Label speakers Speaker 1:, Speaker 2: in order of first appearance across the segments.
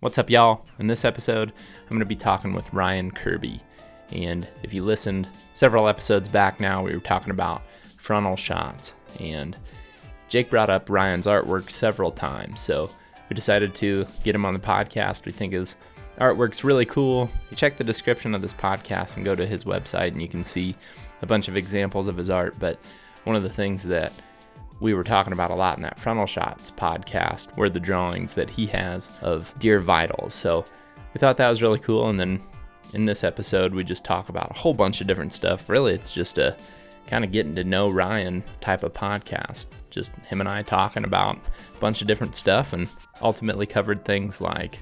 Speaker 1: What's up, y'all? In this episode, I'm going to be talking with Ryan Kirby. And if you listened several episodes back now, we were talking about frontal shots. And Jake brought up Ryan's artwork several times. So we decided to get him on the podcast. We think his artwork's really cool. You check the description of this podcast and go to his website, and you can see a bunch of examples of his art. But one of the things that we were talking about a lot in that Frontal Shots podcast were the drawings that he has of deer vitals. So we thought that was really cool. And then in this episode, we just talk about a whole bunch of different stuff. Really, it's just a kind of getting to know Ryan type of podcast. Just him and I talking about a bunch of different stuff and ultimately covered things like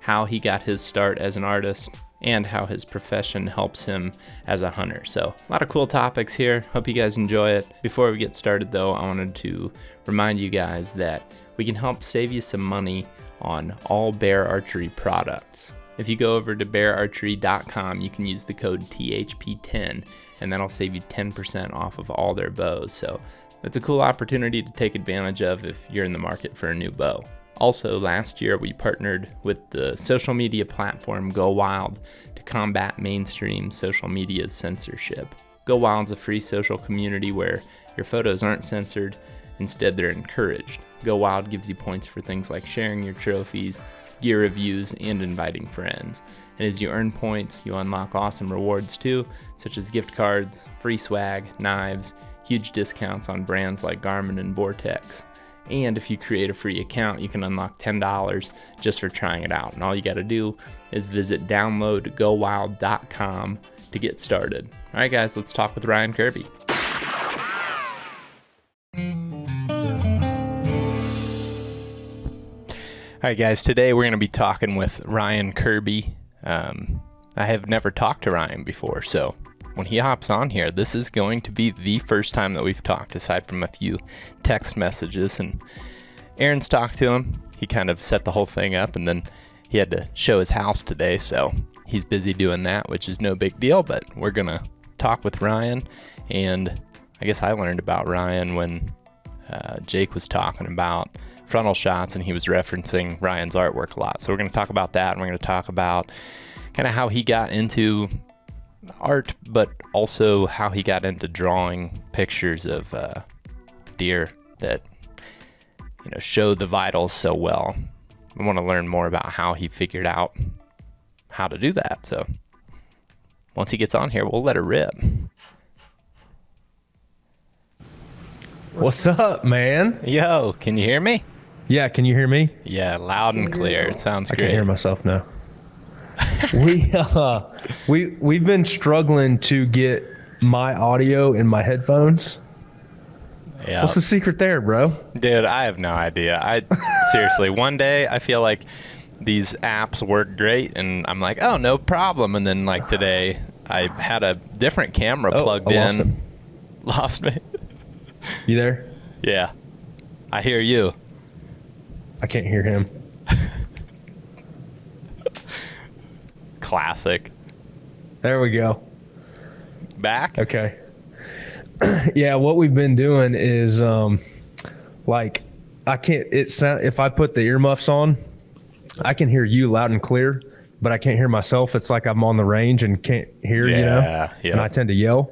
Speaker 1: how he got his start as an artist, and how his profession helps him as a hunter. So, a lot of cool topics here. Hope you guys enjoy it. Before we get started, though, I wanted to remind you guys that we can help save you some money on all Bear Archery products. If you go over to beararchery.com, you can use the code THP10 and that'll save you 10% off of all their bows. So, it's a cool opportunity to take advantage of if you're in the market for a new bow. Also, last year we partnered with the social media platform Go Wild to combat mainstream social media censorship. Go Wild's a free social community where your photos aren't censored, instead, they're encouraged. Go Wild gives you points for things like sharing your trophies, gear reviews, and inviting friends. And as you earn points, you unlock awesome rewards too, such as gift cards, free swag, knives, huge discounts on brands like Garmin and Vortex. And if you create a free account, you can unlock $10 just for trying it out. And all you got to do is visit downloadgowild.com to get started. All right, guys, let's talk with Ryan Kirby. All right, guys, today we're going to be talking with Ryan Kirby. Um, I have never talked to Ryan before, so when he hops on here, this is going to be the first time that we've talked, aside from a few text messages. And Aaron's talked to him. He kind of set the whole thing up, and then he had to show his house today, so he's busy doing that, which is no big deal. But we're gonna talk with Ryan, and I guess I learned about Ryan when uh, Jake was talking about frontal shots, and he was referencing Ryan's artwork a lot. So we're gonna talk about that, and we're gonna talk about kind of how he got into art, but also how he got into drawing pictures of uh, deer that you know show the vitals so well. I want to learn more about how he figured out how to do that. So once he gets on here, we'll let it rip.
Speaker 2: What's up, man?
Speaker 1: Yo, can you hear me?
Speaker 2: Yeah, can you hear me?
Speaker 1: Yeah, loud and clear. It sounds
Speaker 2: I
Speaker 1: great.
Speaker 2: can't hear myself now. we uh, we we've been struggling to get my audio in my headphones.
Speaker 1: Yeah.
Speaker 2: What's the secret there, bro?
Speaker 1: Dude, I have no idea. I seriously, one day I feel like these apps work great and I'm like, "Oh, no problem." And then like today, I had a different camera
Speaker 2: Oh,
Speaker 1: plugged
Speaker 2: lost
Speaker 1: in.
Speaker 2: him.
Speaker 1: Lost me.
Speaker 2: You there?
Speaker 1: Yeah. I hear you.
Speaker 2: I can't hear him.
Speaker 1: Classic.
Speaker 2: There we go.
Speaker 1: Back?
Speaker 2: Okay. yeah, what we've been doing is um like I can't it sound if I put the earmuffs on, I can hear you loud and clear, but I can't hear myself. It's like I'm on the range and can't hear, you know.
Speaker 1: Yeah, yeah.
Speaker 2: And I tend to yell.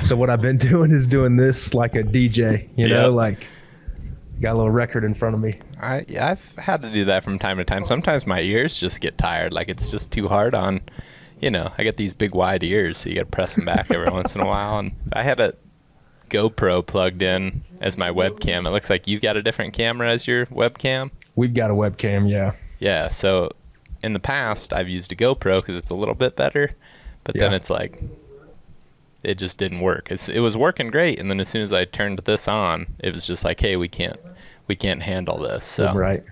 Speaker 2: So what I've been doing is doing this like a DJ, you know, like got a little record in front of me.
Speaker 1: I yeah, I've had to do that from time to time. Sometimes my ears just get tired. Like it's just too hard on, you know. I got these big wide ears, so you got to press them back every once in a while. And I had a GoPro plugged in as my webcam. It looks like you've got a different camera as your webcam.
Speaker 2: We've got a webcam, yeah.
Speaker 1: Yeah. So in the past, I've used a GoPro because it's a little bit better, but then it's like it just didn't work. It's, it was working great, and then as soon as I turned this on, it was just like, hey, we can't we can't handle this. So
Speaker 2: Right.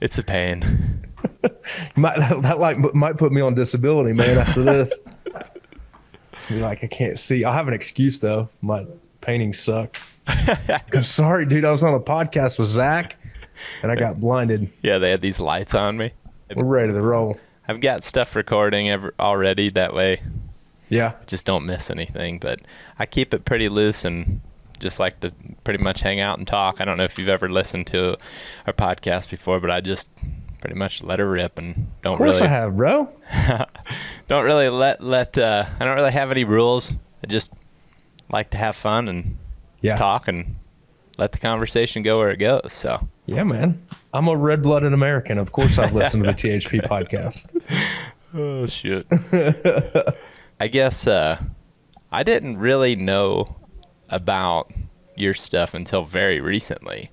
Speaker 1: it's a pain.
Speaker 2: Might, that like might put me on disability, man. After this, be like, I can't see. I'll have an excuse though. My paintings suck. I'm sorry, dude. I was on a podcast with Zach, and I got blinded.
Speaker 1: Yeah, they had these lights on me.
Speaker 2: We're ready to roll.
Speaker 1: I've got stuff recording ever, already. That way,
Speaker 2: Yeah,
Speaker 1: just don't miss anything. But I keep it pretty loose, and just like to pretty much hang out and talk. I don't know if you've ever listened to our podcast before, but I just pretty much let her rip and don't
Speaker 2: Of course
Speaker 1: really
Speaker 2: I have, bro.
Speaker 1: don't really let let uh, I don't really have any rules. I just like to have fun and
Speaker 2: Yeah.
Speaker 1: talk and let the conversation go where it goes. So
Speaker 2: Yeah, man. I'm a red blooded American. Of course I've listened to the THP podcast.
Speaker 1: Oh shit. I guess uh, I didn't really know about your stuff until very recently.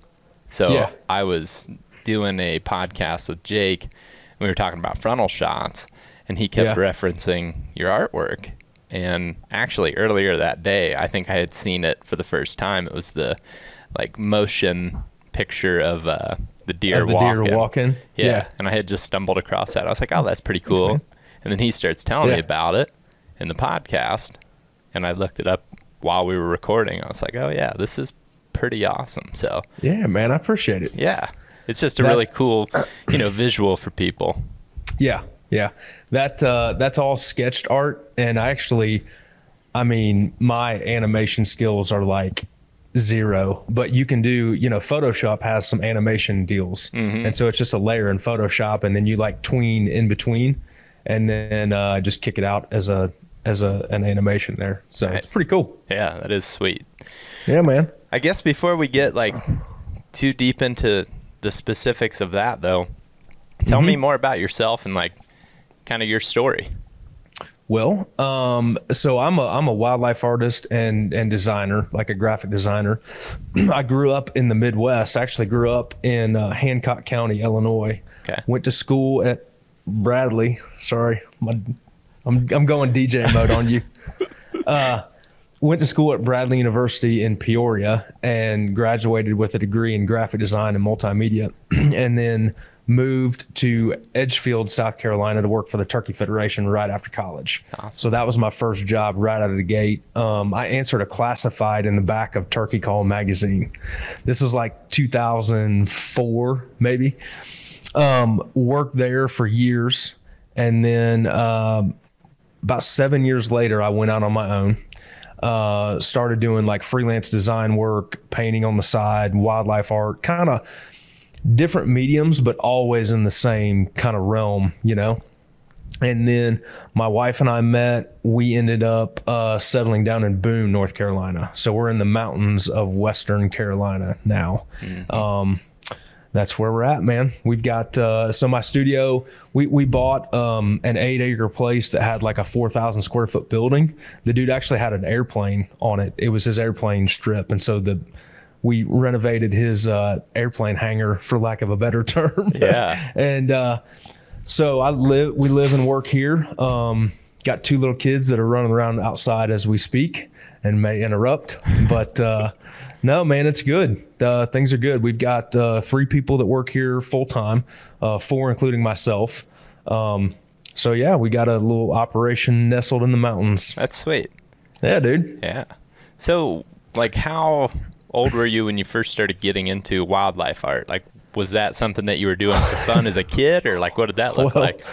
Speaker 1: So
Speaker 2: Yeah.
Speaker 1: I was doing a podcast with Jake. And we were talking about frontal shots, and he kept
Speaker 2: Yeah.
Speaker 1: referencing your artwork. And actually, earlier that day, I think I had seen it for the first time. It was the like motion picture of uh, the deer
Speaker 2: Of the
Speaker 1: walking.
Speaker 2: deer walking.
Speaker 1: Yeah. And I had just stumbled across that. I was like, oh, that's pretty cool.
Speaker 2: Okay.
Speaker 1: And then he starts telling me about it in the podcast. And I looked it up while we were recording. I was like, oh, yeah, this is pretty awesome. So,
Speaker 2: Yeah, man. I appreciate it.
Speaker 1: yeah, it's just a
Speaker 2: That-
Speaker 1: really cool, you know, visual for people.
Speaker 2: Yeah, yeah. That uh, that's all sketched art, and I actually, I mean, my animation skills are like zero. But you can do, you know, Photoshop has some animation deals, and so it's just a layer in Photoshop, and then you like tween in between, and then uh, just kick it out as a as a an animation there. So
Speaker 1: Nice.
Speaker 2: it's pretty cool.
Speaker 1: Yeah, that is sweet.
Speaker 2: Yeah, man.
Speaker 1: I guess before we get like too deep into the specifics of that, though, tell me more about yourself and like kind of your story.
Speaker 2: Well, um, so I'm a I'm a wildlife artist and and designer, like a graphic designer. I grew up in the Midwest. I actually grew up in uh, Hancock County, Illinois.
Speaker 1: Okay.
Speaker 2: Went to school at Bradley. Sorry, my, I'm I'm going DJ mode on you. Uh, went to school at Bradley University in Peoria and graduated with a degree in graphic design and multimedia, and then moved to Edgefield, South Carolina, to work for the Turkey Federation right after college.
Speaker 1: Awesome.
Speaker 2: So that was my first job right out of the gate. Um, I answered a classified in the back of Turkey Call magazine. This is like 2004, maybe. Um, worked there for years, and then um, about seven years later, I went out on my own. Uh, started doing like freelance design work, painting on the side, wildlife art, kind of different mediums, but always in the same kind of realm, you know. And then my wife and I met. We ended up uh, settling down in Boone, North Carolina. So we're in the mountains of Western Carolina now. Um, that's where we're at, man. We've got uh, so my studio. We we bought um, an eight acre place that had like a four thousand square foot building. The dude actually had an airplane on it. It was his airplane strip, and so the we renovated his uh, airplane hangar, for lack of a better term.
Speaker 1: Yeah.
Speaker 2: and uh, so I live. We live and work here. Um, got two little kids that are running around outside as we speak and may interrupt, but. No, man, it's good. Uh, things are good. We've got uh, three people that work here full time, uh, four including myself. Um, so yeah, we got a little operation nestled in the mountains.
Speaker 1: That's sweet.
Speaker 2: Yeah, dude.
Speaker 1: Yeah. So, like, how old were you when you first started getting into wildlife art? Like, was that something that you were doing for fun as a kid, or like, what did that look
Speaker 2: Well,
Speaker 1: like?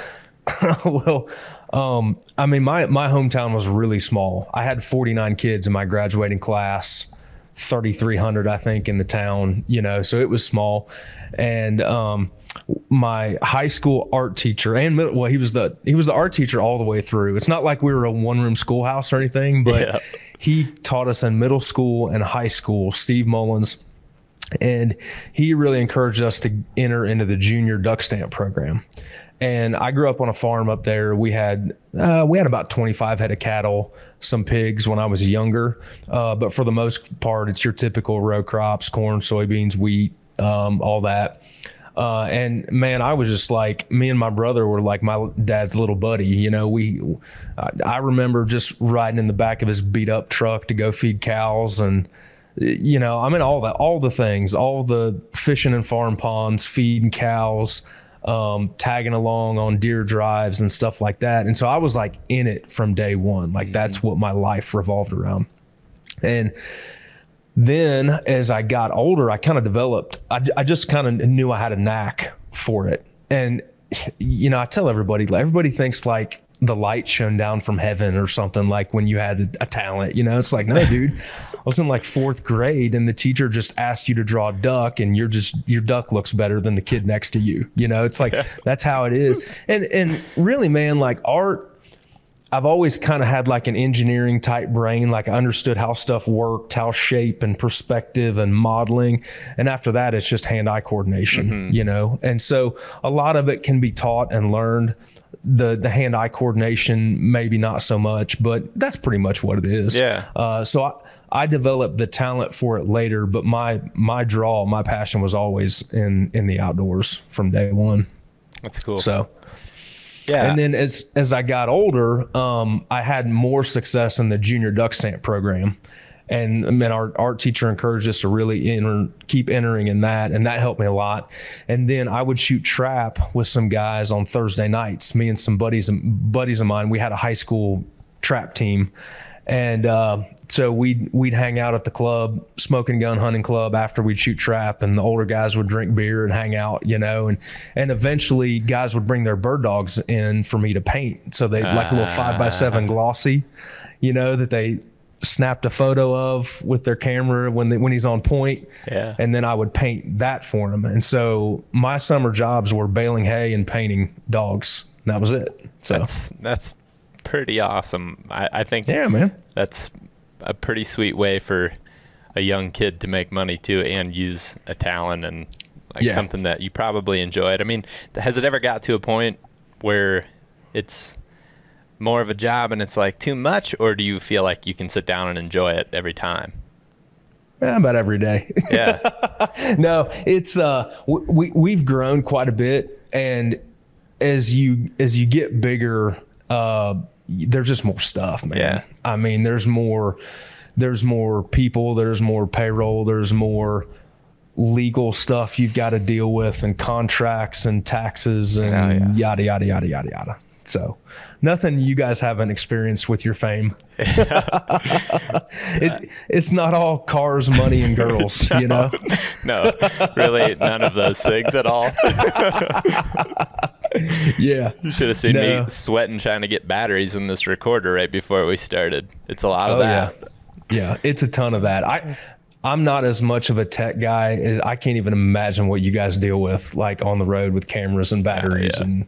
Speaker 2: well, um, I mean, my my hometown was really small. I had 49 kids in my graduating class, 3,300, I think, in the town. You know, so it was small, and um, my high school art teacher and middle, well, he was the he was the art teacher all the way through. It's not like we were a one room schoolhouse or anything, but
Speaker 1: Yeah.
Speaker 2: he taught us in middle school and high school. Steve Mullins and he really encouraged us to enter into the junior duck stamp program. And I grew up on a farm up there. We had uh, we had about 25 head of cattle, some pigs when I was younger, uh, but for the most part, it's your typical row crops: corn, soybeans, wheat, um, all that. Uh, and man, I was just like me and my brother were like my dad's little buddy. You know, we I, remember just riding in the back of his beat up truck to go feed cows and you know, I mean all that, all the things, all the fishing and farm ponds, feeding cows, um, tagging along on deer drives and stuff like that. And so I was like in it from day one. Like that's what my life revolved around. And then as I got older, I kind of developed, I, I just kind of knew I had a knack for it. And, you know, I tell everybody, like, everybody thinks like the light shone down from heaven or something like when you had a, a talent. You know, it's like, no, dude. I was in like fourth grade and the teacher just asked you to draw a duck and you're just your duck looks better than the kid next to you. You know, it's like that's how it is. And and really, man, like art I've always kind of had like an engineering type brain. Like I understood how stuff worked, how shape and perspective and modeling. And after that, it's just hand eye coordination, mm-hmm. you know? And so a lot of it can be taught and learned. The, the hand eye coordination, maybe not so much, but that's pretty much what it is.
Speaker 1: Yeah.
Speaker 2: Uh, so I, I developed the talent for it later, but my my draw, my passion was always in in the outdoors from day one.
Speaker 1: That's cool.
Speaker 2: So
Speaker 1: yeah.
Speaker 2: And then as as I got older, um, I had more success in the junior duck stamp program. And I mean, our art teacher encouraged us to really enter, keep entering in that, and that helped me a lot. And then I would shoot trap with some guys on Thursday nights. Me and some buddies buddies of mine. We had a high school trap team, and uh, so we'd we'd hang out at the club, smoking gun hunting club after we'd shoot trap, and the older guys would drink beer and hang out, you know, and and eventually guys would bring their bird dogs in for me to paint. So they uh, like a little five by seven glossy, you know, that they snapped a photo of with their camera when they, when he's on point.
Speaker 1: Yeah.
Speaker 2: And then I would paint that for him. And so my summer jobs were baling hay and painting dogs. And that was it. So
Speaker 1: that's that's pretty awesome. I, I think
Speaker 2: Yeah, man.
Speaker 1: That's a pretty sweet way for a young kid to make money too and use a talent and like yeah. something that you probably enjoyed. I mean, has it ever got to a point where it's more of a job and it's like too much, or do you feel like you can sit down and enjoy it every time?
Speaker 2: Yeah, about every day.
Speaker 1: Yeah.
Speaker 2: no, it's uh, we we've grown quite a bit, and as you as you get bigger, uh, there's just more stuff, man.
Speaker 1: Yeah.
Speaker 2: I mean, there's more there's more people, there's more payroll, there's more legal stuff you've got to deal with and contracts and taxes and oh, yes. yada yada yada yada yada. So, nothing you guys haven't experienced with your fame. it, it's not all cars, money, and girls, no, you know?
Speaker 1: no, really, none of those things at all.
Speaker 2: yeah.
Speaker 1: You should have seen no. me sweating trying to get batteries in this recorder right before we started. It's a lot of oh, that.
Speaker 2: Yeah. yeah, it's a ton of that. I I'm not as much of a tech guy. I can't even imagine what you guys deal with like on the road with cameras and oh, batteries yeah. and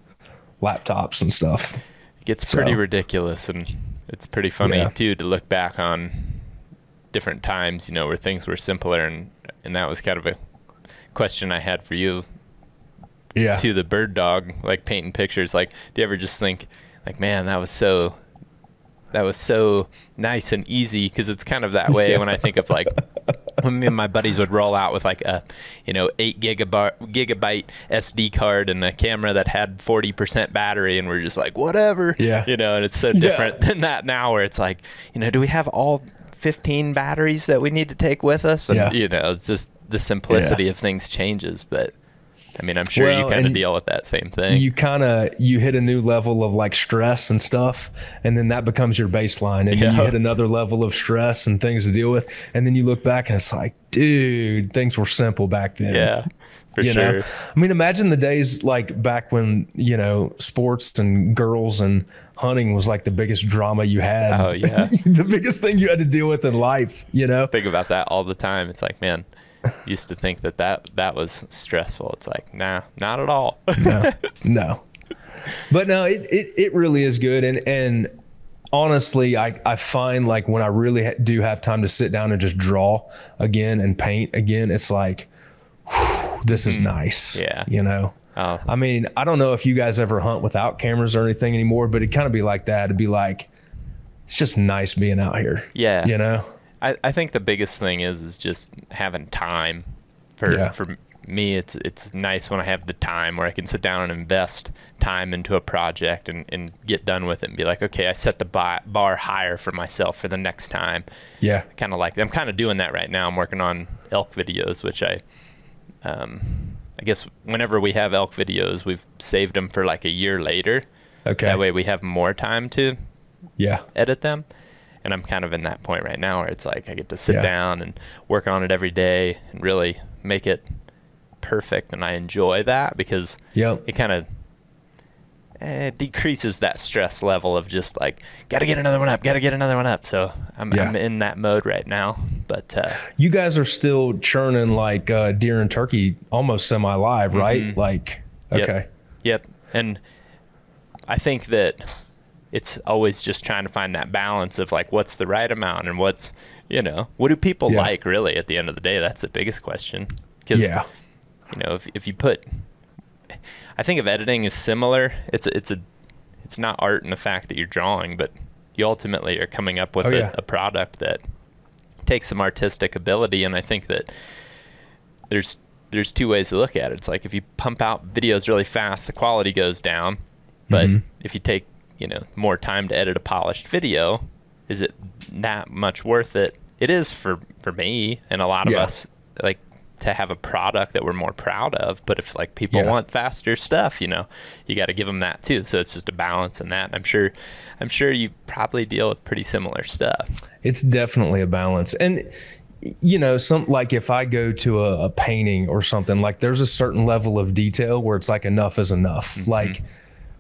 Speaker 2: laptops and stuff.
Speaker 1: It gets so. pretty ridiculous and it's pretty funny yeah. too to look back on different times, you know, where things were simpler and and that was kind of a question I had for you
Speaker 2: yeah.
Speaker 1: to the bird dog, like painting pictures. Like, do you ever just think, like, man, that was so, that was so nice and easy? Because it's kind of that way yeah. when I think of like when me and my buddies would roll out with like a, you know, eight gigabyte gigabyte SD card and a camera that had forty percent battery, and we're just like, whatever,
Speaker 2: yeah,
Speaker 1: you know. And it's so different yeah. than that now, where it's like, you know, do we have all 15 batteries that we need to take with us and
Speaker 2: yeah.
Speaker 1: you know it's just the simplicity yeah. of things changes but I mean, I'm sure well, you kind of deal with that same thing.
Speaker 2: You kind of you hit a new level of like stress and stuff, and then that becomes your baseline, and yeah. then you hit another level of stress and things to deal with, and then you look back and it's like, dude, things were simple back then.
Speaker 1: Yeah. For you sure.
Speaker 2: Know? I mean, imagine the days like back when, you know, sports and girls and hunting was like the biggest drama you had.
Speaker 1: Oh, yeah.
Speaker 2: the biggest thing you had to deal with in life, you know?
Speaker 1: Think about that all the time. It's like, man, used to think that that that was stressful. It's like, nah, not at all.
Speaker 2: no, no. But no, it, it it really is good, and and honestly, I I find like when I really ha- do have time to sit down and just draw again and paint again, it's like, whew, this is mm, nice.
Speaker 1: Yeah,
Speaker 2: you know.
Speaker 1: Oh.
Speaker 2: I mean, I don't know if you guys ever hunt without cameras or anything anymore, but it kind of be like that. It'd be like, it's just nice being out here.
Speaker 1: Yeah.
Speaker 2: You know?
Speaker 1: I, I think the biggest thing is is just having time for yeah. for me it's it's nice when I have the time where I can sit down and invest time into a project and, and get done with it and be like, okay, I set the bar, bar higher for myself for the next time.
Speaker 2: Yeah.
Speaker 1: Kind of like I'm kind of doing that right now. I'm working on elk videos, which I, um, I guess whenever we have elk videos, we've saved them for like a year later.
Speaker 2: Okay.
Speaker 1: That way we have more time to
Speaker 2: yeah
Speaker 1: edit them and I'm kind of in that point right now where it's like I get to sit yeah. down and work on it every day and really make it perfect and I enjoy that because
Speaker 2: yep.
Speaker 1: it kind of eh, decreases that stress level of just like got to get another one up, got to get another one up. So I'm,
Speaker 2: Yeah.
Speaker 1: I'm in that mode right now. But uh,
Speaker 2: You guys are still churning like uh, deer and turkey almost semi live, right? Like,
Speaker 1: Mm-hmm. Yep.
Speaker 2: okay.
Speaker 1: Yep. And I think that it's always just trying to find that balance of like what's the right amount and what's, you know, what do people
Speaker 2: Yeah.
Speaker 1: like really at the end of the day? That's the biggest question. Because,
Speaker 2: Yeah.
Speaker 1: you know, if, if you put, I think of editing is similar. It's a, it's a, it's not art in the fact that you're drawing, but you ultimately are coming up with
Speaker 2: Oh,
Speaker 1: a,
Speaker 2: yeah.
Speaker 1: a product that takes some artistic ability. And I think that there's there's two ways to look at it. It's like if you pump out videos really fast, the quality goes down. But
Speaker 2: Mhm.
Speaker 1: if you take you know more time to edit a polished video, is it that much worth it? It is for for me and a lot of
Speaker 2: Yeah.
Speaker 1: us like to have a product that we're more proud of. But if like people
Speaker 2: Yeah.
Speaker 1: want faster stuff, you know, you got to give them that too. So it's just a balance in that. I'm sure, I'm sure you probably deal with pretty similar stuff.
Speaker 2: It's definitely a balance. And you know, some like if I go to a, a painting or something, like there's a certain level of detail where it's like enough is enough.
Speaker 1: Mm-hmm.
Speaker 2: Like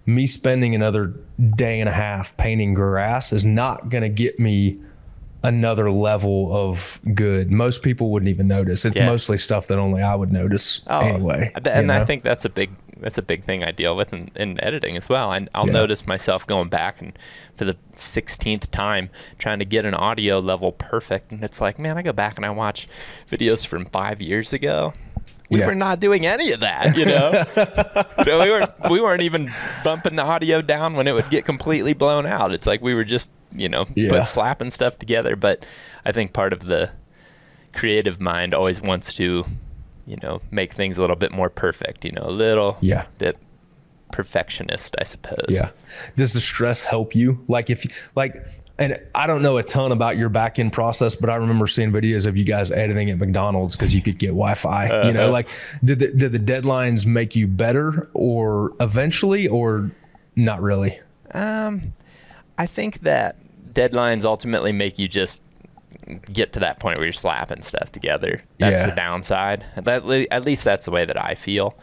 Speaker 2: me spending another day and a half painting grass is not going to get me another level of good. Most people wouldn't even notice. It's
Speaker 1: Yeah.
Speaker 2: mostly stuff that only I would notice oh, anyway.
Speaker 1: I and I
Speaker 2: know?
Speaker 1: think that's a big that's a big thing I deal with in, in editing as well. And I'll
Speaker 2: Yeah.
Speaker 1: notice myself going back and for the sixteenth time trying to get an audio level perfect, and it's like, man, I go back and I watch videos from five years ago. We
Speaker 2: Yeah.
Speaker 1: were not doing any of that, you know. You know, we weren't we weren't even bumping the audio down when it would get completely blown out. It's like we were just you know
Speaker 2: Yeah.
Speaker 1: put slapping stuff together. But I think part of the creative mind always wants to, you know, make things a little bit more perfect. You know, a little
Speaker 2: Yeah.
Speaker 1: bit perfectionist, I suppose.
Speaker 2: Yeah. Does the stress help you? Like if like and I don't know a ton about your back end process, but I remember seeing videos of you guys editing at McDonald's because you could get Wi-Fi. You
Speaker 1: Uh-huh.
Speaker 2: know, like did the did the deadlines make you better or eventually or not really?
Speaker 1: Um, I think that deadlines ultimately make you just get to that point where you're slapping stuff together. That's
Speaker 2: Yeah.
Speaker 1: the downside. That, at least that's the way that I feel.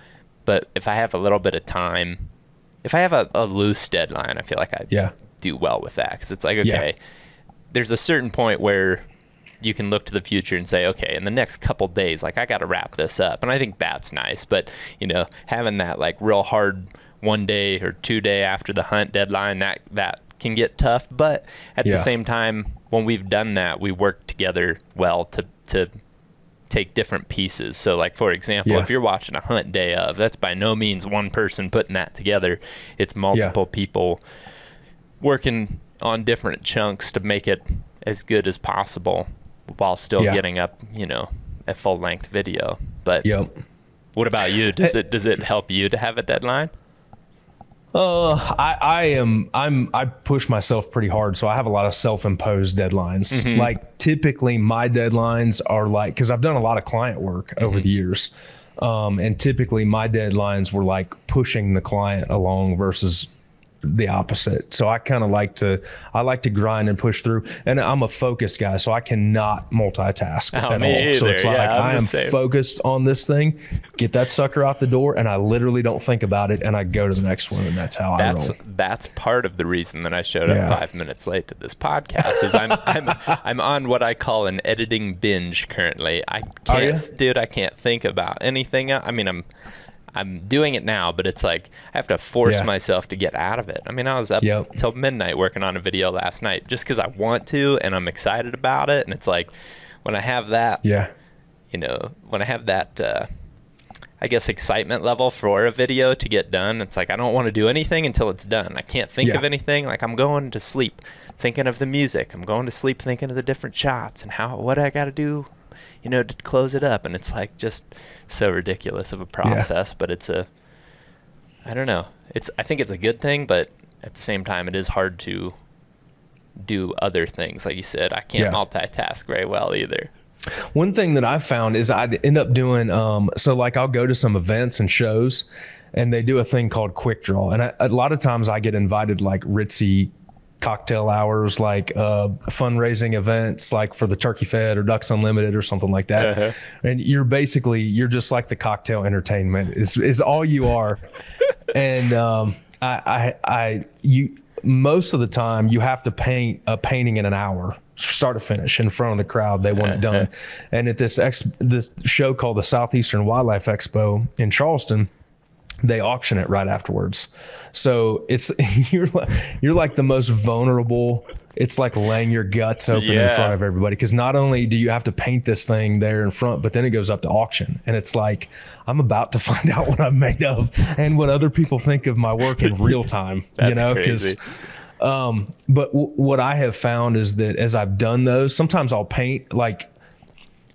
Speaker 1: But if I have a little bit of time, if I have a, a loose deadline, I feel like I
Speaker 2: Yeah.
Speaker 1: Do well with that because it's like
Speaker 2: Yeah.
Speaker 1: okay, there's a certain point where you can look to the future and say, okay, in the next couple days, like I got to wrap this up, and I think that's nice. But you know, having that like real hard one day or two day after the hunt deadline, that that can get tough. But at
Speaker 2: Yeah.
Speaker 1: the same time, when we've done that, we work together well to to take different pieces. So like for example,
Speaker 2: Yeah.
Speaker 1: if you're watching a hunt day of, that's by no means one person putting that together. It's multiple people working on different chunks to make it as good as possible while still
Speaker 2: Yeah.
Speaker 1: getting up, you know, a full length video. But
Speaker 2: Yep.
Speaker 1: what about you? Does it does it help you to have a deadline?
Speaker 2: Uh, I, I am I'm I push myself pretty hard, so I have a lot of self-imposed deadlines. Like typically, my deadlines are like because I've done a lot of client work over the years, um, and typically my deadlines were like pushing the client along versus the opposite. So I kind of like to I like to grind and push through, and I'm a focused guy, so I cannot multitask
Speaker 1: Oh,
Speaker 2: at
Speaker 1: me
Speaker 2: all. So
Speaker 1: either.
Speaker 2: it's like
Speaker 1: Yeah, I'm
Speaker 2: I am
Speaker 1: same.
Speaker 2: focused on this thing, get that sucker out the door, and I literally don't think about it, and I go to the next one, and that's how
Speaker 1: That's
Speaker 2: I roll.
Speaker 1: that's part of the reason that I showed
Speaker 2: Yeah.
Speaker 1: up five minutes late to this podcast. Is I'm I'm I'm on what I call an editing binge currently. I can't, dude. I can't think about anything. I mean, I'm I'm doing it now, but it's like I have to force
Speaker 2: Yeah.
Speaker 1: myself to get out of it. I mean, I was up
Speaker 2: Yep.
Speaker 1: till midnight working on a video last night just because I want to and I'm excited about it. And it's like when I have that
Speaker 2: Yeah,
Speaker 1: you know, when I have that, uh, I guess, excitement level for a video to get done, it's like I don't want to do anything until it's done. I can't think
Speaker 2: Yeah.
Speaker 1: of anything. Like I'm going to sleep thinking of the music. I'm going to sleep thinking of the different shots and how what I got to do, you know, to close it up. And it's like just so ridiculous of a process, but it's a, I don't know. It's I think it's a good thing, but at the same time, it is hard to do other things. Like you said, I can't
Speaker 2: Yeah.
Speaker 1: multitask very well either.
Speaker 2: One thing that I found is I'd end up doing um, so like I'll go to some events and shows, and they do a thing called quick draw, and I, a lot of times I get invited like ritzy cocktail hours, like uh, fundraising events, like for the Turkey Fed or Ducks Unlimited or something like that.
Speaker 1: Uh-huh.
Speaker 2: And you're basically you're just like the cocktail entertainment is is all you are, and um, I, I, I, you, most of the time you have to paint a painting in an hour, start to finish in front of the crowd. They want it done. and at this ex, this show called the Southeastern Wildlife Expo in Charleston, they auction it right afterwards. So it's you're like, you're like the most vulnerable. It's like laying your guts open in front of everybody because not only do you have to paint this thing there in front, but then it goes up to auction, and it's like I'm about to find out what I'm made of and what other people think of my work in real time. you know,
Speaker 1: because.
Speaker 2: um, but w- what I have found is that as I've done those, sometimes I'll paint like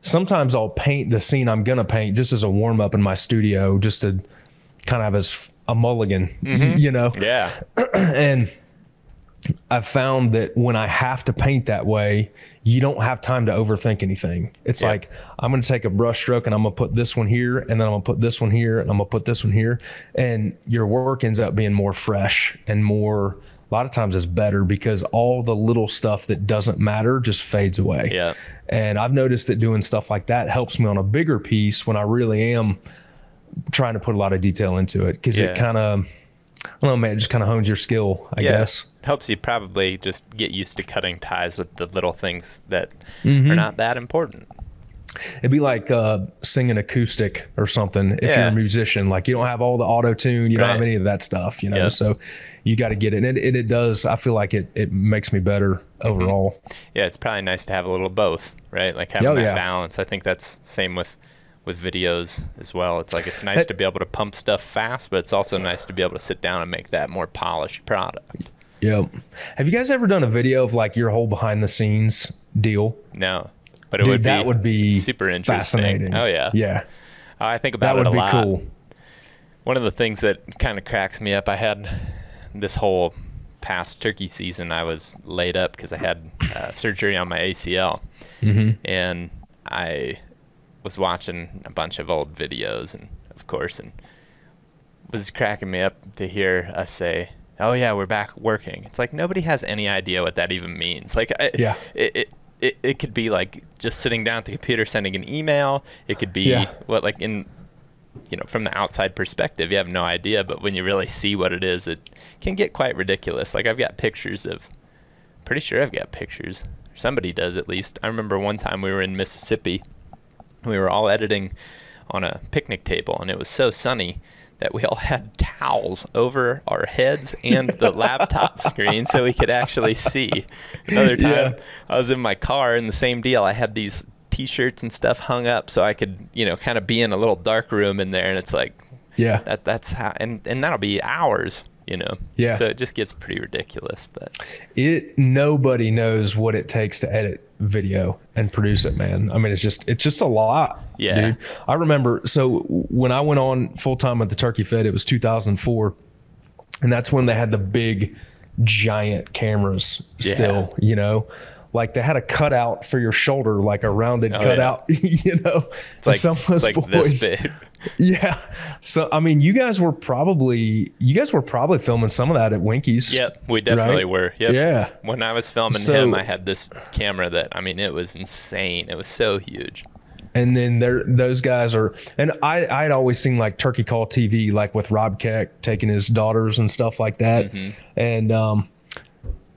Speaker 2: sometimes I'll paint the scene I'm gonna paint just as a warm up in my studio, just to kind of as a mulligan, mm-hmm. you know.
Speaker 1: Yeah.
Speaker 2: And I've found that when I have to paint that way, you don't have time to overthink anything. It's
Speaker 1: Yeah.
Speaker 2: like I'm going to take a brush stroke and I'm going to put this one here, and then I'm going to put this one here, and I'm going to put this one here, and your work ends up being more fresh and more. A lot of times it's better because all the little stuff that doesn't matter just fades away.
Speaker 1: Yeah.
Speaker 2: And I've noticed that doing stuff like that helps me on a bigger piece when I really am trying to put a lot of detail into it because
Speaker 1: Yeah.
Speaker 2: it kind of, I don't know, man, it just kind of hones your skill, I
Speaker 1: yeah.
Speaker 2: guess.
Speaker 1: It helps you probably just get used to cutting ties with the little things that
Speaker 2: Mm-hmm.
Speaker 1: are not that important.
Speaker 2: It'd be like uh, singing acoustic or something if you're a musician. Like you don't have all the auto tune, you don't have any of that stuff, you know.
Speaker 1: Yep.
Speaker 2: So you got to get it, and it, it, it does. I feel like it it makes me better
Speaker 1: Mm-hmm.
Speaker 2: overall.
Speaker 1: Yeah, it's probably nice to have a little both, right? Like having
Speaker 2: Oh,
Speaker 1: that
Speaker 2: yeah.
Speaker 1: balance. I think that's same with with videos as well. It's like it's nice to be able to pump stuff fast, but it's also nice to be able to sit down and make that more polished product.
Speaker 2: Yep. Have you guys ever done a video of like your whole behind the scenes deal?
Speaker 1: No, but it
Speaker 2: Dude,
Speaker 1: would be
Speaker 2: that would be
Speaker 1: super interesting.
Speaker 2: fascinating.
Speaker 1: Oh yeah,
Speaker 2: Yeah.
Speaker 1: I think about
Speaker 2: That would
Speaker 1: it a
Speaker 2: be
Speaker 1: lot.
Speaker 2: cool.
Speaker 1: One of the things that kind of cracks me up, I had this whole past turkey season, I was laid up because I had uh, surgery on my ACL.
Speaker 2: Mm-hmm.
Speaker 1: And I was watching a bunch of old videos, and of course, and was cracking me up to hear us say, "Oh yeah, we're back working." It's like nobody has any idea what that even means. Like, I,
Speaker 2: Yeah.
Speaker 1: it, it it it could be like just sitting down at the computer sending an email. It could be
Speaker 2: Yeah.
Speaker 1: what like in you know from the outside perspective, you have no idea. But when you really see what it is, it can get quite ridiculous. Like I've got pictures of, pretty sure I've got pictures. Somebody does at least. I remember one time we were in Mississippi. We were all editing on a picnic table, and it was so sunny that we all had towels over our heads and the laptop screen so we could actually see. Another time,
Speaker 2: Yeah.
Speaker 1: I was in my car, and the same deal. I had these T-shirts and stuff hung up so I could, you know, kind of be in a little dark room in there, and it's like
Speaker 2: Yeah.
Speaker 1: that. That's how, and and that'll be hours, you know.
Speaker 2: Yeah.
Speaker 1: So it just gets pretty ridiculous, but
Speaker 2: it nobody knows what it takes to edit video and produce it man i mean it's just it's just a lot
Speaker 1: Yeah.
Speaker 2: dude i remember so when i went on full-time at the turkey fed it was 2004 and that's when they had the big giant cameras
Speaker 1: Yeah.
Speaker 2: still you know like they had a cutout for your shoulder like a rounded
Speaker 1: Oh,
Speaker 2: cutout you know
Speaker 1: it's like
Speaker 2: some of
Speaker 1: it's like this big.
Speaker 2: yeah so i mean you guys were probably you guys were probably filming some of that at winkies
Speaker 1: Yep, we definitely
Speaker 2: Right?
Speaker 1: were. Yep.
Speaker 2: Yeah.
Speaker 1: When I was filming
Speaker 2: So-
Speaker 1: him, I had this camera that I mean, it was insane. It was so huge.
Speaker 2: and then there those guys are and i i'd always seen like turkey call tv like with rob keck taking his daughters and stuff like that and um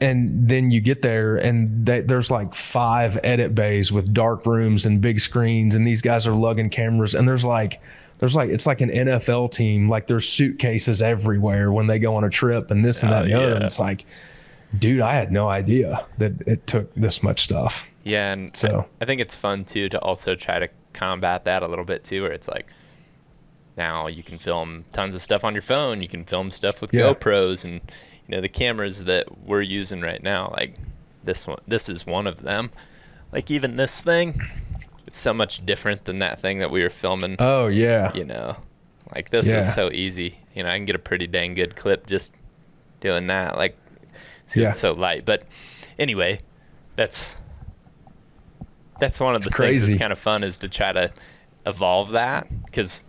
Speaker 2: and then you get there and they, there's like five edit bays with dark rooms and big screens and these guys are lugging cameras and there's like there's like it's like an NFL team like there's suitcases everywhere when they go on a trip and this and that
Speaker 1: Oh,
Speaker 2: and the other and
Speaker 1: yeah.
Speaker 2: it's like dude I had no idea that it took this much stuff
Speaker 1: Yeah, and
Speaker 2: So-
Speaker 1: I, I think it's fun too to also try to combat that a little bit too, where it's like now you can film tons of stuff on your phone. You can film stuff with
Speaker 2: Yeah.
Speaker 1: GoPros and you know the cameras that we're using right now. Like this one, this is one of them. Like even this thing, it's so much different than that thing that we were filming.
Speaker 2: oh yeah
Speaker 1: you know like this
Speaker 2: Yeah.
Speaker 1: is so easy you know i can get a pretty dang good clip just doing that like it's
Speaker 2: Yeah.
Speaker 1: it's so light but anyway that's that's one of the things that's kind of fun is to try to evolve that because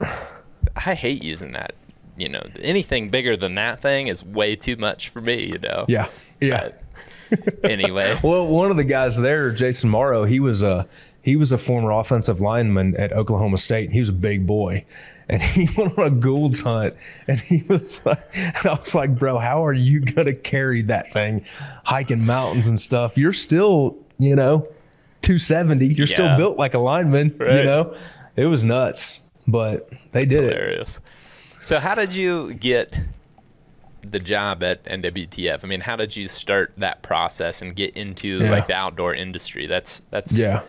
Speaker 1: i hate using that you know anything bigger than that thing is way too much for me you know
Speaker 2: yeah yeah
Speaker 1: But anyway
Speaker 2: Well, one of the guys there, Jason Morrow, he was uh he was a former offensive lineman at Oklahoma State. He was a big boy, and he went on a Gould's hunt, and he was like, and I was like, bro, how are you gonna carry that thing, hiking mountains and stuff? You're still, you know, 270. You're
Speaker 1: Yeah.
Speaker 2: still built like a lineman.
Speaker 1: Right.
Speaker 2: You know, it was nuts, but they did it.
Speaker 1: So how did you get the job at NWTF? I mean, how did you start that process and get into
Speaker 2: Yeah.
Speaker 1: like the outdoor industry? That's that's
Speaker 2: Yeah.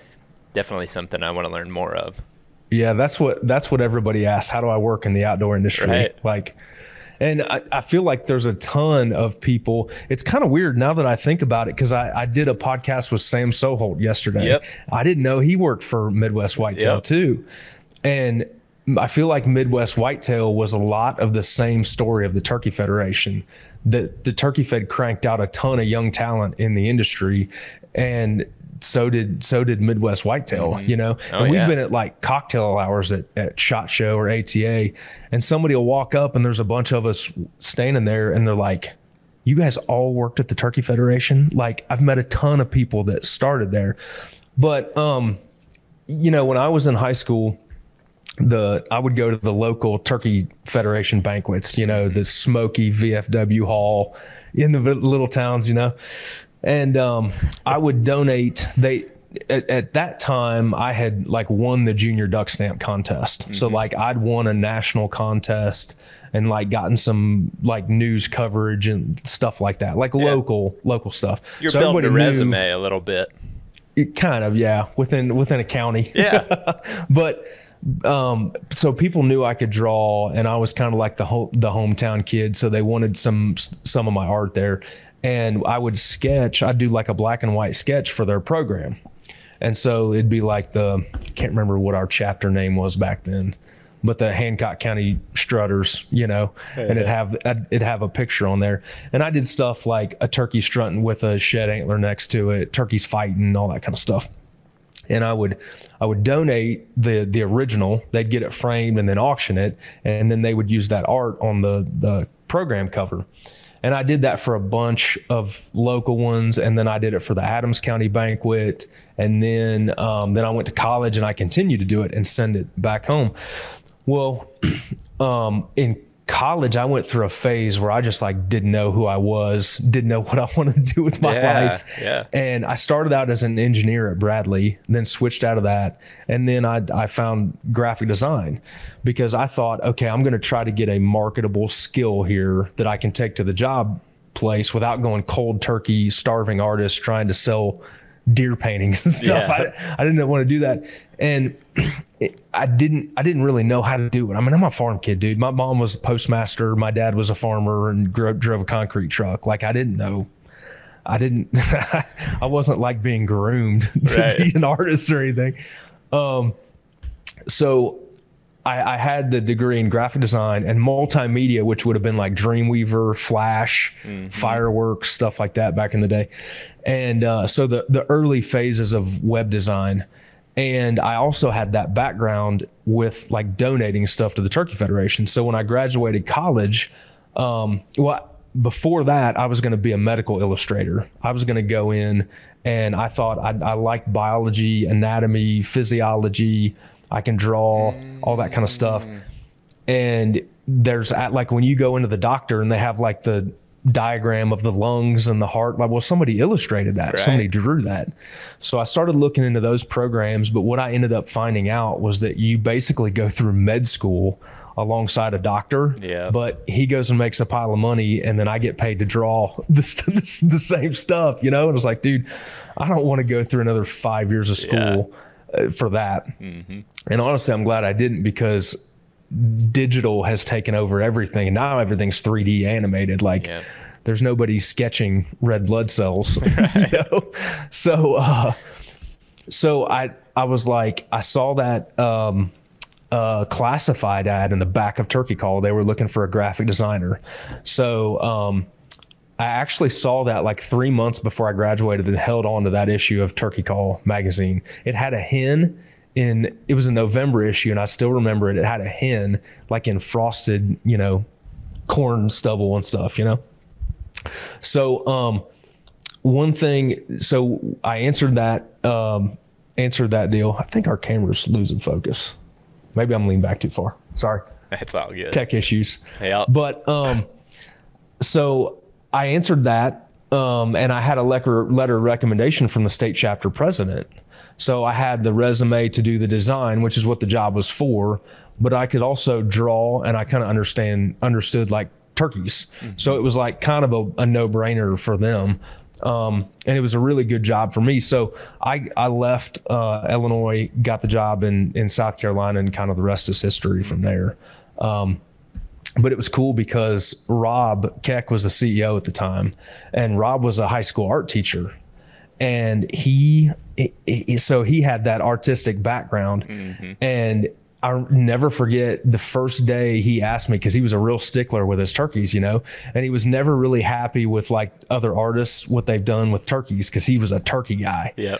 Speaker 1: definitely something I want to learn more of.
Speaker 2: Yeah, that's what that's what everybody asks. How do I work in the outdoor industry?
Speaker 1: Right.
Speaker 2: Like, and I, I feel like there's a ton of people. It's kind of weird now that I think about it because I, I did a podcast with Sam Soholt yesterday.
Speaker 1: Yep.
Speaker 2: I didn't know he worked for Midwest Whitetail
Speaker 1: Yep.
Speaker 2: too, and I feel like Midwest Whitetail was a lot of the same story of the Turkey Federation. That the Turkey Fed cranked out a ton of young talent in the industry, and so did so did Midwest Whitetail. You know,
Speaker 1: Oh,
Speaker 2: and we've
Speaker 1: yeah.
Speaker 2: been at like cocktail hours at, at Shot Show or ATA, and somebody will walk up and there's a bunch of us standing there, and they're like, "You guys all worked at the Turkey Federation?" Like I've met a ton of people that started there, but um, you know, when I was in high school, the I would go to the local Turkey Federation banquets, you know, the smoky VFW hall in the little towns, you know, and um, I would donate. They at, at that time I had like won the junior duck stamp contest, so like I'd won a national contest and like gotten some like news coverage and stuff like that, like local local stuff.
Speaker 1: You're
Speaker 2: So
Speaker 1: building a
Speaker 2: everybody knew-
Speaker 1: resume a little bit.
Speaker 2: it kind of yeah within within a county
Speaker 1: Yeah.
Speaker 2: but um so people knew I could draw and I was kind of like the home the hometown kid so they wanted some some of my art there. And I would sketch I'd do like a black and white sketch for their program. And so it'd be like the I can't remember what our chapter name was back then but the Hancock County Strutters, you know, and it'd have it'd have a picture on there. And I did stuff like a turkey strutting with a shed antler next to it, turkeys fighting, all that kind of stuff and I would I would donate the the original. They'd get it framed and then auction it, and then they would use that art on the the program cover. And I did that for a bunch of local ones, and then I did it for the Adams County banquet, and then um, then I went to college and I continued to do it and send it back home. Well, um, in college, I went through a phase where I just like didn't know who I was, didn't know what I wanted to do with my
Speaker 1: Yeah,
Speaker 2: life.
Speaker 1: yeah.
Speaker 2: And I started out as an engineer at Bradley, then switched out of that. And then I, I found graphic design because I thought, okay, I'm going to try to get a marketable skill here that I can take to the job place without going cold turkey, starving artist trying to sell deer paintings and stuff.
Speaker 1: Yeah.
Speaker 2: I, I didn't want to do that. And it, I didn't I didn't really know how to do it. I mean, I'm a farm kid, dude. My mom was a postmaster, my dad was a farmer and gro- drove a concrete truck. Like I didn't know I didn't I wasn't like being groomed to
Speaker 1: Right.
Speaker 2: be an artist or anything. Um so I, I had the degree in graphic design and multimedia, which would have been like Dreamweaver, Flash, fireworks, stuff like that back in the day. And uh, so the the early phases of web design. And I also had that background with like donating stuff to the Turkey Federation. So when I graduated college, um, well, before that, I was going to be a medical illustrator. I was going to go in and I thought I, I liked biology, anatomy, physiology. I can draw, all that kind of stuff. And there's at like when you go into the doctor and they have like the diagram of the lungs and the heart, like, well, somebody illustrated that,
Speaker 1: Right.
Speaker 2: somebody drew that. So I started looking into those programs. But what I ended up finding out was that you basically go through med school alongside a doctor.
Speaker 1: Yeah.
Speaker 2: But he goes and makes a pile of money, and then I get paid to draw the, st- the, the same stuff, you know? And it's like, dude, I don't want to go through another five years of school uh, for that. And honestly, I'm glad I didn't because digital has taken over everything. And now everything's 3D animated. Like,
Speaker 1: Yeah.
Speaker 2: there's nobody sketching red blood cells. you know? So, uh, so I I was like I saw that um, uh, classified ad in the back of Turkey Call. They were looking for a graphic designer. So um, I actually saw that like three months before I graduated and held on to that issue of Turkey Call magazine. It had a hen in it was a November issue and I still remember it. It had a hen like in frosted, you know, corn stubble and stuff, you know. So um one thing so I answered that um answered that deal. I think our camera's losing focus. Maybe I'm leaning back too far. Sorry.
Speaker 1: It's all good.
Speaker 2: Tech issues.
Speaker 1: Yeah.
Speaker 2: But um, so I answered that, um, and I had a letter letter recommendation from the state chapter president. So I had the resume to do the design, which is what the job was for. But I could also draw, and I kind of understand understood like turkeys. So it was like kind of a, a no brainer for them. Um, and it was a really good job for me. So I, I left uh, Illinois, got the job in, in South Carolina, and kind of the rest is history from there. Um, but it was cool because Rob Keck was the CEO at the time, and Rob was a high school art teacher, and he it, it- so he had that artistic background, and I'll never forget the first day he asked me because he was a real stickler with his turkeys, you know, and he was never really happy with like other artists what they've done with turkeys because he was a turkey guy.
Speaker 1: Yep.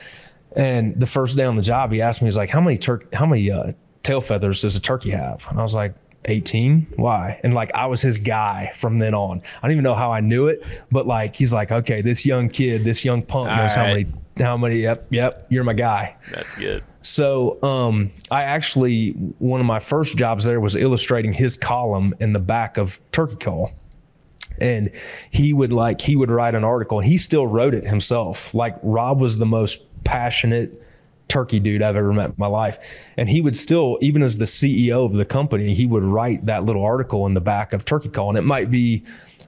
Speaker 2: And the first day on the job, he asked me, he's like, "How many tur- How many uh, tail feathers does a turkey have?" And I was like, 18. Why? And like, I was his guy from then on. I don't even know how I knew it, but like, he's like, "Okay, this young kid, this young punk knows how
Speaker 1: All
Speaker 2: many, how many. Yep, yep, you're my guy."
Speaker 1: That's good.
Speaker 2: So um, I actually one of my first jobs there was illustrating his column in the back of Turkey Call. And he would like he would write an article and he still wrote it himself. Like Rob was the most passionate turkey dude I've ever met in my life. And he would still, even as the CEO of the company, he would write that little article in the back of Turkey Call. And it might be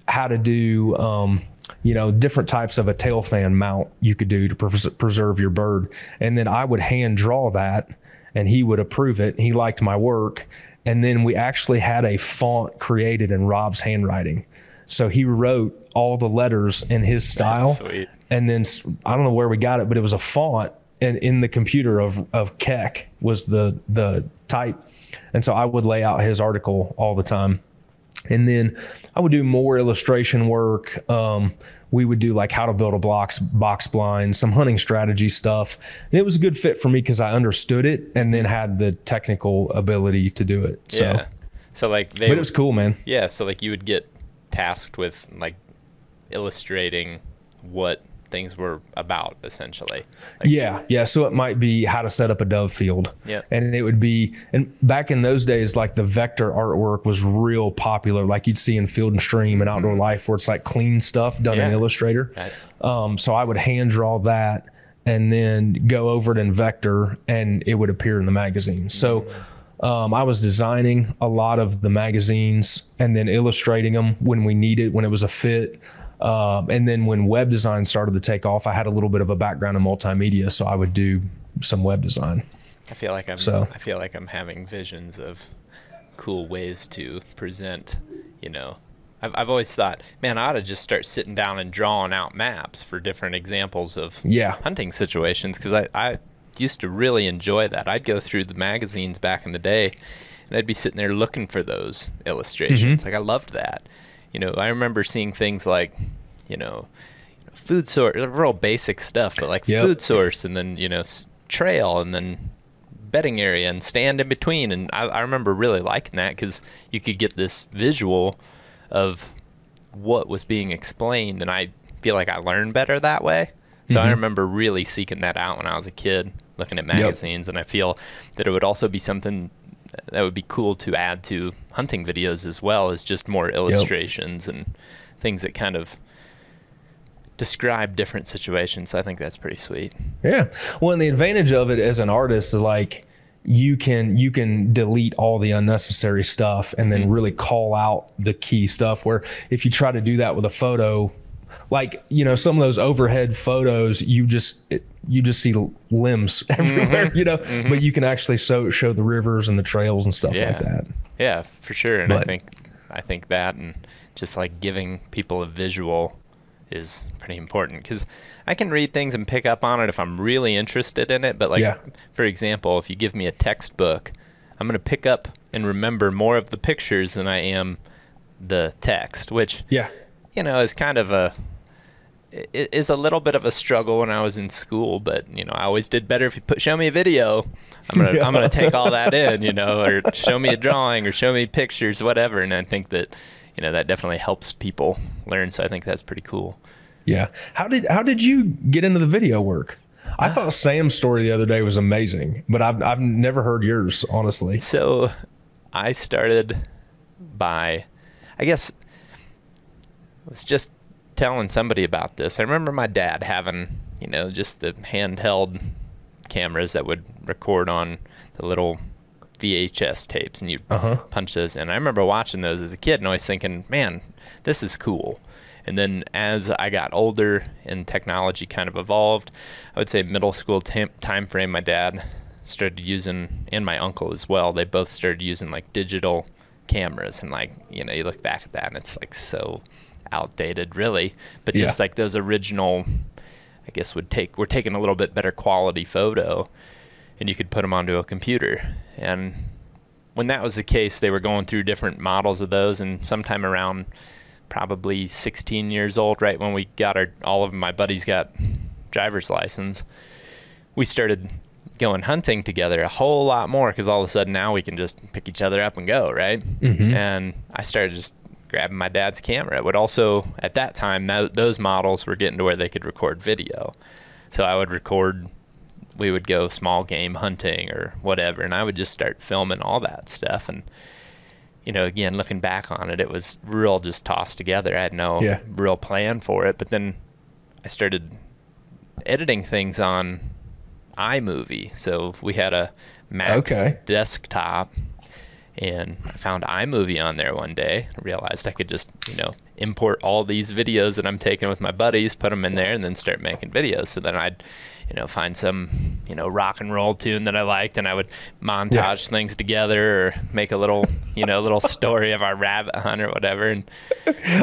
Speaker 2: how to do um, you know, different types of a tail fan mount you could do to pres- preserve your bird. And then I would hand draw that and he would approve it. He liked my work. And then we actually had a font created in Rob's handwriting. So he wrote all the letters in his style. And then I don't know where we got it, but it was a font and in the computer of of Keck was the the type. And so I would lay out his article all the time. And then I would do more illustration work. Um, we would do like how to build a box box blind, some hunting strategy stuff. And it was a good fit for me because I understood it and then had the technical ability to do it. So,
Speaker 1: yeah. So like they
Speaker 2: but it was cool, man.
Speaker 1: Yeah, so like you would get tasked with like illustrating what things were about essentially. Like,
Speaker 2: Yeah, yeah. So it might be how to set up a dove field.
Speaker 1: Yep.
Speaker 2: And it would be, and back in those days, like the vector artwork was real popular, like you'd see in Field and Stream and Outdoor Life, where it's like clean stuff done in
Speaker 1: Mm-hmm.
Speaker 2: Illustrator.
Speaker 1: Right.
Speaker 2: Um, so I would hand draw that and then go over it in vector, and it would appear in the magazine. So.
Speaker 1: Mm-hmm.
Speaker 2: Um, I was designing a lot of the magazines and then illustrating them when we needed, when it was a fit. Um, and then when web design started to take off, I had a little bit of a background in multimedia, so I would do some web design.
Speaker 1: I feel like I'm
Speaker 2: So-
Speaker 1: I feel like I'm having visions of cool ways to present, you know. I've I've always thought, man, I ought to just start sitting down and drawing out maps for different examples of
Speaker 2: Yeah.
Speaker 1: hunting situations because I, I used to really enjoy that. I'd go through the magazines back in the day and I'd be sitting there looking for those illustrations.
Speaker 2: Mm-hmm.
Speaker 1: Like I loved that. You know, I remember seeing things like, you know, food source, real basic stuff, but like
Speaker 2: Yep.
Speaker 1: food source and then, you know, trail and then bedding area and stand in between. And I, I remember really liking that because you could get this visual of what was being explained. And I feel like I learned better that way. So I mm-hmm. remember really seeking that out when I was a kid, looking at magazines. And I feel that it would also be something that would be cool to add to hunting videos as well as just more illustrations and things that kind of describe different situations. I think that's pretty sweet.
Speaker 2: Yeah. Well, and the advantage of it as an artist is like you can you can delete all the unnecessary stuff and then mm-hmm. really call out the key stuff. Where if you try to do that with a photo, like you know some of those overhead photos, you just it, you just see limbs everywhere, mm-hmm. you know. Mm-hmm. But you can actually so, show the rivers and the trails and stuff
Speaker 1: Yeah.
Speaker 2: like that.
Speaker 1: Yeah, for sure. And I think I think that and just like giving people a visual is pretty important because I can read things and pick up on it if I'm really interested in it. But like,
Speaker 2: Yeah.
Speaker 1: for example, if you give me a textbook, I'm gonna pick up and remember more of the pictures than I am the text, which
Speaker 2: Yeah.
Speaker 1: you know is kind of a is a little bit of a struggle when I was in school, but you know I always did better if you put show me a video. I'm gonna I'm gonna take all that in, you know, or show me a drawing or show me pictures, whatever. And I think that you know that definitely helps people learn. So I think that's pretty cool.
Speaker 2: Yeah. How did how did you get into the video work? I thought ah. Sam's story the other day was amazing, but I've I've never heard yours, honestly.
Speaker 1: So I started by, I guess, I was just telling somebody about this. I remember my dad having, you know, just the handheld cameras that would record on the little VHS tapes, and you
Speaker 2: Uh-huh.
Speaker 1: punch those in. I remember watching those as a kid and always thinking, man, this is cool. And then as I got older and technology kind of evolved, I would say middle school tam- time frame, my dad started using, and my uncle as well, they both started using like digital cameras. And like, you know, you look back at that and it's like so outdated, really. But just
Speaker 2: Yeah.
Speaker 1: like those original, I guess, would take, we're taking a little bit better quality photo and you could put them onto a computer. And when that was the case, they were going through different models of those, and sometime around probably 16 years old, right when we got our, all of my buddies got driver's license, we started going hunting together a whole lot more because all of a sudden now we can just pick each other up and go, right? Mm-hmm. And I started just grabbing my dad's camera. It would also, at that time, tho- those models were getting to where they could record video. So I would record we would go small game hunting or whatever and i would just start filming all that stuff and you know again looking back on it it was real just tossed together i had no
Speaker 2: Yeah.
Speaker 1: real plan for it but then i started editing things on imovie so we had a mac
Speaker 2: Okay.
Speaker 1: desktop and I found iMovie on there one day. Realized I could just, you know, import all these videos that I'm taking with my buddies, put them in there, and then start making videos. So then I'd, you know, find some, you know, rock and roll tune that I liked, and I would montage things together or make a little, you know, little story of our rabbit hunt or whatever. And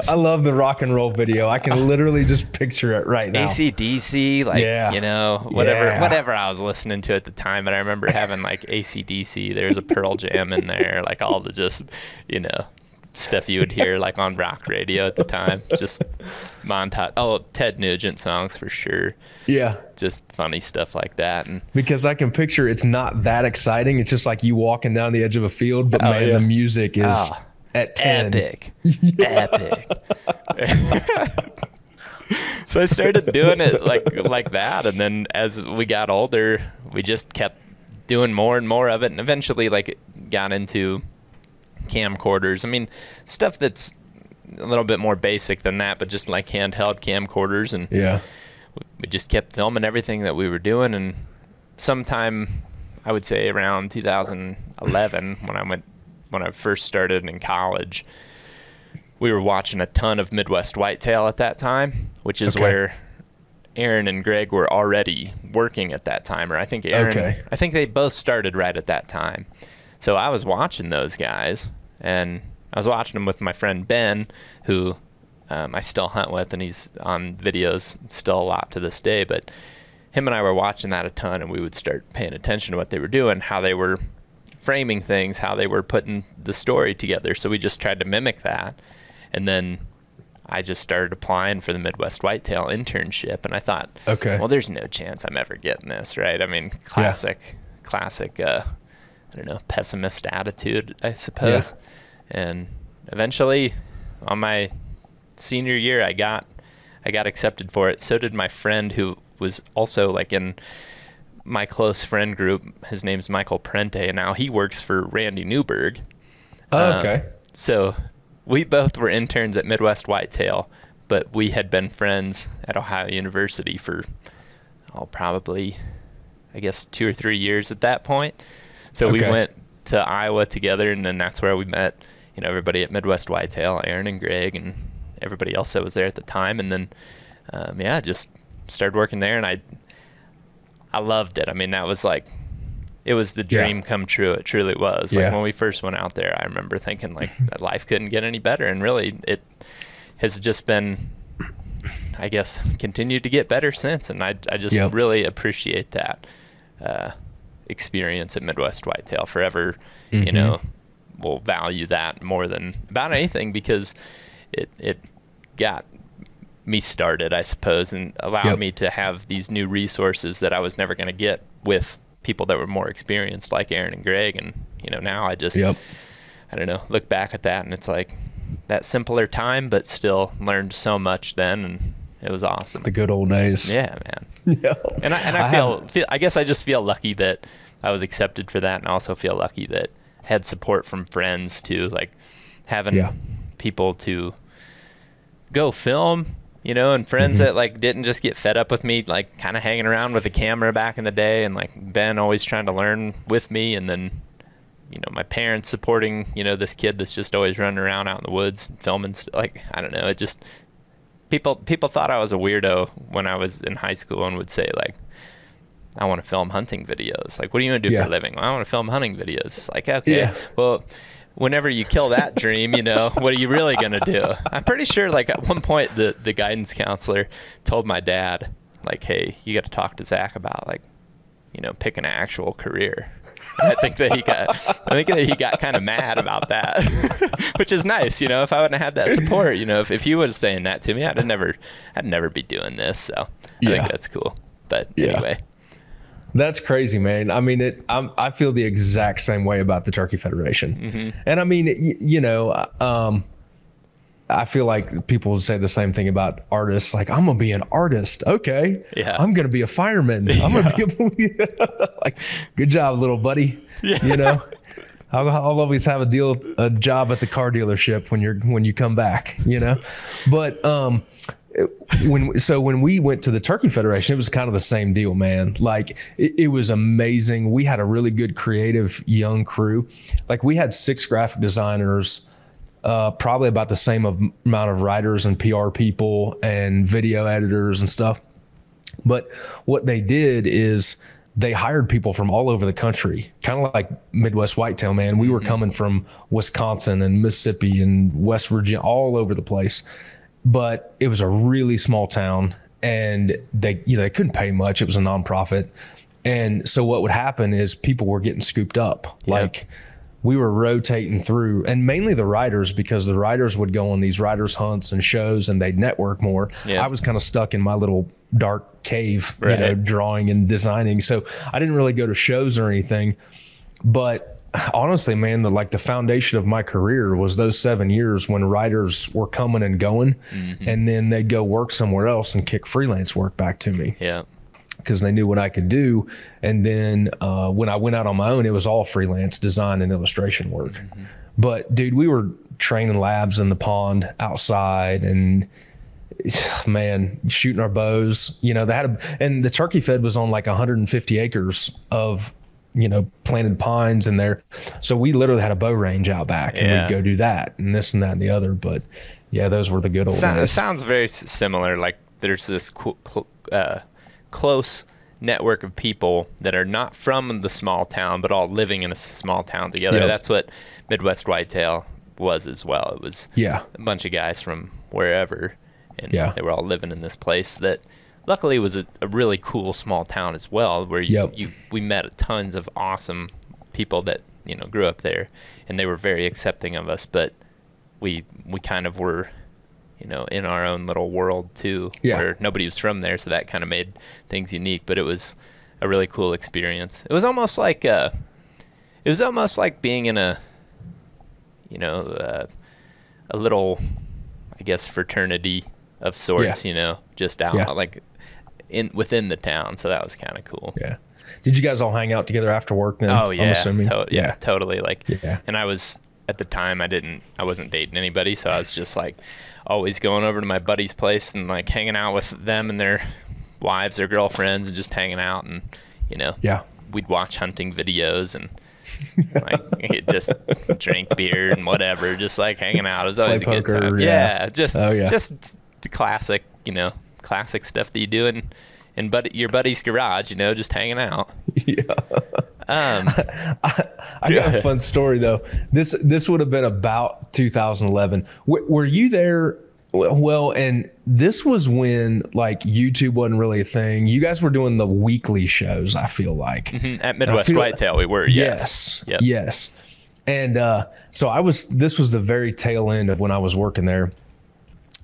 Speaker 2: I love the rock and roll video. I can literally just picture it right now.
Speaker 1: ACDC, like
Speaker 2: Yeah.
Speaker 1: you know, whatever
Speaker 2: Yeah.
Speaker 1: whatever I was listening to at the time. But I remember having like ACDC. There's a Pearl Jam in there, like all the just you know stuff you would hear like on rock radio at the time. Just montage. Oh, Ted Nugent songs for sure.
Speaker 2: Yeah.
Speaker 1: Just funny stuff like that. And
Speaker 2: Because I can picture it's not that exciting. It's just like you walking down the edge of a field, but oh, man,
Speaker 1: yeah.
Speaker 2: the music is
Speaker 1: Oh,
Speaker 2: at 10.
Speaker 1: epic, epic. so I started doing it like like that, and then as we got older, we just kept doing more and more of it, and eventually like it got into camcorders. I mean, stuff that's a little bit more basic than that, but just like handheld camcorders, and
Speaker 2: Yeah.
Speaker 1: we just kept filming everything that we were doing and sometime i would say around 2011 when i went when i first started in college we were watching a ton of midwest whitetail at that time which is
Speaker 2: Okay.
Speaker 1: where aaron and greg were already working at that time or i think aaron
Speaker 2: Okay.
Speaker 1: i think they both started right at that time so i was watching those guys and i was watching them with my friend ben who um, I still hunt with, and he's on videos still a lot to this day. But him and I were watching that a ton, and we would start paying attention to what they were doing, how they were framing things, how they were putting the story together. So we just tried to mimic that, and then I just started applying for the Midwest Whitetail internship, and I thought,
Speaker 2: Okay.
Speaker 1: well, there's no chance I'm ever getting this, right? I mean, classic, classic. Uh, I don't know, pessimist attitude, I suppose. And eventually, on my senior year, I got I got accepted for it. So did my friend who was also like in my close friend group. His name's Michael Prente, and now he works for Randy Newberg.
Speaker 2: Oh,
Speaker 1: Um,
Speaker 2: okay.
Speaker 1: So we both were interns at Midwest Whitetail, but we had been friends at Ohio University for oh probably I guess two or three years at that point. So we went to Iowa together, and then that's where we met. You know, everybody at Midwest Whitetail, Aaron and Greg, and everybody else that was there at the time. And then, um, yeah, just started working there, and I, I loved it. I mean, that was like, it was the
Speaker 2: Yeah.
Speaker 1: dream come true. It truly was. Like
Speaker 2: Yeah.
Speaker 1: when we first went out there, I remember thinking like that life couldn't get any better, and really, it has just been I guess continued to get better since, and I I just
Speaker 2: Yep.
Speaker 1: really appreciate that uh, experience at Midwest Whitetail. Forever, you
Speaker 2: Mhm.
Speaker 1: know, will value that more than about anything because it it got me started, I suppose, and allowed
Speaker 2: Yep.
Speaker 1: me to have these new resources that I was never going to get with people that were more experienced, like Aaron and Greg. And you know, now I just
Speaker 2: Yep.
Speaker 1: I don't know, look back at that and it's like that simpler time, but still learned so much then, and it was awesome.
Speaker 2: The good old days.
Speaker 1: Yeah, man.
Speaker 2: yeah.
Speaker 1: And I and I,
Speaker 2: I
Speaker 1: feel, feel I guess I just feel lucky that I was accepted for that, and I also feel lucky that I had support from friends too, like having
Speaker 2: Yeah.
Speaker 1: people to go film, you know, and friends
Speaker 2: Mm-hmm.
Speaker 1: that like didn't just get fed up with me, like kind of hanging around with a camera back in the day, and like Ben always trying to learn with me, and then you know my parents supporting you know this kid that's just always running around out in the woods filming st- like I don't know it just people people thought I was a weirdo when I was in high school and would say like I want to film hunting videos like what are you gonna do
Speaker 2: Yeah.
Speaker 1: for a living well, I want to film hunting videos it's like okay
Speaker 2: Yeah.
Speaker 1: well whenever you kill that dream you know what are you really gonna do I'm pretty sure like at one point the the guidance counselor told my dad like hey you got to talk to Zach about like you know pick an actual career I think that he got I think that he got kind of mad about that, which is nice. You know, if I wouldn't have had that support, you know, if, if he was saying that to me, I'd never I'd never be doing this. So I
Speaker 2: Yeah.
Speaker 1: think that's cool. But
Speaker 2: Yeah.
Speaker 1: anyway,
Speaker 2: That's crazy, man. I mean, it. I'm, I feel the exact same way about the Turkey Federation,
Speaker 1: Mm-hmm.
Speaker 2: and I mean, y- you know, um, I feel like people would say the same thing about artists. Like, I'm gonna be an artist. Okay,
Speaker 1: Yeah.
Speaker 2: I'm gonna be a fireman. I'm gonna be a police. like, good job, little buddy.
Speaker 1: Yeah.
Speaker 2: You know. I'll, I'll always have a deal, a job at the car dealership when you're when you come back, you know. But um, when so when we went to the Turkey Federation, it was kind of the same deal, man. Like it, it was amazing. We had a really good creative young crew. Like we had six graphic designers, uh, probably about the same amount of writers and PR people and video editors and stuff. But what they did is they hired people from all over the country, kind of like Midwest Whitetail, man. We were coming from Wisconsin and Mississippi and West Virginia, all over the place. But it was a really small town and they, you know, they couldn't pay much. It was a nonprofit. And so what would happen is people were getting scooped up. Like we were rotating through and mainly the writers because the writers would go on these writers hunts and shows and they'd network more.
Speaker 1: Yeah.
Speaker 2: I was kind of stuck in my little dark cave, you know, drawing and designing. So I didn't really go to shows or anything. But honestly, man, the like the foundation of my career was those seven years when writers were coming and going,
Speaker 1: Mm-hmm.
Speaker 2: and then they'd go work somewhere else and kick freelance work back to me
Speaker 1: yeah,
Speaker 2: because they knew what I could do. And then uh, when I went out on my own, it was all freelance design and illustration work. But dude, we were training labs in the pond outside and man, shooting our bows. You know, they had a, and the turkey fed was on like 150 acres of, you know, planted pines in there. So we literally had a bow range out back and
Speaker 1: Yeah.
Speaker 2: we'd go do that and this and that and the other. But yeah, those were the good old
Speaker 1: So, it
Speaker 2: days.
Speaker 1: sounds very similar. Like there's this co- cl- uh, close network of people that are not from the small town, but all living in a small town together.
Speaker 2: Yeah.
Speaker 1: That's what Midwest Whitetail was as well. It was
Speaker 2: Yeah.
Speaker 1: a bunch of guys from wherever, and
Speaker 2: Yeah.
Speaker 1: they were all living in this place that luckily it was a, a really cool small town as well, where you,
Speaker 2: Yep.
Speaker 1: you we met tons of awesome people that you know grew up there, and they were very accepting of us, but we we kind of were you know in our own little world too
Speaker 2: Yeah.
Speaker 1: where nobody was from there so that kind of made things unique but it was a really cool experience it was almost like uh it was almost like being in a you know uh, a little i guess fraternity of sorts
Speaker 2: Yeah.
Speaker 1: you know just out
Speaker 2: Yeah.
Speaker 1: like in within the town so that was kind of cool
Speaker 2: Yeah. Did you guys all hang out together after work then?
Speaker 1: Oh yeah,
Speaker 2: I'm assuming.
Speaker 1: to- yeah, totally. Like,
Speaker 2: Yeah.
Speaker 1: and I was at the time I didn't, I wasn't dating anybody, so I was just like always going over to my buddy's place and like hanging out with them and their wives or girlfriends and just hanging out and you know,
Speaker 2: Yeah.
Speaker 1: we'd watch hunting videos and like just drink beer and whatever, just like hanging out. It was always
Speaker 2: Play
Speaker 1: a good time.
Speaker 2: yeah.
Speaker 1: Yeah, just
Speaker 2: Oh, yeah.
Speaker 1: just the classic, you know, classic stuff that you do in in buddy, your buddy's garage, you know, just hanging out.
Speaker 2: Yeah.
Speaker 1: Um,
Speaker 2: I got a fun story though. This this would have been about 2011. W- were you there? Well, and this was when like YouTube wasn't really a thing. You guys were doing the weekly shows. I feel like
Speaker 1: at Midwest
Speaker 2: feel-
Speaker 1: Whitetail, we were. Yes.
Speaker 2: Yes.
Speaker 1: Yep.
Speaker 2: Yes. And uh, so I was, this was the very tail end of when I was working there.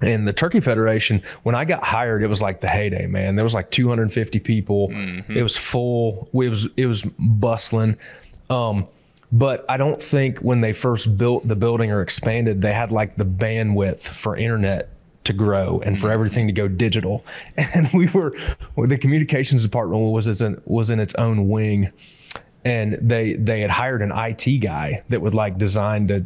Speaker 2: And the Turkey Federation, when I got hired, it was like the heyday, man. There was like 250 people.
Speaker 1: Mm-hmm.
Speaker 2: It was full. It was it was bustling. Um, but I don't think when they first built the building or expanded, they had like the bandwidth for internet to grow and for everything to go digital. And we were well, the communications department was in, was in its own wing, and they they had hired an IT guy that would like design to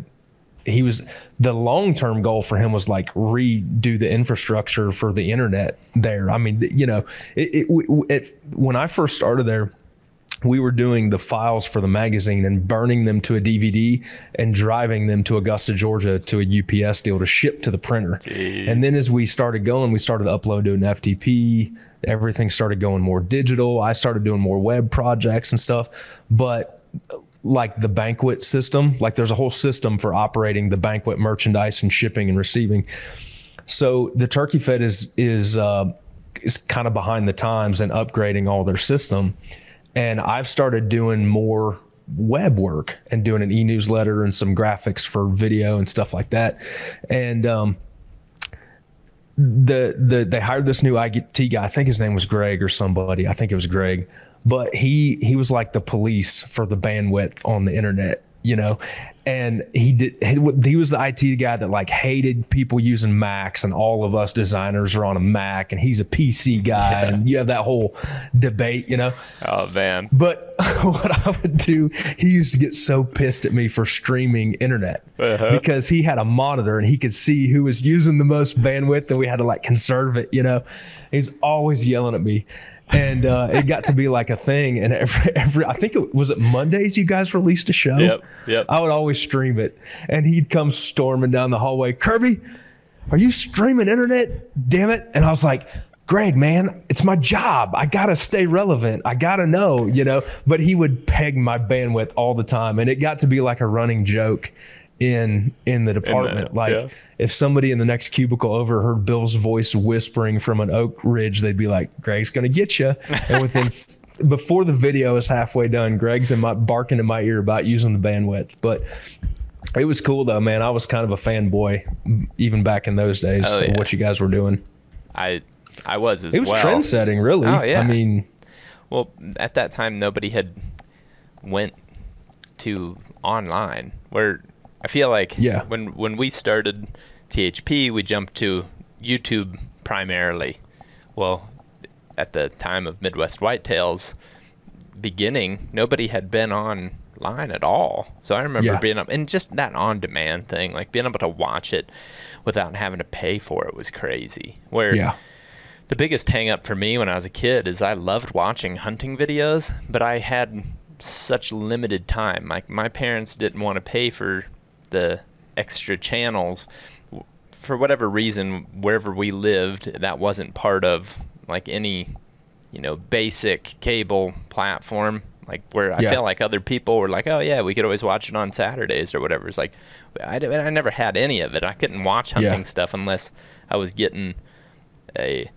Speaker 2: he was the long term goal for him was like redo the infrastructure for the internet there. I mean, you know, it, it, it, when I first started there, we were doing the files for the magazine and burning them to a DVD and driving them to Augusta, Georgia to a UPS deal to ship to the printer. Jeez. And then as we started going, we started to upload to an FTP. Everything started going more digital. I started doing more web projects and stuff. But like the banquet system. Like there's a whole system for operating the banquet merchandise and shipping and receiving. So the Turkey Fed is is uh, is kind of behind the times and upgrading all their system. And I've started doing more web work and doing an e-newsletter and some graphics for video and stuff like that. And um, the the they hired this new IT guy. I think his name was Greg or somebody. I think it was Greg but he he was like the police for the bandwidth on the internet you know and he did he was the IT guy that like hated people using Macs and all of us designers are on a Mac and he's a PC guy yeah. and you have that whole debate you know
Speaker 1: oh man
Speaker 2: but what I would do he used to get so pissed at me for streaming internet uh-huh. because he had a monitor and he could see who was using the most bandwidth and we had to like conserve it you know he's always yelling at me and uh, it got to be like a thing. And every, every I think it was it Mondays you guys released a show.
Speaker 1: Yep, yep.
Speaker 2: I would always stream it, and he'd come storming down the hallway. Kirby, are you streaming internet? Damn it! And I was like. Greg, man, it's my job. I gotta stay relevant. I gotta know, you know. But he would peg my bandwidth all the time, and it got to be like a running joke in in the department. In like yeah. If somebody in the next cubicle over heard Bill's voice whispering from an oak ridge, they'd be like, "Greg's gonna get you." And within before the video is halfway done, Greg's in my barking in my ear about using the bandwidth. But it was cool though, man. I was kind of a fanboy even back in those days oh, yeah. of what you guys were doing.
Speaker 1: I I was as
Speaker 2: well. It was
Speaker 1: well.
Speaker 2: trend setting, really. Oh yeah. I mean,
Speaker 1: well, at that time nobody had went to online where I feel like
Speaker 2: yeah.
Speaker 1: when when we started THP, we jumped to YouTube primarily. Well, at the time of Midwest Whitetails beginning, nobody had been online at all. So I remember yeah. being up and just that on demand thing, like being able to watch it without having to pay for it was crazy. Where
Speaker 2: yeah.
Speaker 1: the biggest hang up for me when I was a kid is I loved watching hunting videos, but I had such limited time. Like my parents didn't want to pay for the extra channels for whatever reason wherever we lived that wasn't part of like any you know basic cable platform like where I yeah. felt like other people were like, oh yeah, we could always watch it on Saturdays or whatever. It's like I, I never had any of it. I couldn't watch hunting yeah. stuff unless I was getting a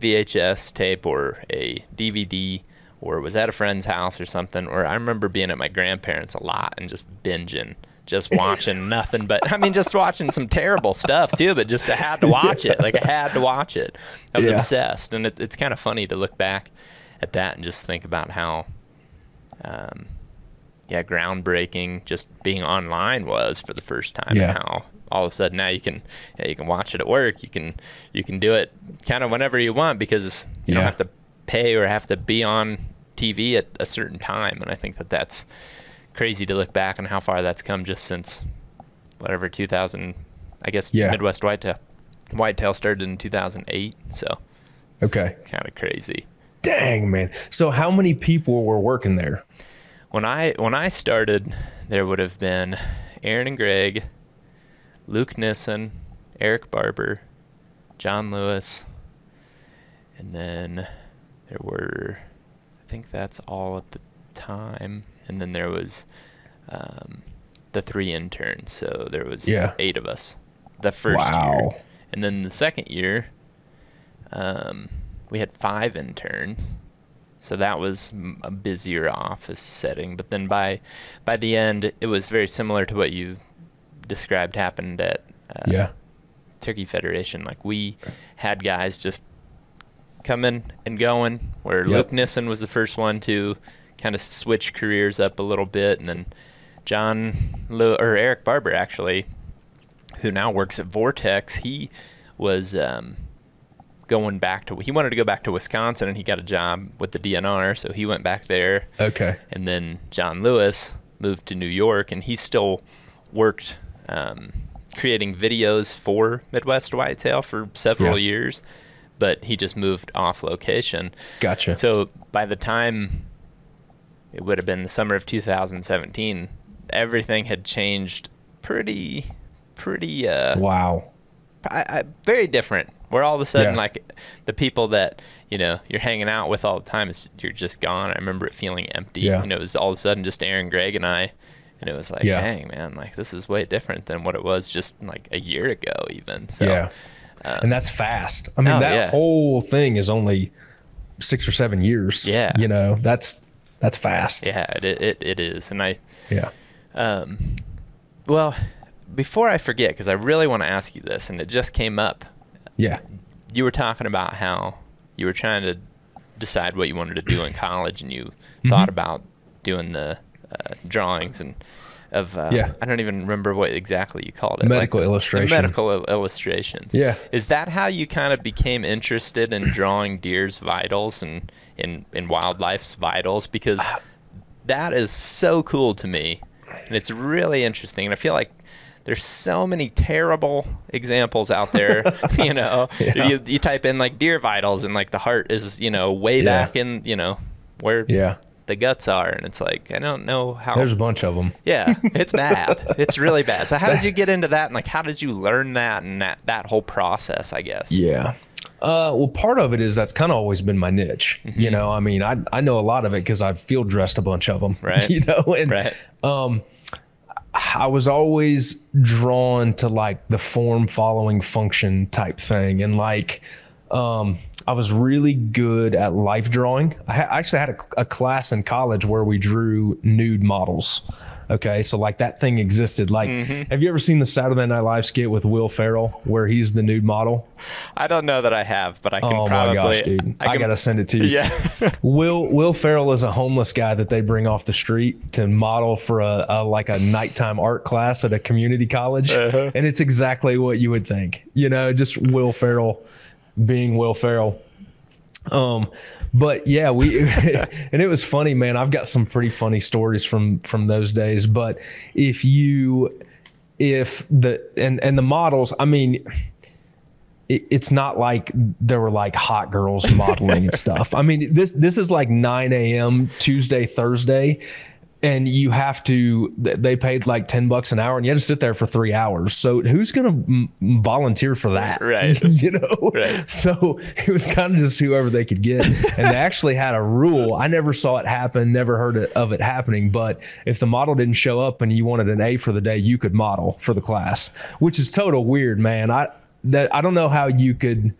Speaker 1: VHS tape or a DVD or was at a friend's house or something. Or I remember being at my grandparents a lot and just binging just watching nothing but I mean just watching some terrible stuff too, but just I had to watch it. Like I had to watch it. I was yeah. obsessed, and it, it's kind of funny to look back at that and just think about how, um, yeah, groundbreaking just being online was for the first time, yeah. and how all of a sudden now you can yeah, you can watch it at work. You can you can do it kind of whenever you want because you yeah. don't have to pay or have to be on TV at a certain time, and I think that that's crazy to look back on how far that's come just since whatever 2000 I guess yeah. Midwest Whitetail Whitetail started in 2008 so
Speaker 2: okay.
Speaker 1: kind of crazy.
Speaker 2: Dang man. So how many people were working there?
Speaker 1: When I when I started there would have been Aaron and Greg Luke Nissen Eric Barber John Lewis and then there were I think that's all at the time and then there was um, the three interns. So there was yeah. eight of us the first wow. year, and then the second year, um, we had five interns. So that was a busier office setting. But then by by the end, it was very similar to what you described happened at uh,
Speaker 2: yeah.
Speaker 1: Turkey Federation. Like we had guys just coming and going. Where yep. Luke Nissen was the first one to kind of switch careers up a little bit, and then John or Eric Barber actually, who now works at Vortex, he was um, going back to he wanted to go back to Wisconsin and he got a job with the DNR, so he went back there.
Speaker 2: Okay.
Speaker 1: And then John Lewis moved to New York, and he still worked um, creating videos for Midwest Whitetail for several
Speaker 2: Yeah.
Speaker 1: years, but he just moved off location.
Speaker 2: Gotcha.
Speaker 1: So by the time it would have been the summer of 2017, everything had changed pretty, pretty, uh,
Speaker 2: wow.
Speaker 1: I, I, very different. Where all of a sudden,
Speaker 2: Yeah.
Speaker 1: like the people that you know you're hanging out with all the time, is you're just gone. I remember it feeling empty,
Speaker 2: Yeah.
Speaker 1: and it was all of a sudden just Aaron, Greg, and I, and it was like,
Speaker 2: Yeah.
Speaker 1: dang man, like this is way different than what it was just like a year ago, even. So,
Speaker 2: yeah. and that's fast. I mean,
Speaker 1: oh,
Speaker 2: that
Speaker 1: yeah.
Speaker 2: whole thing is only six or seven years.
Speaker 1: Yeah.
Speaker 2: You know, that's that's fast.
Speaker 1: yeah, it, it it is, and I
Speaker 2: Yeah.
Speaker 1: Um, well, before I forget, because I really want to ask you this, and it just came up.
Speaker 2: Yeah.
Speaker 1: You were talking about how you were trying to decide what you wanted to do in college, and you
Speaker 2: Mm-hmm.
Speaker 1: thought about doing the uh, drawings and of uh,
Speaker 2: Yeah.
Speaker 1: I don't even remember what exactly you called it.
Speaker 2: Medical
Speaker 1: the
Speaker 2: illustration.
Speaker 1: medical il- illustrations.
Speaker 2: Yeah.
Speaker 1: Is that how you kind of became interested in drawing deer's vitals and in in wildlife's vitals? Because
Speaker 2: Uh,
Speaker 1: that is so cool to me, and it's really interesting. And I feel like there's so many terrible examples out there. you know,
Speaker 2: Yeah.
Speaker 1: if you you type in like deer vitals, and like the heart is you know way
Speaker 2: Yeah.
Speaker 1: back in you know where
Speaker 2: Yeah.
Speaker 1: The guts are, and it's like I don't know how.
Speaker 2: There's a bunch of them.
Speaker 1: yeah, it's bad. it's really bad. So how did you get into that, and like how did you learn that, and that that whole process? I guess.
Speaker 2: Yeah. Uh, well, part of it is that's kind of always been my niche.
Speaker 1: Mm-hmm.
Speaker 2: You know, I mean, I I know a lot of it because I've field dressed a bunch of them.
Speaker 1: Right.
Speaker 2: You know, and
Speaker 1: Right.
Speaker 2: um, I was always drawn to like the form following function type thing. And like, um, I was really good at life drawing. I, ha- I actually had a, a class in college where we drew nude models. Okay. So like that thing existed. Like,
Speaker 1: Mm-hmm.
Speaker 2: have you ever seen the Saturday Night Live skit with Will Ferrell where he's the nude model?
Speaker 1: I don't know that I have, but I can
Speaker 2: Oh
Speaker 1: probably.
Speaker 2: my gosh, dude. I,
Speaker 1: can-
Speaker 2: gotta send it to you.
Speaker 1: Yeah.
Speaker 2: Will Will Ferrell is a homeless guy that they bring off the street to model for a, a like a nighttime art class at a community college,
Speaker 1: Uh-huh.
Speaker 2: and it's exactly what you would think. You know, just Will Ferrell being Will Ferrell. Um, but yeah, we and it was funny, man. I've got some pretty funny stories from from those days. But if you if the and and the models, I mean it, it's not like there were like hot girls modeling and stuff. I mean, this this is like 9 a.m. Tuesday, Thursday, and you have to. They paid like 10 bucks an hour, and you had to sit there for three hours. So who's gonna m- volunteer for that?
Speaker 1: Right.
Speaker 2: you know.
Speaker 1: Right.
Speaker 2: So it was kind of just whoever they could get, and they actually had a rule. I never saw it happen, never heard of it happening. But if the model didn't show up and you wanted an A for the day, you could model for the class, which is total weird, man. I that I don't know how you could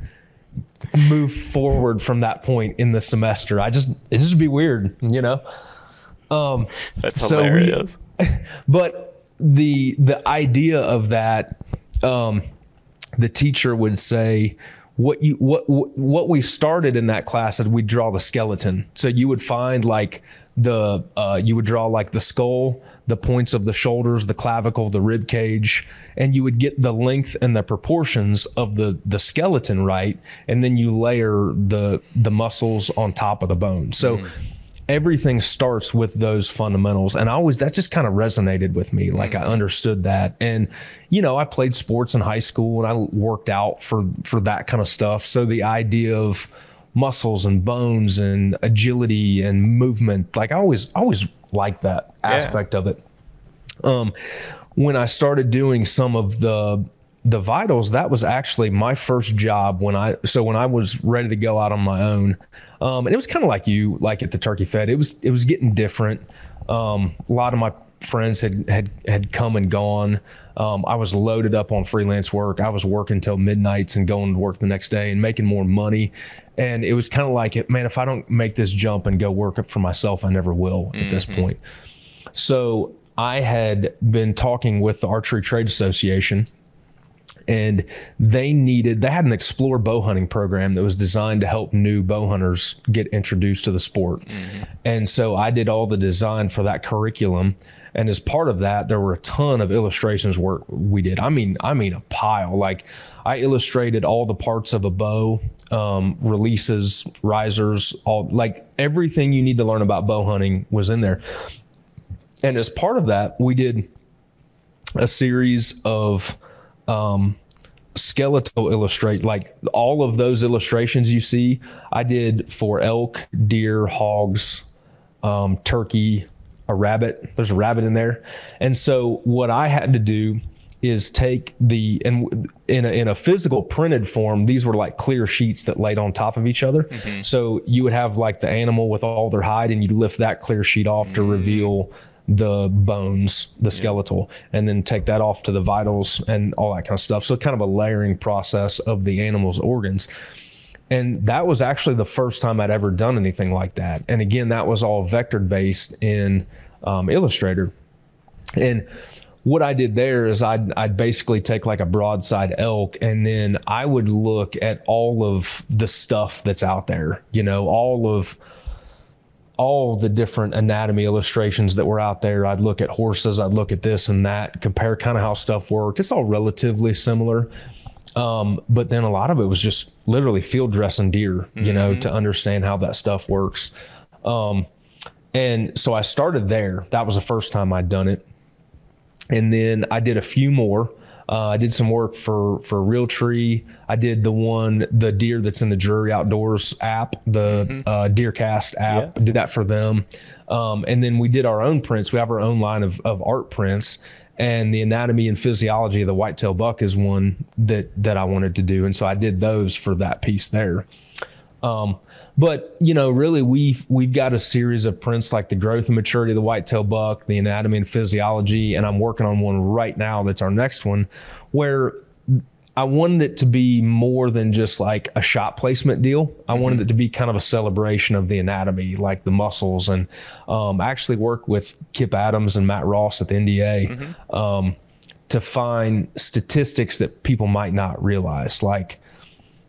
Speaker 2: move forward from that point in the semester. I just it just be weird, you know.
Speaker 1: That's
Speaker 2: So we-
Speaker 1: hilarious.
Speaker 2: But the the idea of that, um, the teacher would say, "What you what what we started in that class is we draw the skeleton. So you would find like the uh, you would draw like the skull, the points of the shoulders, the clavicle, the rib cage, and you would get the length and the proportions of the the skeleton right, and then you layer the the muscles on top of the bone. So everything starts with those fundamentals. And i always that just kind of resonated with me. Like i understood that. And you know i played sports in high school and i worked out for for that kind of stuff. So the idea of muscles and bones and agility and movement like i always always liked that aspect of it. Um, when I started doing some of the the vitals, that was actually my first job when I so when I was ready to go out on my own. Um, and it was kind of like you, like at the Turkey Fed. It was it was getting different. Um, a lot of my friends had had had come and gone. Um, I was loaded up on freelance work. I was working till midnights and going to work the next day and making more money. And it was kind of like, man, if I don't make this jump and go work for myself, I never will at this point. So I had been talking with the Archery Trade Association, and they needed they had an explore bow hunting program that was designed to help new bow hunters get introduced to the sport. And so I did all the design for that curriculum. And as part of that, there were a ton of illustrations work we did. I mean, I mean a pile. Like I illustrated all the parts of a bow, um, releases, risers, all like everything you need to learn about bow hunting was in there. And as part of that, we did a series of um, skeletal illustrate like all of those illustrations you see i did for elk deer hogs um, turkey a rabbit there's a rabbit in there and so what i had to do is take the and in a, in a physical printed form these were like clear sheets that laid on top of each other mm-hmm. so you would have like the animal with all their hide and you'd lift that clear sheet off to mm-hmm. reveal the bones, the skeletal, and then take that off to the vitals and all that kind of stuff. So kind of a layering process of the animal's organs. And that was actually the first time I'd ever done anything like that. And again, that was all vector based in um, Illustrator. And what I did there is I'd, I'd basically take like a broadside elk and then I would look at all of the stuff that's out there, you know, all of all the different anatomy illustrations that were out there. I'd look at horses, I'd look at this and that, compare kind of how stuff worked. It's all relatively similar. Um, but then a lot of it was just literally field dressing deer, you mm-hmm. know, to understand how that stuff works. Um, and so I started there. That was the first time I'd done it. And then I did a few more. Uh, I did some work for for Realtree. I did the one the deer that's in the Drury Outdoors app, the mm-hmm. uh, DeerCast app. Yeah. Did that for them, um, and then we did our own prints. We have our own line of of art prints, and the anatomy and physiology of the whitetail buck is one that that I wanted to do, and so I did those for that piece there. Um, but you know, really, we've we've got a series of prints like the growth and maturity of the whitetail buck, the anatomy and physiology, and I'm working on one right now. That's our next one, where I wanted it to be more than just like a shot placement deal. I mm-hmm. wanted it to be kind of a celebration of the anatomy, like the muscles, and um, I actually work with Kip Adams and Matt Ross at the NDA mm-hmm. um, to find statistics that people might not realize, like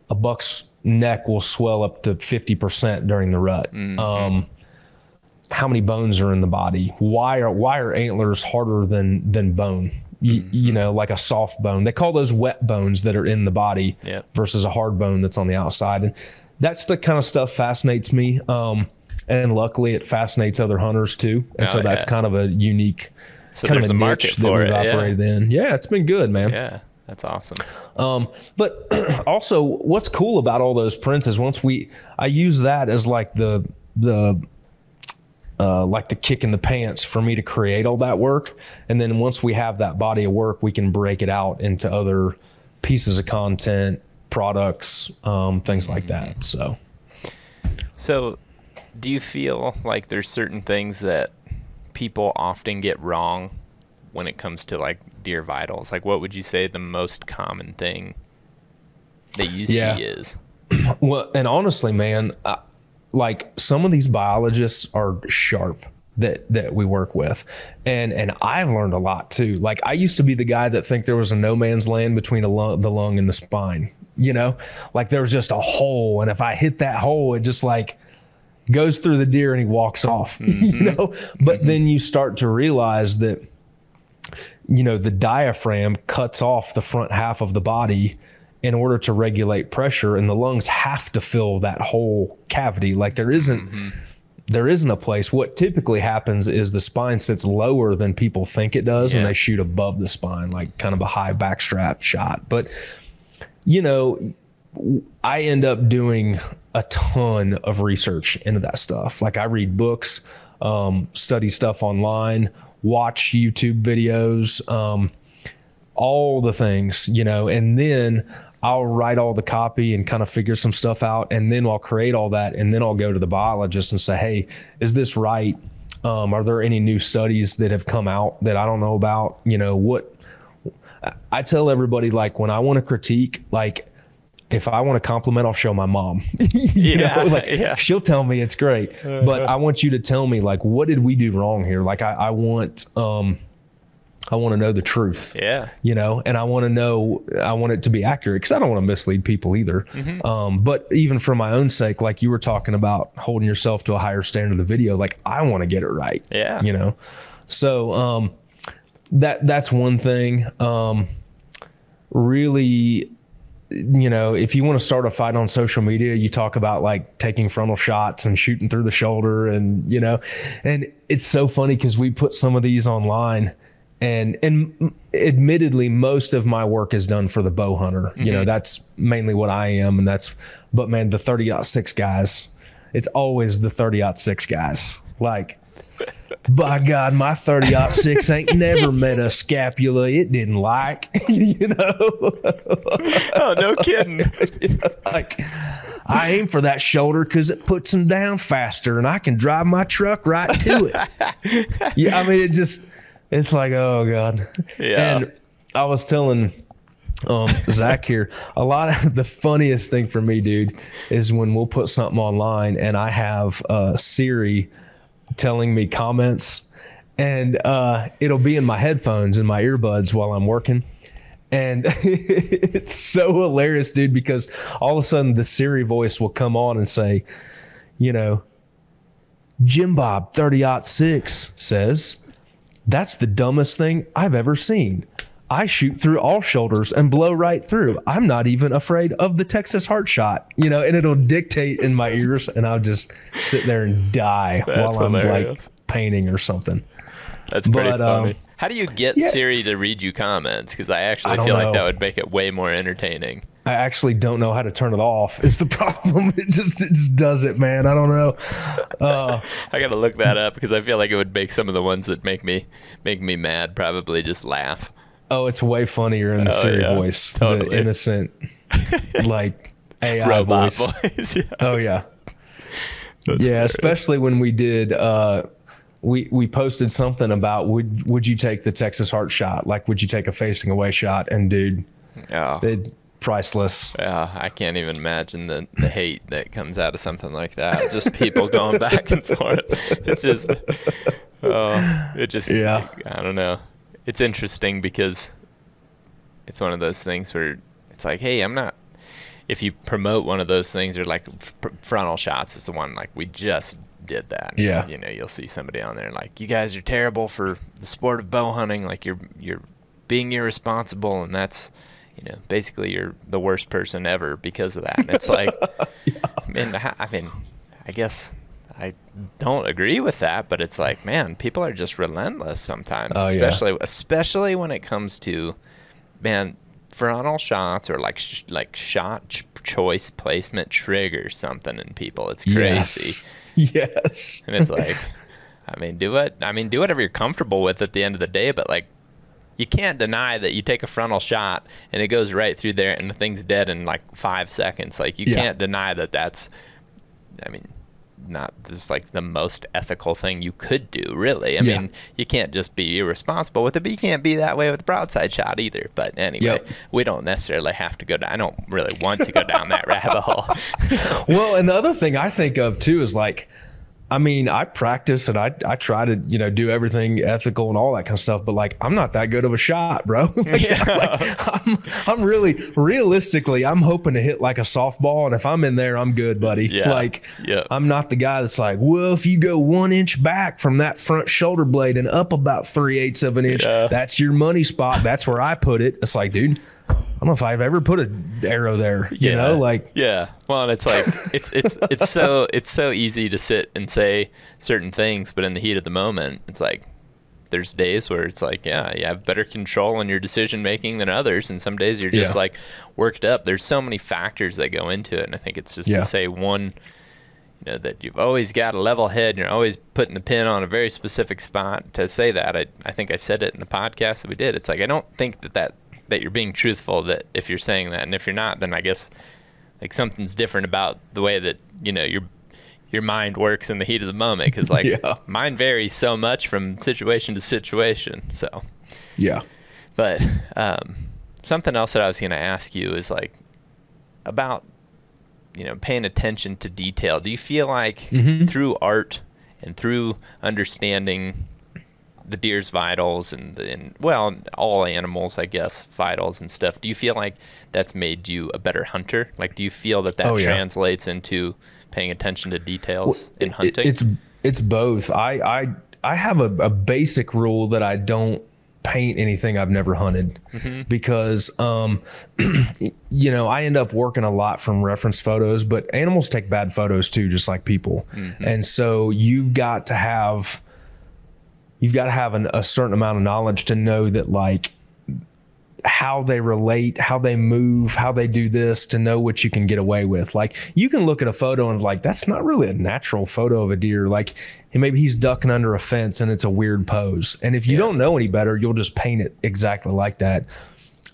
Speaker 2: a buck's neck will swell up to 50% during the rut. Mm-hmm. Um, how many bones are in the body? Why are why are antlers harder than than bone? You, mm-hmm. you know, like a soft bone. They call those wet bones that are in the body yep. versus a hard bone that's on the outside. And that's the kind of stuff fascinates me. Um, and luckily, it fascinates other hunters too. And oh, so that's yeah. kind of a unique
Speaker 1: so kind of a, a niche that we've it,
Speaker 2: operated
Speaker 1: yeah.
Speaker 2: in. Yeah, it's been good, man.
Speaker 1: Yeah. That's awesome.
Speaker 2: Um, but also, what's cool about all those prints is once we, I use that as like the the uh, like the kick in the pants for me to create all that work, and then once we have that body of work, we can break it out into other pieces of content, products, um, things like that. Mm-hmm. So,
Speaker 1: so do you feel like there's certain things that people often get wrong when it comes to like deer vitals? Like, what would you say the most common thing that you yeah. see is?
Speaker 2: Well, and honestly, man, I, like some of these biologists are sharp that that we work with and and I've learned a lot too like I used to be the guy that think there was a no man's land between lung, the lung and the spine you know like there was just a hole and if I hit that hole it just like goes through the deer and he walks off mm-hmm. you know but mm-hmm. then you start to realize that you know, the diaphragm cuts off the front half of the body in order to regulate pressure and the lungs have to fill that whole cavity. Like there isn't mm-hmm. there isn't a place. What typically happens is the spine sits lower than people think it does yeah. and they shoot above the spine, like kind of a high backstrap shot. But you know, I end up doing a ton of research into that stuff. Like I read books, um, study stuff online, watch YouTube videos, um, all the things, you know, and then I'll write all the copy and kind of figure some stuff out. And then I'll create all that. And then I'll go to the biologist and say, hey, is this right? Um, are there any new studies that have come out that I don't know about? You know, what I tell everybody, like, when I want to critique, like, if I want to compliment, I'll show my mom. yeah, know? like yeah. she'll tell me it's great, but I want you to tell me like what did we do wrong here? Like I, I want, um, I want to know the truth.
Speaker 1: Yeah,
Speaker 2: you know, and I want to know, I want it to be accurate because I don't want to mislead people either. Mm-hmm. Um, but even for my own sake, like you were talking about holding yourself to a higher standard of the video, like I want to get it right.
Speaker 1: Yeah,
Speaker 2: you know. So um, that that's one thing. Um, really, you know, if you want to start a fight on social media, you talk about like taking frontal shots and shooting through the shoulder, and you know, and it's so funny because we put some of these online. And and admittedly, most of my work is done for the bow hunter. You know, mm-hmm. that's mainly what I am, and that's. But man, the thirty six guys, it's always the thirty six guys. Like, by God, my 30 six ain't never met a scapula it didn't like, you know?
Speaker 1: Oh, no kidding.
Speaker 2: like, I aim for that shoulder because it puts them down faster and I can drive my truck right to it. yeah, I mean, it just, it's like, oh God.
Speaker 1: Yeah.
Speaker 2: And I was telling um, Zach here, a lot of the funniest thing for me, dude, is when we'll put something online and I have uh, Siri telling me comments and uh, it'll be in my headphones and my earbuds while I'm working. And it's so hilarious, dude, because all of a sudden the Siri voice will come on and say, you know, Jim Bob 30 6 says, that's the dumbest thing I've ever seen. I shoot through all shoulders and blow right through. I'm not even afraid of the Texas heart shot, you know, and it'll dictate in my ears and I'll just sit there and die
Speaker 1: That's
Speaker 2: while I'm
Speaker 1: hilarious.
Speaker 2: like painting or something.
Speaker 1: That's pretty
Speaker 2: But,
Speaker 1: funny.
Speaker 2: um,
Speaker 1: How do you get
Speaker 2: yeah.
Speaker 1: Siri to read you comments? Because I actually
Speaker 2: I don't
Speaker 1: feel like that would make it way more entertaining.
Speaker 2: I actually don't know how to turn it off. Is the problem? It just it just does it, man. I don't know. Uh,
Speaker 1: I gotta look that up because I feel like it would make some of the ones that make me make me mad probably just laugh.
Speaker 2: Oh, it's way funnier in the
Speaker 1: Oh,
Speaker 2: Siri
Speaker 1: yeah,
Speaker 2: voice,
Speaker 1: totally.
Speaker 2: the innocent, like AI
Speaker 1: Robot
Speaker 2: voice.
Speaker 1: voice. yeah.
Speaker 2: Oh yeah,
Speaker 1: That's
Speaker 2: yeah.
Speaker 1: hilarious.
Speaker 2: Especially when we did. Uh, we we posted something about would would you take the Texas heart shot? Like, would you take a facing away shot? And dude,
Speaker 1: Oh.
Speaker 2: it priceless.
Speaker 1: Yeah, I can't even imagine the, the hate that comes out of something like that. Just people going back and forth. It's just, oh, it just,
Speaker 2: Yeah.
Speaker 1: I don't know. It's interesting because it's one of those things where it's like, hey, I'm not. If you promote one of those things, or like frontal shots is the one like we just did that.
Speaker 2: Yeah.
Speaker 1: you know, you'll see somebody on there like, you guys are terrible for the sport of bow hunting. Like you're you're being irresponsible, and that's you know basically you're the worst person ever because of that. And it's like, I mean, I I mean, I guess I don't agree with that, but it's like, man, people are just relentless sometimes,
Speaker 2: Oh, yeah.
Speaker 1: especially especially when it comes to man frontal shots or like sh- like shot ch- choice placement triggers something in people. It's crazy.
Speaker 2: Yes. Yes.
Speaker 1: And it's like, I mean, do it. I mean, do whatever you're comfortable with at the end of the day, but like, you can't deny that you take a frontal shot and it goes right through there and the thing's dead in like five seconds. Like, you
Speaker 2: Yeah.
Speaker 1: can't deny that that's, I mean, not just like the most ethical thing you could do, really. I
Speaker 2: Yeah.
Speaker 1: mean, you can't just be irresponsible with it, but you can't be that way with the broadside shot either. But anyway,
Speaker 2: Yep.
Speaker 1: we don't necessarily have to go down. I don't really want to go down that rabbit hole.
Speaker 2: well, and the other thing I think of too is like, I mean, I practice and I I try to you know do everything ethical and all that kind of stuff, but like I'm not that good of a shot, bro. like, like, I'm I'm really realistically I'm hoping to hit like a softball, and if I'm in there, I'm good, buddy.
Speaker 1: Yeah.
Speaker 2: Like
Speaker 1: Yeah.
Speaker 2: I'm not the guy that's like, well, if you go one inch back from that front shoulder blade and up about three eighths of an inch,
Speaker 1: Yeah.
Speaker 2: that's your money spot. That's where I put it. It's like, dude. I don't know if I've ever put an arrow there. You know, like
Speaker 1: yeah well and it's like it's it's it's so it's so easy to sit and say certain things but in the heat of the moment it's like there's days where it's like yeah you have better control in your decision making than others and some days you're just
Speaker 2: Yeah.
Speaker 1: like worked up there's so many factors that go into it and i think it's just
Speaker 2: Yeah.
Speaker 1: to say one you know that you've always got a level head and you're always putting the pin on a very specific spot to say that i, I think i said it in the podcast that we did it's like i don't think that that that you're being truthful that if you're saying that and if you're not then i guess like something's different about the way that you know your your mind works in the heat of the moment because like
Speaker 2: Yeah.
Speaker 1: mine varies so much from situation to situation so
Speaker 2: yeah.
Speaker 1: but um, something else that i was going to ask you is like about you know paying attention to detail do you feel like
Speaker 2: Mhm.
Speaker 1: through art and through understanding the deer's vitals and, and well all animals i guess vitals and stuff. Do you feel like that's made you a better hunter? Like do you feel that that
Speaker 2: Oh, yeah.
Speaker 1: translates into paying attention to details in
Speaker 2: It-
Speaker 1: hunting?
Speaker 2: it's it's both. I I I have a, a basic rule that I don't paint anything I've never hunted because um you know I end up working a lot from reference photos but animals take bad photos too just like people. And so you've got to have you've got to have an, a certain amount of knowledge to know that like how they relate, how they move, how they do this to know what you can get away with. Like you can look at a photo and like that's not really a natural photo of a deer. Like maybe he's ducking under a fence and it's a weird pose. And if you don't know any better, you'll just paint it exactly like that.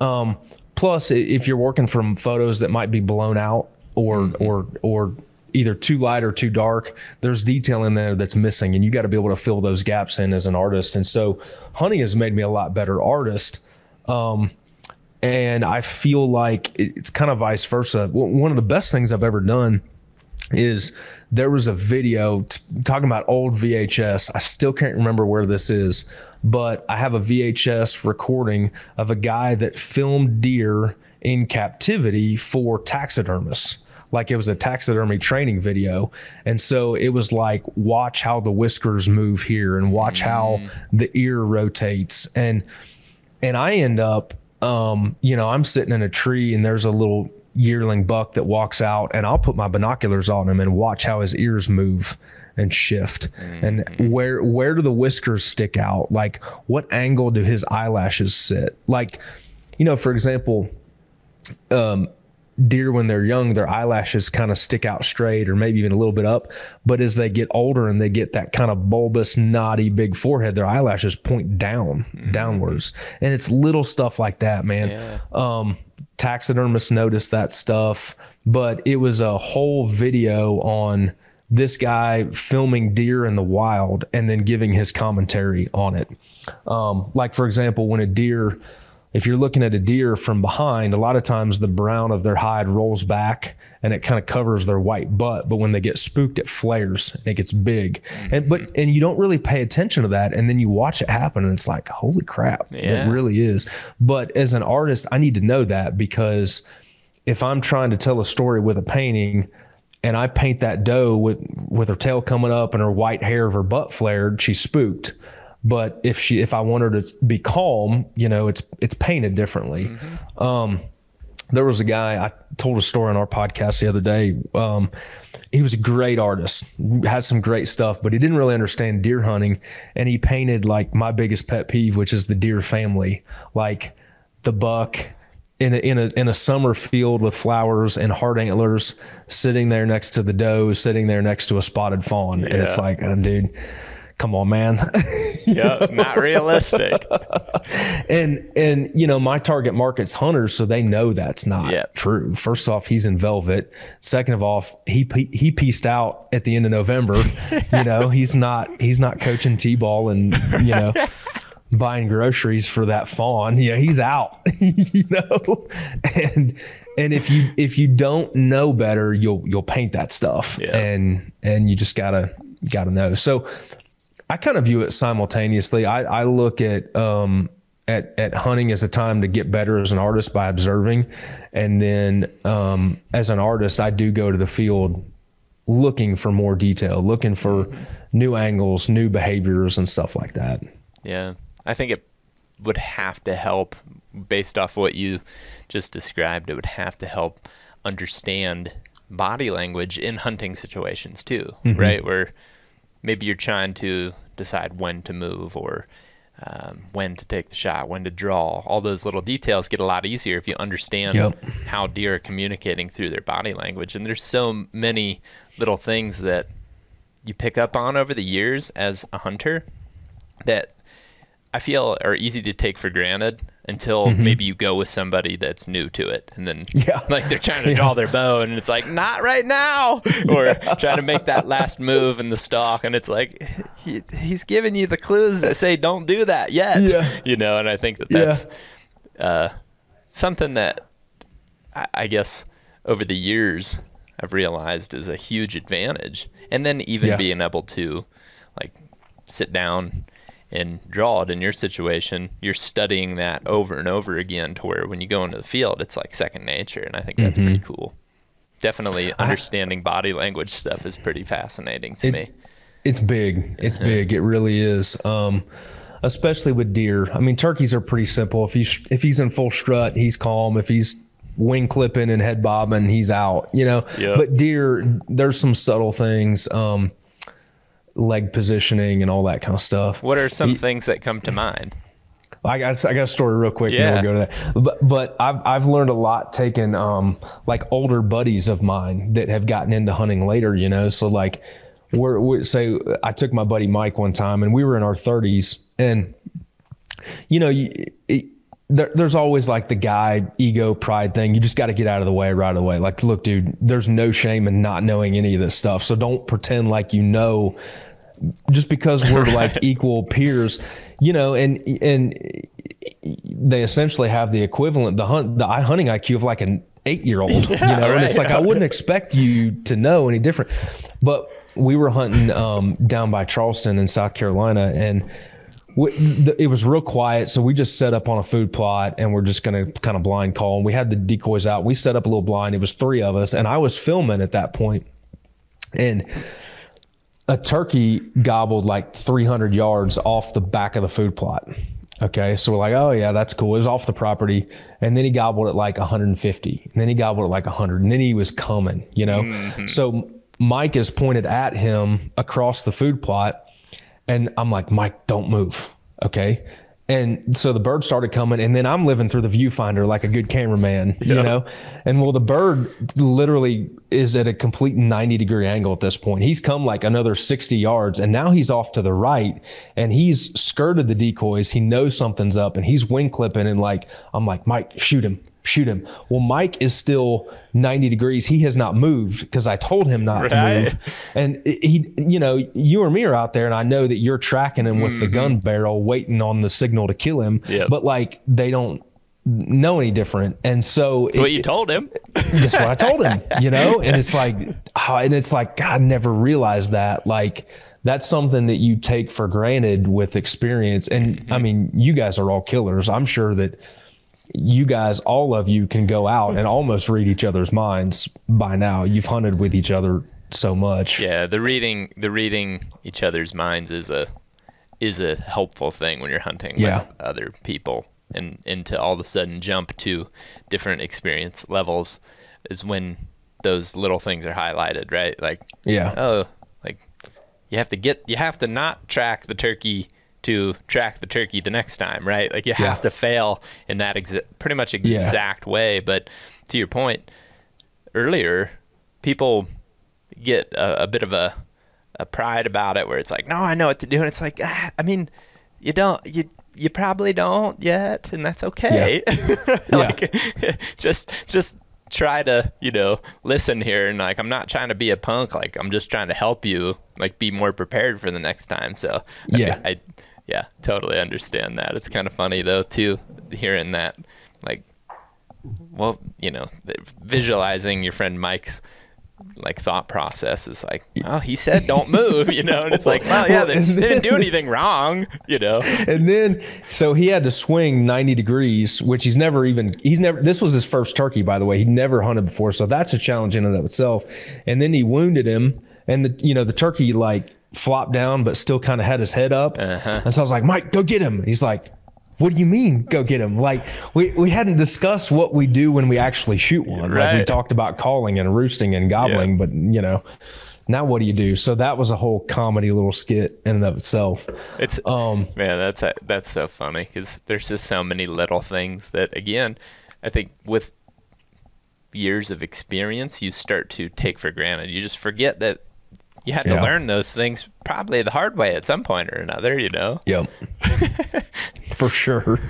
Speaker 2: Um, plus, if you're working from photos that might be blown out or or or either too light or too dark, there's detail in there that's missing, and you got to be able to fill those gaps in as an artist. And so, Honey has made me a lot better artist. Um, and I feel like it's kind of vice versa. One of the best things I've ever done is there was a video talking about old VHS. I still can't remember where this is, but I have a VHS recording of a guy that filmed deer in captivity for taxidermists. Like it was a taxidermy training video. And so it was like, watch how the whiskers move here and watch how mm-hmm. the ear rotates. And and I end up, um, you know, I'm sitting in a tree and there's a little yearling buck that walks out, and I'll put my binoculars on him and watch how his ears move and shift, and mm-hmm. where where do the whiskers stick out? Like, what angle do his eyelashes sit? Like, you know, for example, um, deer when they're young their eyelashes kind of stick out straight or maybe even a little bit up. But as they get older and they get that kind of bulbous knotty big forehead their eyelashes point down downwards. And it's little stuff like that man.
Speaker 1: Yeah.
Speaker 2: um taxidermists notice that stuff but it was a whole video on this guy filming deer in the wild and then giving his commentary on it. Um, like for example when a deer if you're looking at a deer from behind, a lot of times the brown of their hide rolls back and it kind of covers their white butt. But when they get spooked, it flares and it gets big. And but mm-hmm. and you don't really pay attention to that. And then you watch it happen and it's like, holy crap,
Speaker 1: Yeah.
Speaker 2: it really is. But as an artist, I need to know that because if I'm trying to tell a story with a painting and I paint that doe with with her tail coming up and her white hair of her butt flared, she's spooked. But if she if I want her to be calm, you know, it's it's painted differently. Um, there was a guy I told a story on our podcast the other day. Um, he was a great artist, had some great stuff, but he didn't really understand deer hunting, and he painted like my biggest pet peeve, which is the deer family, like the buck in a, in a in a summer field with flowers and hard antlers, sitting there next to the doe, sitting there next to a spotted fawn, and it's like, oh, dude, come on, man.
Speaker 1: yeah, not realistic.
Speaker 2: and and you know my target market's hunters so they know that's not
Speaker 1: Yeah.
Speaker 2: true first off he's in velvet second of all he he pieced out at the end of november you know he's not he's not coaching t-ball and you know buying groceries for that fawn you know he's out you know and and if you if you don't know better you'll you'll paint that stuff
Speaker 1: Yeah.
Speaker 2: and and you just gotta gotta know so I kind of view it simultaneously. I, I look at um, at at hunting as a time to get better as an artist by observing, and then um, as an artist, I do go to the field looking for more detail, looking for new angles, new behaviors, and stuff like that.
Speaker 1: Yeah. I think it would have to help based off what you just described. It would have to help understand body language in hunting situations too, right? Where maybe you're trying to decide when to move or um, when to take the shot, when to draw. All those little details get a lot easier if you understand
Speaker 2: Yep.
Speaker 1: how deer are communicating through their body language. And there's so many little things that you pick up on over the years as a hunter that I feel are easy to take for granted until maybe you go with somebody that's new to it and then
Speaker 2: Mm-hmm. Yeah.
Speaker 1: like they're trying to draw their bow and it's like not right now or trying to make that last move in the stock and it's like he, he's giving you the clues that say don't do that yet
Speaker 2: Yeah.
Speaker 1: you know and I think that
Speaker 2: Yeah.
Speaker 1: that's uh, something that I, I guess over the years I've realized is a huge advantage. And then even
Speaker 2: Yeah.
Speaker 1: being able to like sit down and draw it in your situation, you're studying that over and over again to where when you go into the field, it's like second nature. And I think that's pretty
Speaker 2: Mm-hmm.
Speaker 1: cool. Definitely understanding body language stuff is pretty fascinating to
Speaker 2: It-
Speaker 1: me.
Speaker 2: it's big. It's big. It really is. Um, especially with deer. I mean, turkeys are pretty simple. If he's if he's in full strut, he's calm. If he's wing clipping and head bobbing, he's out. You know.
Speaker 1: Yep.
Speaker 2: But deer, there's some subtle things, um, leg positioning and all that kind of stuff.
Speaker 1: What are some things that come to mind?
Speaker 2: I got I got a story real quick.
Speaker 1: Yeah.
Speaker 2: And then we'll go to that. But but I've I've learned a lot taking um like older buddies of mine that have gotten into hunting later. You know, so like we're, we say I took my buddy Mike one time and we were in our 30s and you know you. It, there, there's always like the guy ego pride thing. You just got to get out of the way right away. Like, look, dude, there's no shame in not knowing any of this stuff. So don't pretend like you know just because we're like equal peers, you know, and and they essentially have the equivalent the hunt the hunting IQ of like an eight year old, you know, and it's like I wouldn't expect you to know any different. But we were hunting um, down by Charleston in South Carolina, and we, the, it was real quiet. So we just set up on a food plot, and we're just gonna kind of blind call. And we had the decoys out. We set up a little blind. It was three of us, and I was filming at that point, and a turkey gobbled like 300 yards off the back of the food plot. Okay, so we're like, oh yeah, that's cool. It was off the property, and then he gobbled it like 150, and then he gobbled it like 100, and then he was coming. You know, mm-hmm. so Mike is pointed at him across the food plot, and I'm like, Mike, don't move. Okay. And so the bird started coming, and then I'm living through the viewfinder like a good cameraman, you know? And well, the bird literally is at a complete 90 degree angle at this point. He's come like another 60 yards, and now he's off to the right, and he's skirted the decoys. He knows something's up, and he's wing clipping, and like, I'm like, Mike, shoot him, shoot him. Well, Mike is still 90 degrees. He has not moved because I told him not to move. And he, you know, you or me are out there, and I know that you're tracking him with the mm-hmm. gun barrel, waiting on the signal to kill him.
Speaker 1: Yep.
Speaker 2: But like, they don't know any different. And so,
Speaker 1: That's what you told him.
Speaker 2: that's what I told him, you know? And it's like, oh, and it's like, God, I never realized that. Like, that's something that you take for granted with experience. And I mm-hmm. mean, you guys are all killers. I'm sure that you guys, all of you, can go out and almost read each other's minds by now. You've hunted with each other so much.
Speaker 1: Yeah, the reading the reading each other's minds is a is a helpful thing when you're hunting
Speaker 2: Yeah.
Speaker 1: with other people and and to all of a sudden jump to different experience levels is when those little things are highlighted, right? Like
Speaker 2: Yeah.
Speaker 1: oh, like you have to get you have to not track the turkey to track the turkey the next time, right? Like you
Speaker 2: Yeah.
Speaker 1: have to fail in that exa- pretty much
Speaker 2: Yeah.
Speaker 1: exact way. But to your point earlier, people get a, a bit of a a pride about it, where it's like, no, I know what to do, and it's like, ah, I mean, you don't you. You probably don't yet, and that's okay. like, just just try to you know listen here and like i'm not trying to be a punk like i'm just trying to help you like be more prepared for the next time so
Speaker 2: Yeah.
Speaker 1: I, yeah totally understand that. It's kind of funny though too hearing that like well you know visualizing your friend mike's like thought process is like oh he said don't move you know? And it's like well yeah they, they didn't do anything wrong you know?
Speaker 2: And then so he had to swing 90 degrees which he's never even he's never this was his first turkey by the way. He'd never hunted before so that's a challenge in and of itself. And then he wounded him and the you know the turkey like flopped down but still kind of had his head up.
Speaker 1: Uh-huh.
Speaker 2: and so i was like mike go get him. He's like what do you mean go get him? Like we, we hadn't discussed what we do when we actually shoot one. Like we talked about calling and roosting and gobbling
Speaker 1: Yeah.
Speaker 2: but you know now what do you do? So that was a whole comedy little skit in and of itself.
Speaker 1: It's
Speaker 2: Um,
Speaker 1: man, that's that's so funny because there's just so many little things that again, I think with years of experience, you start to take for granted. You just forget that you had to learn those things probably the hard way at some point or another. You know?
Speaker 2: Yep. For sure.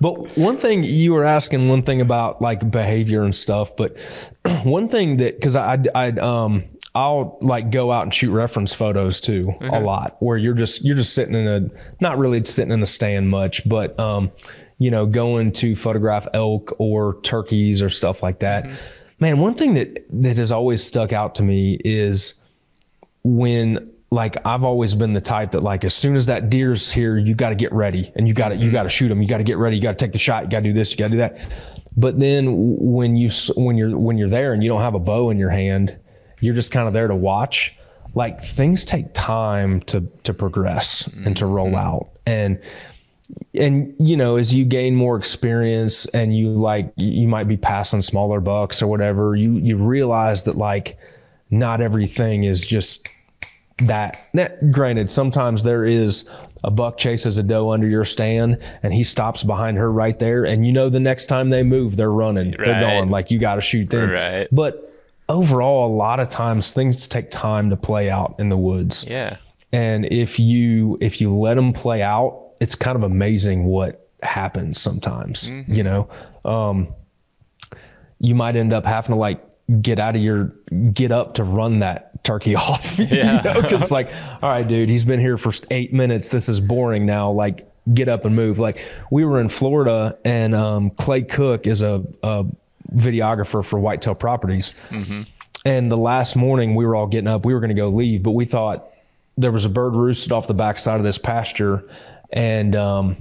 Speaker 2: But one thing you were asking one thing about like behavior and stuff, but one thing that because I I um I'll like go out and shoot reference photos too a lot where you're just you're just sitting in a not really sitting in a stand much, but um you know going to photograph elk or turkeys or stuff like that. Man, one thing that that has always stuck out to me is when like I've always been the type that like as soon as that deer's here, you got to get ready and you got to you mm-hmm. got to shoot him. You got to get ready. You got to take the shot. You got to do this. You got to do that. But then when you when you're when you're there and you don't have a bow in your hand, you're just kind of there to watch. like things take time to to progress and to roll mm-hmm. out and and you know as you gain more experience and you like you might be passing smaller bucks or whatever you you realize that like not everything is just that now, granted sometimes there is a buck chases a doe under your stand and he stops behind her right there and you know the next time they move they're running they're
Speaker 1: Right.
Speaker 2: going like you got to shoot them
Speaker 1: Right.
Speaker 2: but overall a lot of times things take time to play out in the woods
Speaker 1: Yeah.
Speaker 2: and if you if you let them play out it's kind of amazing what happens sometimes you know um you might end up having to like get out of your get up to run that turkey off
Speaker 1: Yeah.
Speaker 2: you know? Because like all right dude he's been here for eight minutes. This is boring now. Like get up and move. Like we were in florida and um clay cook is a, a videographer for whitetail properties. And the last morning we were all getting up, we were going to go leave, but we thought there was a bird roosted off the backside of this pasture, and um,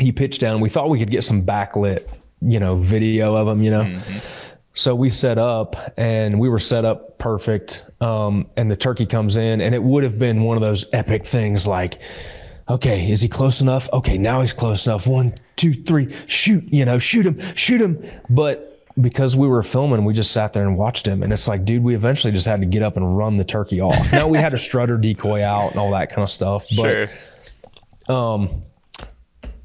Speaker 2: he pitched down. We thought we could get some backlit, you know, video of him, you know. So we set up, and we were set up perfect. Um, and the turkey comes in, and it would have been one of those epic things like, okay, is he close enough? Okay, now he's close enough. One, two, three, shoot, you know, shoot him, shoot him. But because we were filming, we just sat there and watched him. And it's like, dude, we eventually just had to get up and run the turkey off. now we had a strutter decoy out and all that kind of stuff. But
Speaker 1: Sure.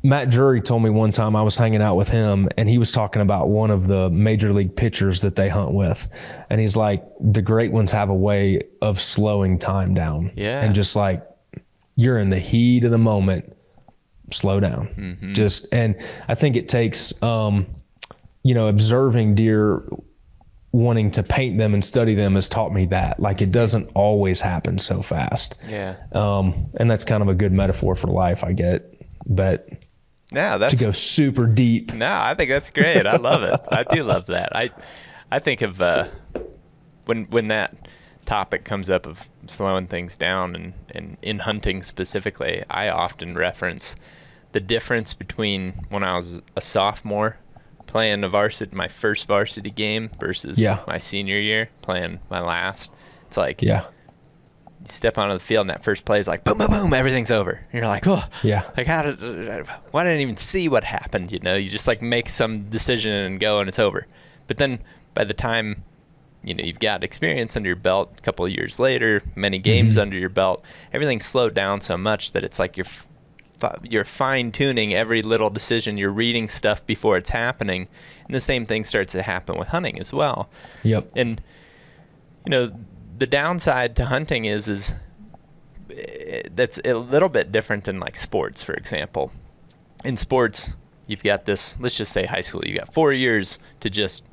Speaker 2: Matt Drury told me one time I was hanging out with him and he was talking about one of the major league pitchers that they hunt with. And he's like, the great ones have a way of slowing time down.
Speaker 1: Yeah.
Speaker 2: And just like, you're in the heat of the moment, slow down. Just, and I think it takes, um, you know, observing deer wanting to paint them and study them has taught me that. Like, it doesn't always happen so fast.
Speaker 1: Yeah.
Speaker 2: Um, and that's kind of a good metaphor for life, I get. But
Speaker 1: Yeah, that's
Speaker 2: to go super deep.
Speaker 1: No, I think that's great. I love it. I do love that. I I think of uh, when when that topic comes up of slowing things down and, and in hunting specifically, I often reference the difference between when I was a sophomore playing a varsity my first varsity game versus
Speaker 2: Yeah.
Speaker 1: my senior year playing my last. It's like
Speaker 2: Yeah.
Speaker 1: Step onto the field and that first play is like boom boom boom everything's over. And you're like oh
Speaker 2: Yeah.
Speaker 1: like how did why didn't I even see what happened you know? You just like make some decision and go and it's over. But then by the time you know you've got experience under your belt a couple of years later many mm-hmm. games under your belt everything's slowed down so much that it's like you're f- you're fine tuning every little decision. You're reading stuff before it's happening. And the same thing starts to happen with hunting as well.
Speaker 2: Yep.
Speaker 1: and you know the downside to hunting is is eh, that's a little bit different than like sports for example in sports you've got this let's just say high school you got four years to just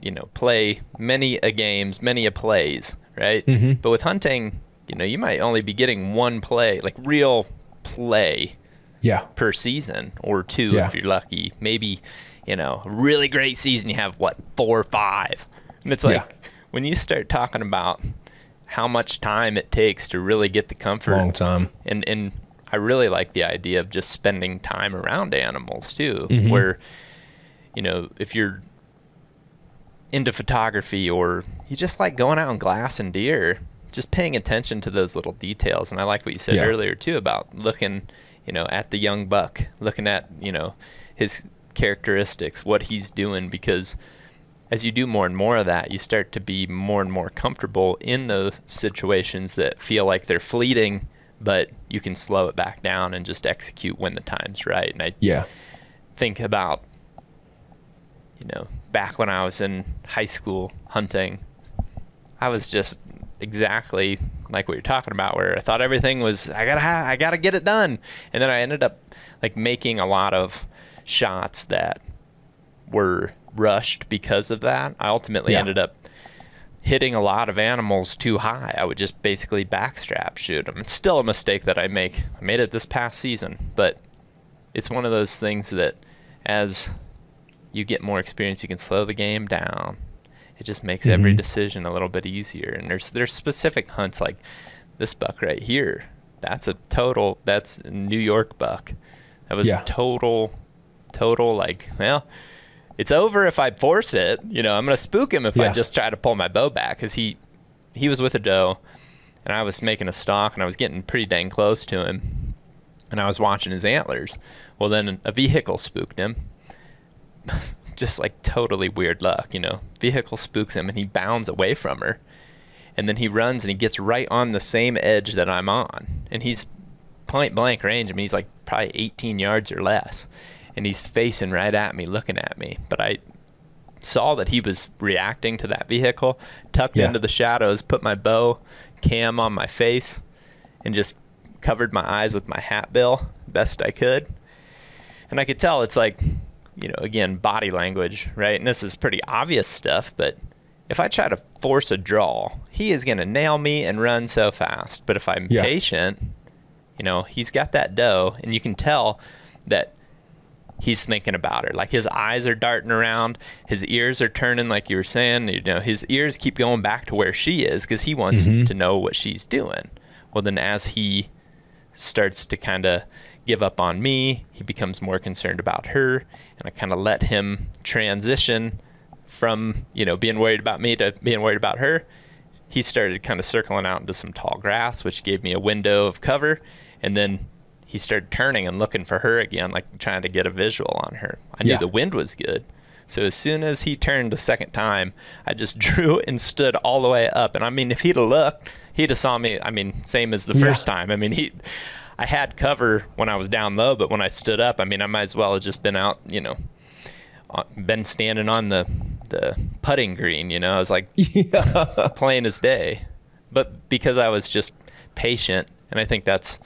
Speaker 1: you know play many a games many a plays right
Speaker 2: Mhm.
Speaker 1: but with hunting you know you might only be getting one play like real play
Speaker 2: Yeah.
Speaker 1: per season or two
Speaker 2: Yeah.
Speaker 1: if you're lucky. Maybe, you know, really great season you have what, four or five. And it's like
Speaker 2: Yeah.
Speaker 1: when you start talking about how much time it takes to really get the comfort
Speaker 2: Long time.
Speaker 1: and and I really like the idea of just spending time around animals too,
Speaker 2: Mhm.
Speaker 1: where you know, if you're into photography or you just like going out and glassing deer, just paying attention to those little details. And I like what you said
Speaker 2: Yeah.
Speaker 1: earlier too about looking, you know, at the young buck, looking at, you know, his characteristics, what he's doing because as you do more and more of that, you start to be more and more comfortable in those situations that feel like they're fleeting, but you can slow it back down and just execute when the time's right. And I
Speaker 2: Yeah.
Speaker 1: think about, you know, back when I was in high school hunting, I was just exactly like what you're talking about, where I thought everything was I gotta ha- I gotta get it done, and then I ended up like making a lot of shots that were rushed because of that. I ultimately
Speaker 2: Yeah.
Speaker 1: ended up hitting a lot of animals too high. I would just basically backstrap shoot them. It's still a mistake that I make. I made it this past season, but it's one of those things that as you get more experience, you can slow the game down. It just makes every
Speaker 2: Mhm.
Speaker 1: decision a little bit easier. And there's there's specific hunts like this buck right here. That's a total. That's a New York buck. That was
Speaker 2: Yeah.
Speaker 1: total, total like well. It's over if I force it. You know, I'm gonna spook him if I just try to pull my bow back because he he was with a doe, and I was making a stalk, and I was getting pretty dang close to him, and I was watching his antlers. Well, then a vehicle spooked him. Just like totally weird luck, you know. Vehicle spooks him, and he bounds away from her, and then he runs and he gets right on the same edge that I'm on, and he's point blank range. I mean, he's like probably 18 yards or less, and he's facing right at me, looking at me. But I saw that he was reacting to that vehicle, tucked
Speaker 2: Yeah.
Speaker 1: into the shadows, put my bow cam on my face, and just covered my eyes with my hat bill best I could. And I could tell it's like, you know, again, body language, right? And this is pretty obvious stuff, but if I try to force a draw, he is going to nail me and run so fast. But if I'm
Speaker 2: Yeah.
Speaker 1: patient, you know, he's got that doe, and you can tell that he's thinking about her. Like his eyes are darting around, his ears are turning, like you were saying. You know, his ears keep going back to where she is because he wants
Speaker 2: Mhm.
Speaker 1: to know what she's doing. Well, then as he starts to kind of give up on me, he becomes more concerned about her, and I kind of let him transition from you know being worried about me to being worried about her. He started kind of circling out into some tall grass, which gave me a window of cover, and then he started turning and looking for her again, like trying to get a visual on her. I knew
Speaker 2: Yeah.
Speaker 1: the wind was good. So as soon as he turned the second time, I just drew and stood all the way up. And I mean, if he'd have looked, he'd have saw me. I mean, same as the
Speaker 2: Yeah.
Speaker 1: first time. I mean, he, I had cover when I was down low, but when I stood up, I mean, I might as well have just been out, you know, uh, been standing on the the putting green. You know, I was like
Speaker 2: yeah.
Speaker 1: plain as day. But because I was just patient, and I think that's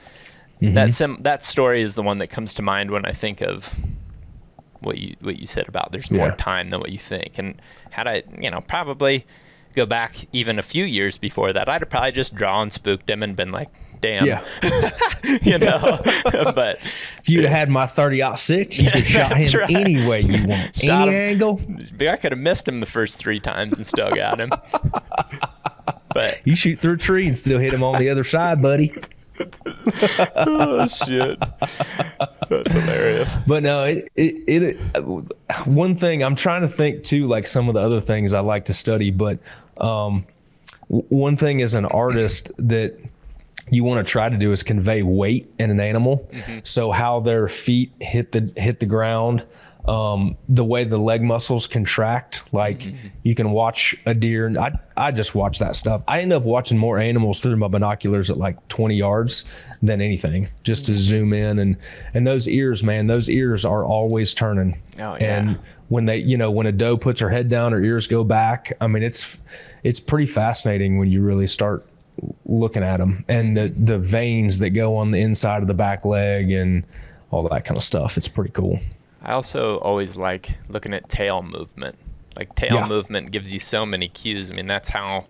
Speaker 2: Mm-hmm.
Speaker 1: that sim- that story is the one that comes to mind when I think of what you what you said about there's more
Speaker 2: Yeah.
Speaker 1: time than what you think. And had I, you know, probably go back even a few years before that, I'd have probably just drawn spooked him and been like, "Damn,"
Speaker 2: Yeah.
Speaker 1: you know. but
Speaker 2: If you'd have had my 30 aught six, you could shot him
Speaker 1: right.
Speaker 2: any way you want.
Speaker 1: Shot
Speaker 2: any
Speaker 1: him.
Speaker 2: angle.
Speaker 1: I could have missed him the first three times and still got him. but
Speaker 2: You shoot through a tree and still hit him on the other side, buddy.
Speaker 1: oh shit, that's hilarious.
Speaker 2: But no, it, it, it, one thing I'm trying to think too, like some of the other things I like to study, but um, one thing as an artist that you want to try to do is convey weight in an animal. So how their feet hit the hit the ground, um, the way the leg muscles contract. Like you can watch a deer, and I I just watch that stuff. I end up watching more animals through my binoculars at like 20 yards than anything, just to zoom in and and those ears, man, those ears are always turning.
Speaker 1: Oh, yeah.
Speaker 2: And when they, you know, when a doe puts her head down, her ears go back. I mean, it's it's pretty fascinating when you really start looking at them and the the veins that go on the inside of the back leg and all that kind of stuff. It's pretty cool.
Speaker 1: I also always like looking at tail movement. Like tail
Speaker 2: Yeah.
Speaker 1: movement gives you so many cues. I mean, that's how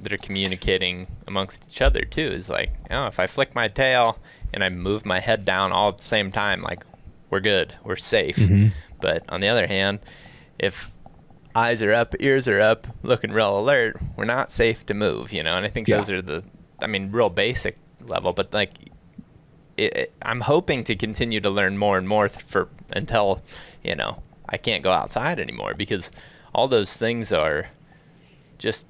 Speaker 1: they're communicating amongst each other too. Is like, oh, if I flick my tail and I move my head down all at the same time, like we're good, we're safe.
Speaker 2: Mm-hmm.
Speaker 1: But on the other hand, if eyes are up, ears are up, looking real alert, we're not safe to move, you know. And I think
Speaker 2: Yeah.
Speaker 1: those are the, I mean, real basic level, but like it, I'm hoping to continue to learn more and more for until you know I can't go outside anymore because all those things are just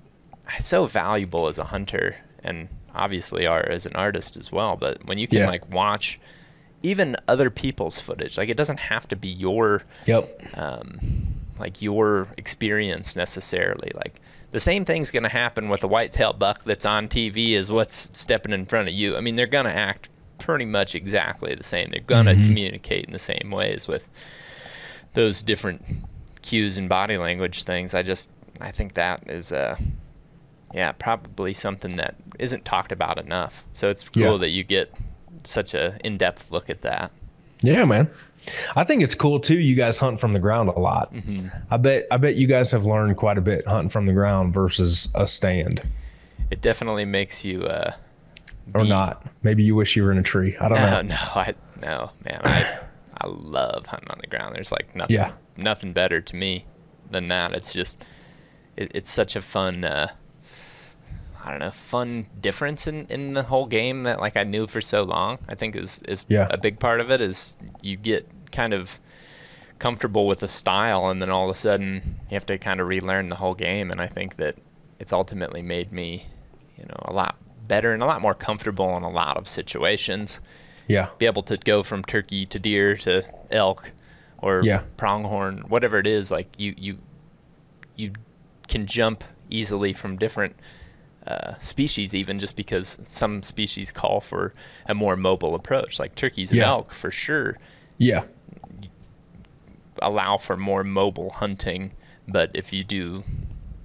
Speaker 1: so valuable as a hunter and obviously are as an artist as well. But when you can
Speaker 2: Yeah.
Speaker 1: like watch even other people's footage, like it doesn't have to be your
Speaker 2: Yep.
Speaker 1: um, like your experience necessarily. Like the same thing's going to happen with a whitetail buck that's on TV as what's stepping in front of you. I mean, they're going to act pretty much exactly the same. They're going to communicate in the same ways with those different cues and body language things. I just I think that is uh yeah, probably something that isn't talked about enough. So it's cool
Speaker 2: Yeah.
Speaker 1: that you get such a in-depth look at that.
Speaker 2: Yeah, man. I think it's cool too. You guys hunt from the ground a lot. I bet. I bet you guys have learned quite a bit hunting from the ground versus a stand,
Speaker 1: It definitely makes you uh
Speaker 2: or not. Maybe you wish you were in a tree. I don't
Speaker 1: No,
Speaker 2: know.
Speaker 1: no, I no, man. I I love hunting on the ground. There's like nothing
Speaker 2: Yeah.
Speaker 1: nothing better to me than that. It's just it, it's such a fun uh I don't know, fun difference in, in the whole game that like I knew for so long. I think is is
Speaker 2: Yeah.
Speaker 1: a big part of it is you get kind of comfortable with the style and then all of a sudden you have to kind of relearn the whole game and I think that it's ultimately made me, you know, a lot better and a lot more comfortable in a lot of situations.
Speaker 2: Yeah.
Speaker 1: Be able to go from turkey to deer to elk or
Speaker 2: Yeah.
Speaker 1: pronghorn, whatever it is. Like you you you can jump easily from different uh, species, even just because some species call for a more mobile approach. Like turkeys and
Speaker 2: Yeah.
Speaker 1: elk, for sure,
Speaker 2: Yeah.
Speaker 1: allow for more mobile hunting. But if you do,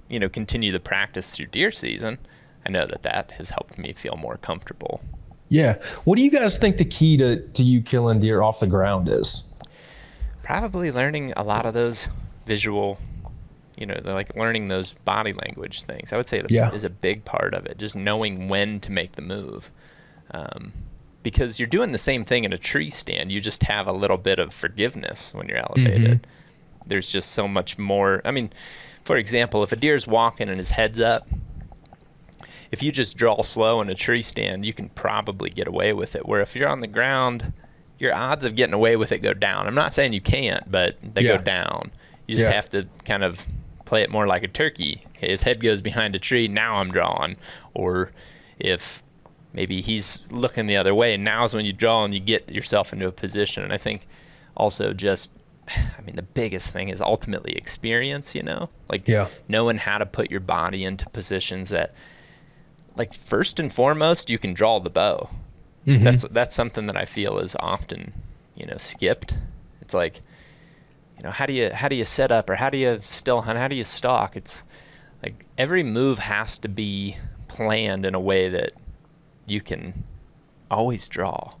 Speaker 1: you know, continue the practice through deer season, I know that that has helped me feel more comfortable.
Speaker 2: Yeah. What do you guys think the key to, to you killing deer off the ground is?
Speaker 1: Probably learning a lot of those visual, you know, like learning those body language things. I would say that
Speaker 2: Yeah.
Speaker 1: is a big part of it. Just knowing when to make the move. Um, because you're doing the same thing in a tree stand. You just have a little bit of forgiveness when you're elevated. There's just so much more. I mean, for example, if a deer's walking and his head's up, if you just draw slow in a tree stand, you can probably get away with it. Where if you're on the ground, your odds of getting away with it go down. I'm not saying you can't, but they
Speaker 2: Yeah.
Speaker 1: go down. You just
Speaker 2: Yeah.
Speaker 1: have to kind of play it more like a turkey. Okay, his head goes behind a tree, now I'm drawing. Or if maybe he's looking the other way, and now's when you draw and you get yourself into a position. And I think also just I mean the biggest thing is ultimately experience, you know? Like
Speaker 2: Yeah.
Speaker 1: knowing how to put your body into positions that like first and foremost you can draw the bow.
Speaker 2: Mhm.
Speaker 1: that's that's something that i feel is often you know skipped. It's like you know how do you how do you set up or how do you still hunt? How do you stalk? It's like every move has to be planned in a way that you can always draw.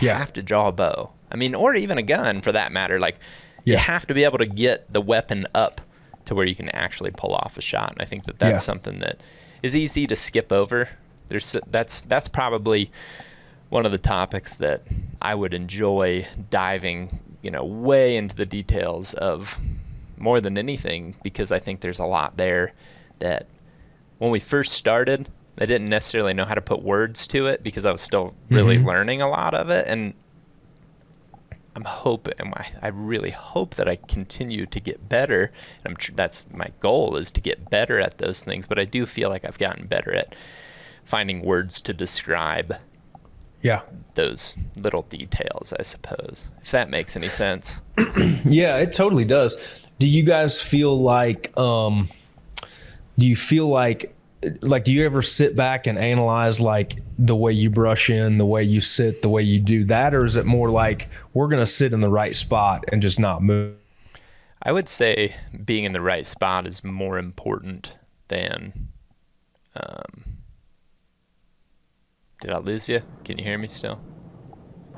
Speaker 1: You
Speaker 2: Yeah.
Speaker 1: have to draw a bow. I mean or even a gun for that matter. Like you have to be able to get the weapon up to where you can actually pull off a shot. And i think that that's
Speaker 2: Yeah.
Speaker 1: something that is easy to skip over there's that's that's probably one of the topics that I would enjoy diving, you know, way into the details of more than anything because I think there's a lot there that when we first started, I didn't necessarily know how to put words to it because I was still really
Speaker 2: Mhm.
Speaker 1: learning a lot of it and I'm hoping I, I really hope that I continue to get better. And I'm tr- that's my goal is to get better at those things, but I do feel like I've gotten better at finding words to describe
Speaker 2: Yeah.
Speaker 1: those little details, I suppose. If that makes any sense.
Speaker 2: Yeah, it totally does. Do you guys feel like um do you feel like like do you ever sit back and analyze like the way you brush in, the way you sit, the way you do that or is it more like we're going to sit in the right spot and just not move?
Speaker 1: I would say being in the right spot is more important than. Um, did I lose you? Can you hear me still?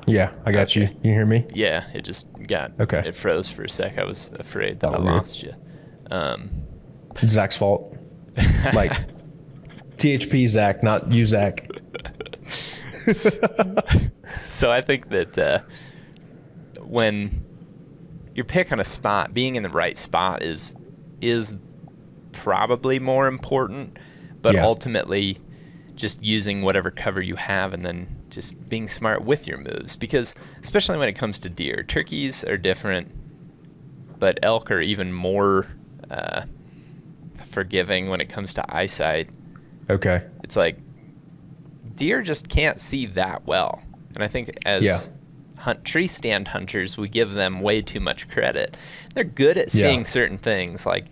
Speaker 2: Yeah, I got you.
Speaker 1: Okay.
Speaker 2: You hear me?
Speaker 1: Yeah, it just got.
Speaker 2: Okay.
Speaker 1: It froze for a sec. I was afraid that
Speaker 2: That
Speaker 1: I
Speaker 2: was weird.
Speaker 1: lost you. Um,
Speaker 2: Zach's fault. Like THP Zach, not you Zach.
Speaker 1: so I think that uh, when you're picking a spot, being in the right spot is is probably more important, but
Speaker 2: Yeah.
Speaker 1: ultimately just using whatever cover you have and then just being smart with your moves because especially when it comes to deer, turkeys are different, but elk are even more uh, forgiving when it comes to eyesight
Speaker 2: Okay.
Speaker 1: it's like deer just can't see that well. And I think as
Speaker 2: Yeah.
Speaker 1: hunt tree stand hunters, we give them way too much credit. They're good at
Speaker 2: Yeah.
Speaker 1: seeing certain things, like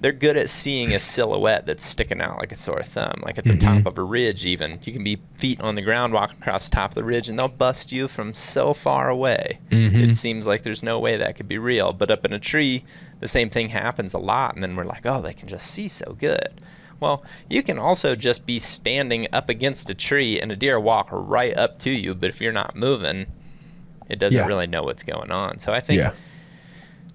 Speaker 1: they're good at seeing a silhouette that's sticking out like a sore thumb, like at the
Speaker 2: Mm-hmm.
Speaker 1: top of a ridge. Even you can be feet on the ground walking across the top of the ridge, and they'll bust you from so far away.
Speaker 2: Mhm.
Speaker 1: It seems like there's no way that could be real. But up in a tree, the same thing happens a lot, and then we're like, oh, they can just see so good. Well, you can also just be standing up against a tree and a deer walk right up to you, but if you're not moving, it doesn't
Speaker 2: Yeah.
Speaker 1: really know what's going on. So I think
Speaker 2: Yeah.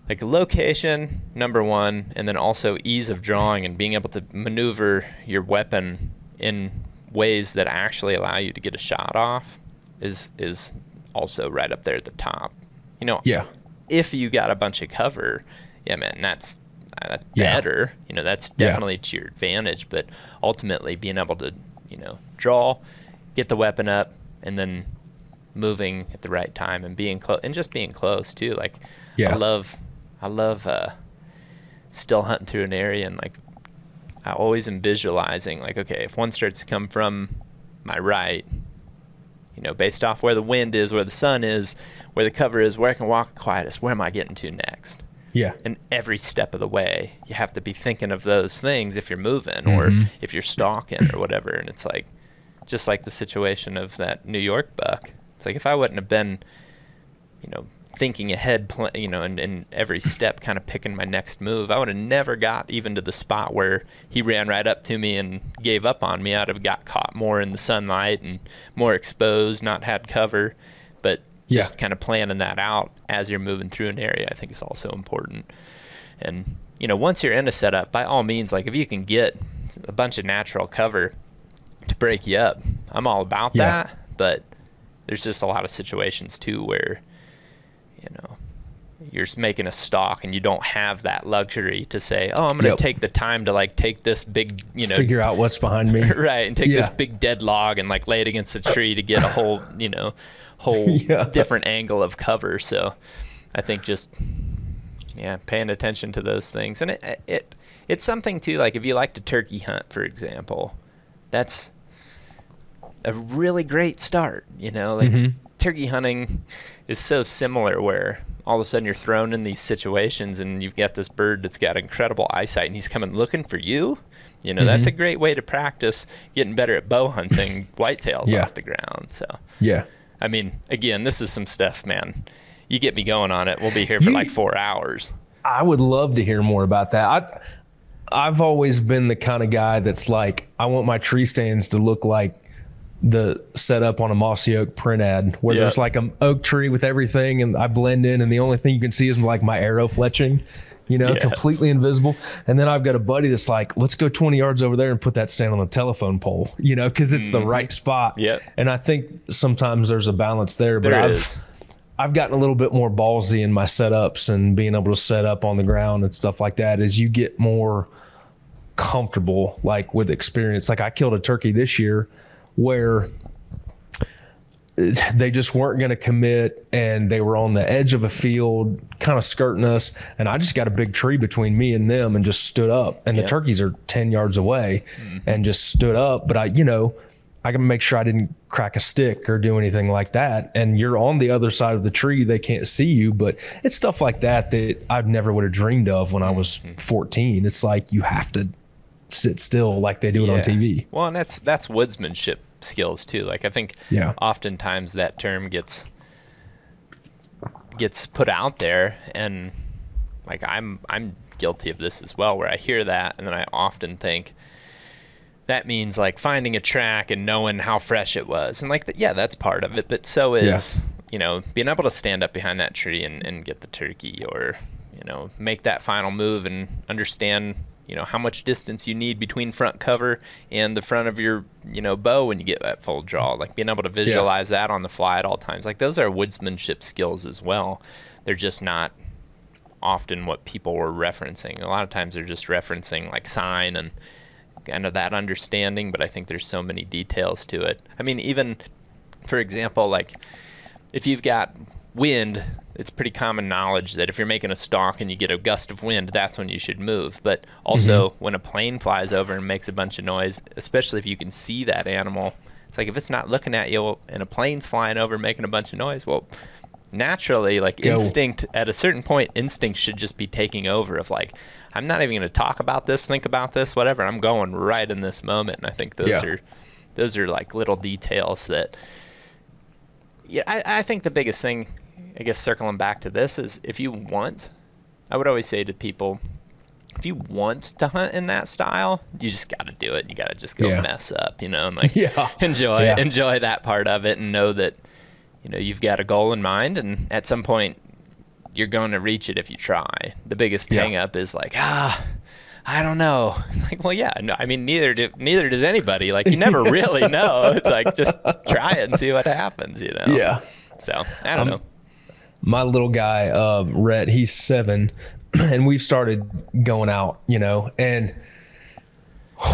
Speaker 1: like location number one and then also ease of drawing and being able to maneuver your weapon in ways that actually allow you to get a shot off is is also right up there at the top you know
Speaker 2: Yeah.
Speaker 1: if you got a bunch of cover yeah man that's that's
Speaker 2: Yeah.
Speaker 1: better you know that's
Speaker 2: Yeah.
Speaker 1: definitely to your advantage but ultimately being able to you know draw get the weapon up and then moving at the right time and being close and just being close too like
Speaker 2: Yeah.
Speaker 1: i love i love uh still hunting through an area and like i always am visualizing like okay if one starts to come from my right, you know, based off where the wind is, where the sun is, where the cover is, where I can walk quietest, where am I getting to next?
Speaker 2: Yeah.
Speaker 1: And every step of the way, you have to be thinking of those things if you're moving
Speaker 2: Mm-hmm.
Speaker 1: or if you're stalking or whatever. And it's like, just like the situation of that New York buck. It's like if I wouldn't have been, you know, thinking ahead, pl- you know, and, and every step kind of picking my next move, I would have never got even to the spot where he ran right up to me and gave up on me. I'd have got caught more in the sunlight and more exposed, not had cover. But just kind of planning that out as you're moving through an area, I think is also important. And you know, once you're in a setup, by all means, like if you can get a bunch of natural cover to break you up, I'm all about
Speaker 2: Yeah.
Speaker 1: that. But there's just a lot of situations too where, you know, you're just making a stalk and you don't have that luxury to say, oh, I'm going to
Speaker 2: Yep.
Speaker 1: take the time to like take this big, you know,
Speaker 2: Figure out what's behind me.
Speaker 1: right and take this big dead log and like lay it against a tree to get a whole you know whole
Speaker 2: Yeah.
Speaker 1: different angle of cover so i think just yeah paying attention to those things and it, it it's something too like if you like to turkey hunt for example that's a really great start you know like
Speaker 2: Mhm.
Speaker 1: turkey hunting is so similar where all of a sudden you're thrown in these situations and you've got this bird that's got incredible eyesight and he's coming looking for you you know that's a great way to practice getting better at bow hunting whitetails
Speaker 2: Yeah.
Speaker 1: off the ground so
Speaker 2: Yeah.
Speaker 1: I mean again this is some stuff man you get me going on it we'll be here for
Speaker 2: You-
Speaker 1: like four hours
Speaker 2: I would love to hear more about that. I I've always been the kind of guy that's like I want my tree stands to look like the setup on a mossy oak print ad where
Speaker 1: Yeah.
Speaker 2: there's like an oak tree with everything and I blend in and the only thing you can see is like my arrow fletching, you know,
Speaker 1: Yes.
Speaker 2: completely invisible. And then I've got a buddy that's like, let's go 20 yards over there and put that stand on the telephone pole, you know, because it's the right spot.
Speaker 1: Mm-hmm. Yep.
Speaker 2: And I think sometimes there's a balance there, but
Speaker 1: There
Speaker 2: I've
Speaker 1: is.
Speaker 2: I've gotten a little bit more ballsy in my setups and being able to set up on the ground and stuff like that as you get more comfortable like with experience. Like I killed a turkey this year where they just weren't going to commit and they were on the edge of a field kind of skirting us and I just got a big tree between me and them and just stood up. And the turkeys are 10 yards away mm-hmm. and just stood up but I you know I can make sure I didn't crack a stick or do anything like that. And you're on the other side of the tree they can't see you but it's stuff like that that I never would have dreamed of when I was mm-hmm. 14 it's like you have to sit still like they do it on TV
Speaker 1: Well, and that's that's woodsmanship skills too. Like I think
Speaker 2: Yeah.
Speaker 1: oftentimes that term gets gets put out there and like I'm I'm guilty of this as well where I hear that and then I often think that means like finding a track and knowing how fresh it was. And like yeah, that's part of it, but so is, you know, being able to stand up behind that tree and, and get the turkey or, you know, make that final move and understand you know how much distance you need between front cover and the front of your you know bow when you get that full draw. Like being able to visualize that on the fly at all times. Like those are woodsmanship skills as well. They're just not often what people were referencing. A lot of times they're just referencing like sign and kind of that understanding but i think there's so many details to it. I mean even for example like if you've got wind, it's pretty common knowledge that if you're making a stalk and you get a gust of wind, that's when you should move. But also, mm-hmm. when a plane flies over and makes a bunch of noise, especially if you can see that animal, it's like if it's not looking at you and a plane's flying over making a bunch of noise, well, naturally, like instinct, at a certain point, instinct should just be taking over of like, I'm not even going to talk about this, think about this, whatever. I'm going right in this moment. And I think those
Speaker 2: Yeah.
Speaker 1: are, those are like little details that, yeah, I, I think the biggest thing, I guess, circling back to this is if you want, I would always say to people, if you want to hunt in that style, you just got to do it. You got to just go
Speaker 2: Yeah.
Speaker 1: mess up, you know, and like
Speaker 2: Yeah.
Speaker 1: enjoy
Speaker 2: Yeah.
Speaker 1: enjoy that part of it, and know that you know you've got a goal in mind, and at some point you're going to reach it if you try. The biggest hang up is like ah. I don't know. It's like, well, yeah, no, I mean, neither do, neither does anybody. Like, you never really know. It's like just try it and see what happens, you know.
Speaker 2: yeah
Speaker 1: So I don't
Speaker 2: Um,
Speaker 1: know.
Speaker 2: My little guy, uh, Rhett, he's seven, and we've started going out, you know, and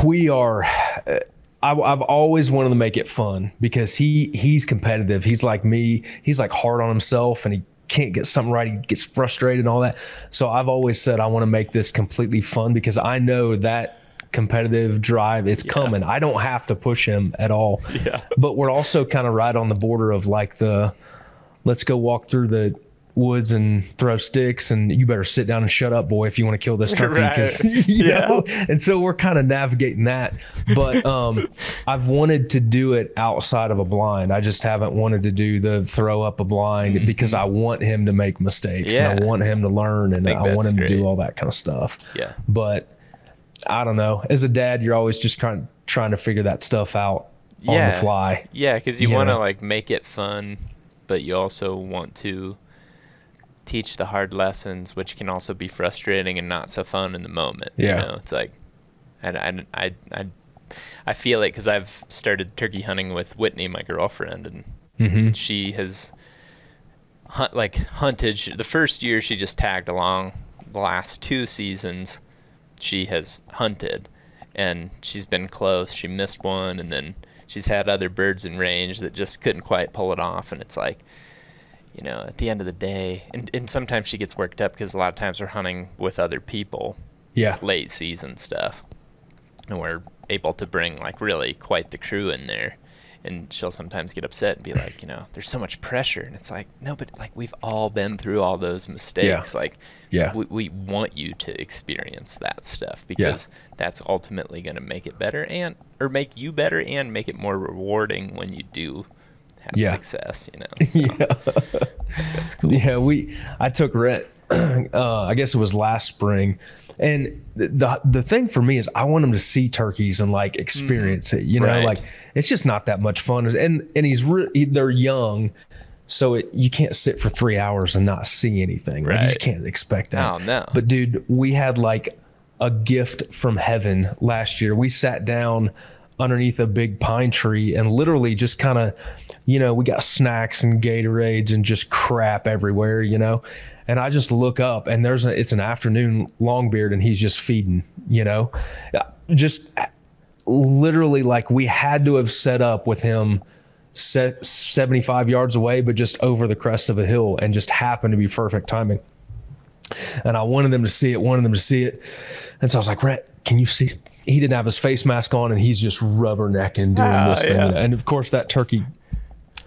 Speaker 2: we are. uh, I, I've always wanted to make it fun because he he's competitive. He's like me. He's like hard on himself, and he can't get something right. He gets frustrated and all that. So I've always said I want to make this completely fun because I know that competitive drive. It's coming. I don't have to push him at all.
Speaker 1: Yeah.
Speaker 2: But we're also kind of right on the border of like the let's go walk through the woods and throw sticks and you better sit down and shut up boy if you want to kill this turkey
Speaker 1: Right. Yeah.
Speaker 2: know and so we're kind of navigating that but um i've wanted to do it outside of a blind i just haven't wanted to do the throw up a blind because i want him to make mistakes and
Speaker 1: Mm-hmm. Yeah.
Speaker 2: i want him to learn and
Speaker 1: think
Speaker 2: i, want him to do all that kind of stuff
Speaker 1: Yeah.
Speaker 2: but i don't know as a dad you're always just kind of trying to figure that stuff out on
Speaker 1: Yeah.
Speaker 2: the fly
Speaker 1: Yeah, because you
Speaker 2: You
Speaker 1: want to like make it fun, but you also want to teach the hard lessons, which can also be frustrating and not so fun in the moment.
Speaker 2: Yeah.
Speaker 1: you know, it's like, and I, I, I, I feel it because I've started turkey hunting with Whitney, my girlfriend, and
Speaker 2: Mhm.
Speaker 1: she has hunt like hunted. She, the first year she just tagged along. The last two seasons, she has hunted, and she's been close. She missed one, and then she's had other birds in range that just couldn't quite pull it off. And it's like, you know, at the end of the day, and, and sometimes she gets worked up because a lot of times we're hunting with other people.
Speaker 2: Yeah.
Speaker 1: It's late season stuff. And we're able to bring like really quite the crew in there. And she'll sometimes get upset and be like, you know, there's so much pressure. And it's like, no, but like we've all been through all those mistakes. Yeah. Like,
Speaker 2: Yeah.
Speaker 1: we, we want you to experience that stuff because that's ultimately going to make it better and, or make you better and make it more rewarding when you do have
Speaker 2: Yeah.
Speaker 1: success, you know? So
Speaker 2: yeah
Speaker 1: that's cool.
Speaker 2: Yeah, we. I took Rhett. uh, I guess it was last spring, and the, the the thing for me is I want him to see turkeys and like experience it. You know,
Speaker 1: Right.
Speaker 2: like it's just not that much fun. And and he's re- he- they're young, so it, you can't sit for three hours and not see anything. Like, you just can't expect that.
Speaker 1: Oh, no.
Speaker 2: But dude, we had like a gift from heaven last year. We sat down underneath a big pine tree and literally just kind of, you know, we got snacks and Gatorades and just crap everywhere, you know. And I just look up and there's a it's an afternoon longbeard and he's just feeding, you know. Just literally like we had to have set up with him set 75 yards away but just over the crest of a hill and just happened to be perfect timing and I wanted them to see it, wanted them to see it. And so I was like, Rhett, can you see? He didn't have his face mask on and he's just rubbernecking doing
Speaker 1: Ah,
Speaker 2: this thing. And of course, that turkey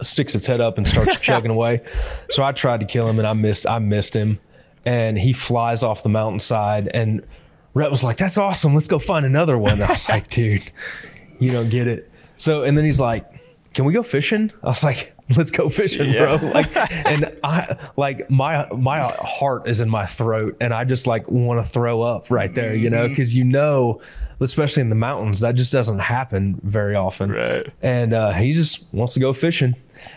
Speaker 2: sticks its head up and starts chugging away. So I tried to kill him and I missed, I missed him. And he flies off the mountainside. And Rhett was like, that's awesome. Let's go find another one. And I was like, dude, you don't get it. So, and then he's like, can we go fishing? I was like, let's go fishing,
Speaker 1: Yeah.
Speaker 2: bro. Like, and I like my my heart is in my throat, and I just like want to throw up right there, you
Speaker 1: Mm-hmm.
Speaker 2: know, because you know, especially in the mountains, that just doesn't happen very often.
Speaker 1: Right.
Speaker 2: And uh, he just wants to go fishing.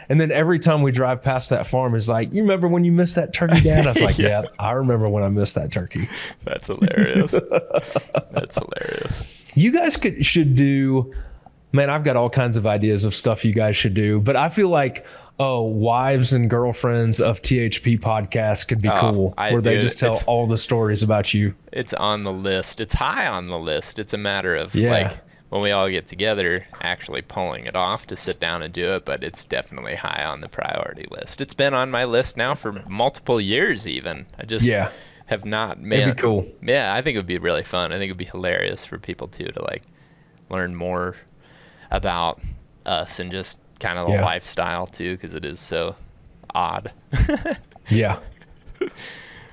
Speaker 2: And then every time we drive past that farm, is like, "You remember when you missed that turkey, Dad?" I was like,
Speaker 1: Yeah.
Speaker 2: "Yeah, I remember when I missed that turkey."
Speaker 1: That's hilarious. That's hilarious.
Speaker 2: You guys could should do. Man, I've got all kinds of ideas of stuff you guys should do, but I feel like oh, wives and girlfriends of THP podcast could be
Speaker 1: Oh,
Speaker 2: cool,
Speaker 1: I
Speaker 2: where they
Speaker 1: do.
Speaker 2: just tell all the stories about you.
Speaker 1: It's on the list. It's high on the list. It's a matter of
Speaker 2: Yeah.
Speaker 1: like when we all get together, actually pulling it off to sit down and do it. But it's definitely high on the priority list. It's been on my list now for multiple years. Even I just
Speaker 2: Yeah.
Speaker 1: have not.
Speaker 2: It'd be cool.
Speaker 1: Yeah, I think it would be really fun. I think it'd be hilarious for people too to like learn more about us and just kind of the
Speaker 2: Yeah.
Speaker 1: lifestyle too, because it is so odd.
Speaker 2: Yeah.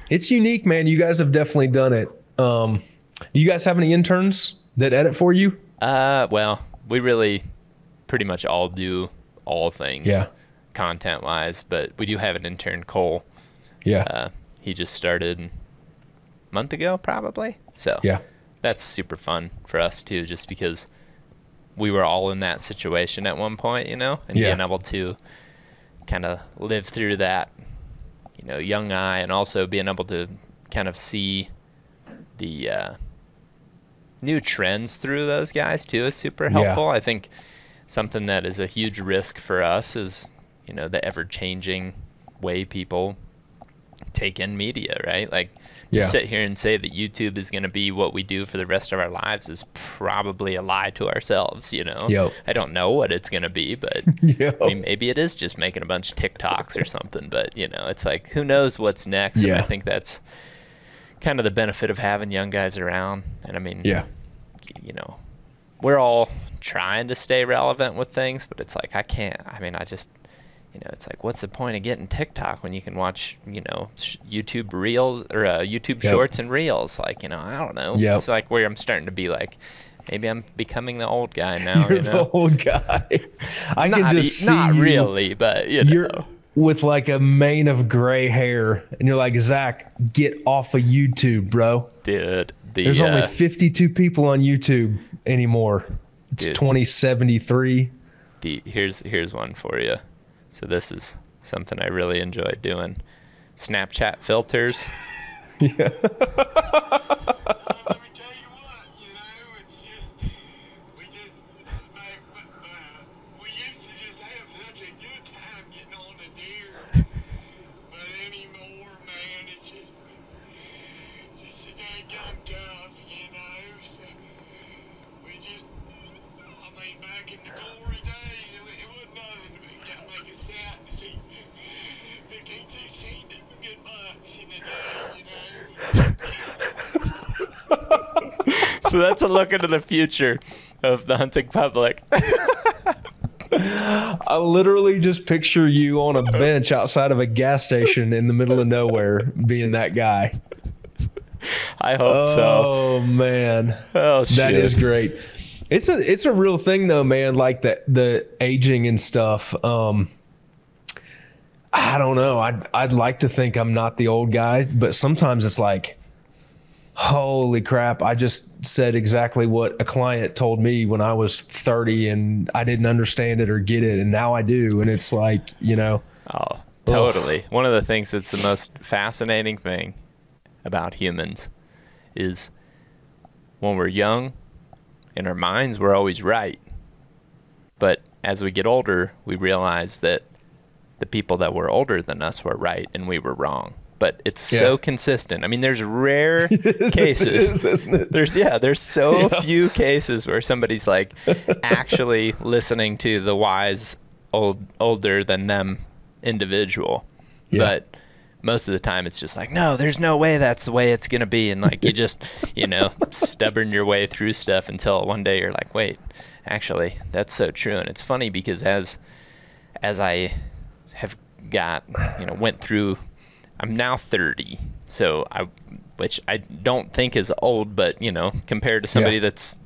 Speaker 2: it's unique, man. You guys have definitely done it. Um, do you guys have any interns that edit for you?
Speaker 1: Uh, well, we really pretty much all do all things.
Speaker 2: Yeah.
Speaker 1: Content wise, but we do have an intern, Cole.
Speaker 2: Yeah.
Speaker 1: Uh, he just started a month ago, probably. So
Speaker 2: yeah.
Speaker 1: that's super fun for us too, just because we were all in that situation at one point, you know, and
Speaker 2: Yeah.
Speaker 1: being able to kind of live through that, you know, young eye, and also being able to kind of see the uh, new trends through those guys too is super
Speaker 2: Yeah.
Speaker 1: helpful. I think something that is a huge risk for us is, you know, the ever changing way people take in media, right? Like to
Speaker 2: Yeah.
Speaker 1: sit here and say that YouTube is going to be what we do for the rest of our lives is probably a lie to ourselves, you know?
Speaker 2: Yep.
Speaker 1: I don't know what it's going to be, but I mean, maybe it is just making a bunch of TikToks or something, but you know, it's like who knows what's next? And I think that's kind of the benefit of having young guys around. And I mean,
Speaker 2: Yeah.
Speaker 1: you know, we're all trying to stay relevant with things, but it's like I can't. I mean, I just you know, it's like, what's the point of getting TikTok when you can watch, you know, YouTube Reels or uh, YouTube
Speaker 2: Yep.
Speaker 1: Shorts and Reels? Like, you know, I don't know.
Speaker 2: Yep.
Speaker 1: It's like where I'm starting to be like, maybe I'm becoming the old guy now.
Speaker 2: You're
Speaker 1: you
Speaker 2: the
Speaker 1: know,
Speaker 2: old guy. I
Speaker 1: not,
Speaker 2: can
Speaker 1: e-
Speaker 2: just see
Speaker 1: not really, but you know,
Speaker 2: with like a mane of gray hair, and you're like, Zach, get off of YouTube, bro.
Speaker 1: dude. The
Speaker 2: There's
Speaker 1: uh,
Speaker 2: only 52 people on YouTube anymore. It's
Speaker 1: Dude.
Speaker 2: 2073.
Speaker 1: the here's here's one for you. So this is something I really enjoy doing. Snapchat filters.
Speaker 3: let So
Speaker 1: that's a look into the future of the hunting public.
Speaker 2: I literally just picture you on a bench outside of a gas station in the middle of nowhere being that guy.
Speaker 1: I hope so.
Speaker 2: Oh man.
Speaker 1: Oh shit.
Speaker 2: That is great. It's a it's a real thing though, man. Like the the aging and stuff. Um, I don't know. I'd I'd like to think I'm not the old guy, but sometimes it's like, holy crap! I just said exactly what a client told me when I was 30, and I didn't understand it or get it, and now I do, and it's like you know,
Speaker 1: Oh, totally. One of the things that's the most fascinating thing about humans is when we're young, in our minds, we're always right. But as we get older, we realize that the people that were older than us were right and we were wrong. But it's so consistent. I mean, there's rare cases.
Speaker 2: isn't it?
Speaker 1: There's yeah, there's so few cases where somebody's like actually listening to the wise old older than them individual.
Speaker 2: Yeah.
Speaker 1: But most of the time it's just like, no, there's no way that's the way it's gonna be and like you just, you know, stubborn your way through stuff until one day you're like, wait, actually, that's so true. And it's funny because as as I have got, you know, went through I'm now 30. So I which I don't think is old, but you know, compared to somebody
Speaker 2: Yeah.
Speaker 1: that's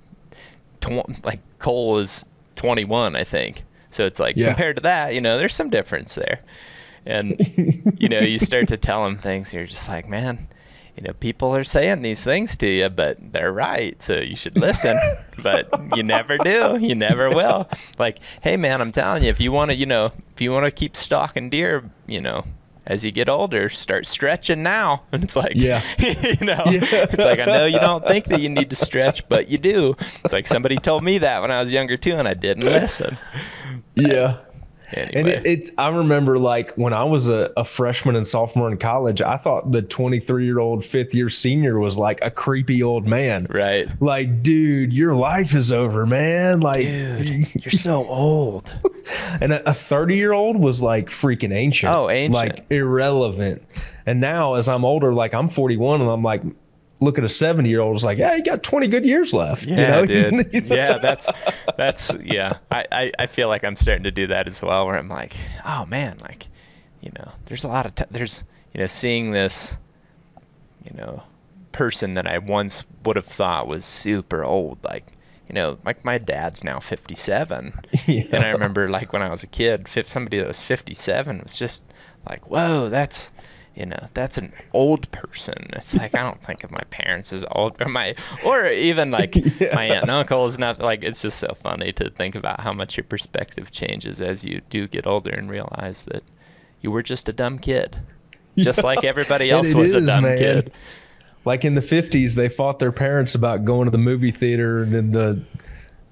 Speaker 1: tw- like Cole is 21, I think. So it's like
Speaker 2: Yeah.
Speaker 1: compared to that, you know, there's some difference there. And you know, you start to tell them things, you're just like, man, you know, people are saying these things to you, but they're right, so you should listen. but you never do. You never will. Like, hey, man, I'm telling you, if you want to, you know, if you want to keep stalking deer, you know, as you get older, start stretching now. And it's like,
Speaker 2: Yeah.
Speaker 1: you know,
Speaker 2: Yeah.
Speaker 1: it's like I know you don't think that you need to stretch, but you do. It's like somebody told me that when I was younger too, and I didn't listen.
Speaker 2: Yeah.
Speaker 1: Anyway,
Speaker 2: And it, it, I remember like when I was a, a freshman and sophomore in college, I thought the 23 year old fifth year senior was like a creepy old man.
Speaker 1: right.
Speaker 2: Like, dude, your life is over, man. Like,
Speaker 1: You're so old.
Speaker 2: and a 30 year old was like freaking ancient.
Speaker 1: Oh, ancient.
Speaker 2: Like irrelevant. And now as I'm older, like I'm 41 and I'm like, look at a 70 year old, it's like, yeah, you got 20 good years left. you
Speaker 1: Yeah,
Speaker 2: know?
Speaker 1: Dude.
Speaker 2: he's-
Speaker 1: yeah, that's that's yeah. I, I I feel like I'm starting to do that as well, where I'm like, oh man, like, you know, there's a lot of t- there's you know seeing this, you know, person that I once would have thought was super old, like. You know, like my dad's now 57, and I remember like when I was a kid, somebody that was 57 was just like, "Whoa, that's you know, that's an old person. It's like I don't think of my parents as old, or my, or even like my aunt and uncle is not like. It's just so funny to think about how much your perspective changes as you do get older and realize that you were just a dumb kid, just like everybody else was a dumb
Speaker 2: man.
Speaker 1: kid.
Speaker 2: Like in the 50s, they fought their parents about going to the movie theater and then the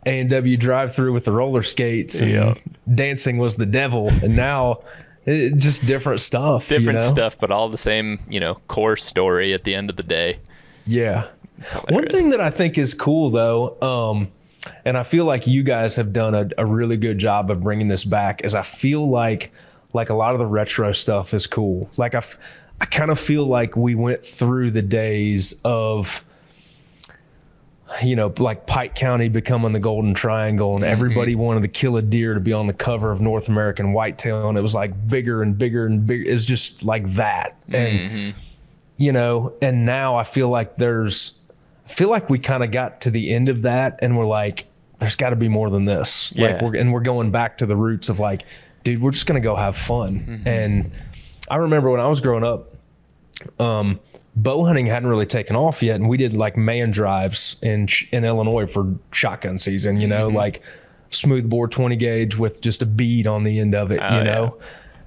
Speaker 2: A&W drive through with the roller skates and
Speaker 1: Yeah.
Speaker 2: dancing was the devil. And now it, just different stuff. you
Speaker 1: Different
Speaker 2: know?
Speaker 1: stuff, but all the same, you know, core story at the end of the day.
Speaker 2: Yeah. One thing that I think is cool though, um, and I feel like you guys have done a, a really good job of bringing this back, is I feel like like a lot of the retro stuff is cool. Like I, f- I kind of feel like we went through the days of you know, like Pike County becoming the Golden Triangle, and mm-hmm. everybody wanted to kill a deer to be on the cover of North American Whitetail, and it was like bigger and bigger and bigger. It was just like that, and mm-hmm. you know, and now I feel like there's, I feel like we kind of got to the end of that, and we're like, there's got to be more than this. Like
Speaker 1: Yeah.
Speaker 2: we're and we're going back to the roots of like, dude, we're just gonna go have fun. Mm-hmm. And I remember when I was growing up, um, bow hunting hadn't really taken off yet, and we did like man drives in in Illinois for shotgun season. You know, like smooth bore twenty gauge with just a bead on the end of it.
Speaker 1: Oh,
Speaker 2: you know,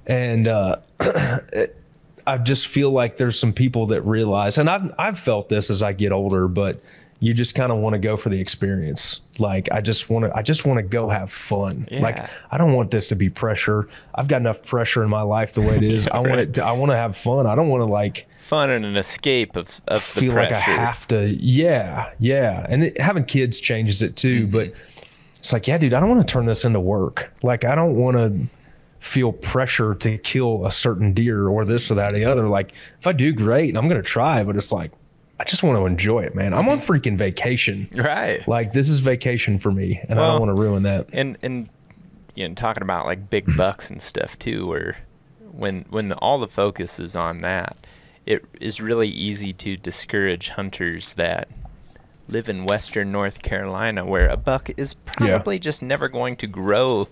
Speaker 2: and uh, I just feel like there's some people that realize, and I've I've felt this as I get older, but you just kind of want to go for the experience. Like I just want to, I just want to go have fun. Like I don't want this to be pressure. I've got enough pressure in my life the way it is. I want it. To, I want to have fun. I don't want to like
Speaker 1: Fun and an escape of, of the
Speaker 2: feel
Speaker 1: pressure.
Speaker 2: like I have to. Yeah, yeah. And it, having kids changes it too.
Speaker 1: Mm-hmm.
Speaker 2: But it's like, yeah, dude, I don't want to turn this into work. Like I don't want to feel pressure to kill a certain deer or this or that or the other. Like if I do great, I'm gonna try, but it's like I just want to enjoy it, man. I'm on
Speaker 1: Mm-hmm.
Speaker 2: freaking vacation.
Speaker 1: Right.
Speaker 2: Like this is vacation for me, and I don't want to ruin that.
Speaker 1: and and you know talking about like big bucks and stuff too where when when the, all the focus is on that it is really easy to discourage hunters that live in western north carolina where a buck is probably just never going to grow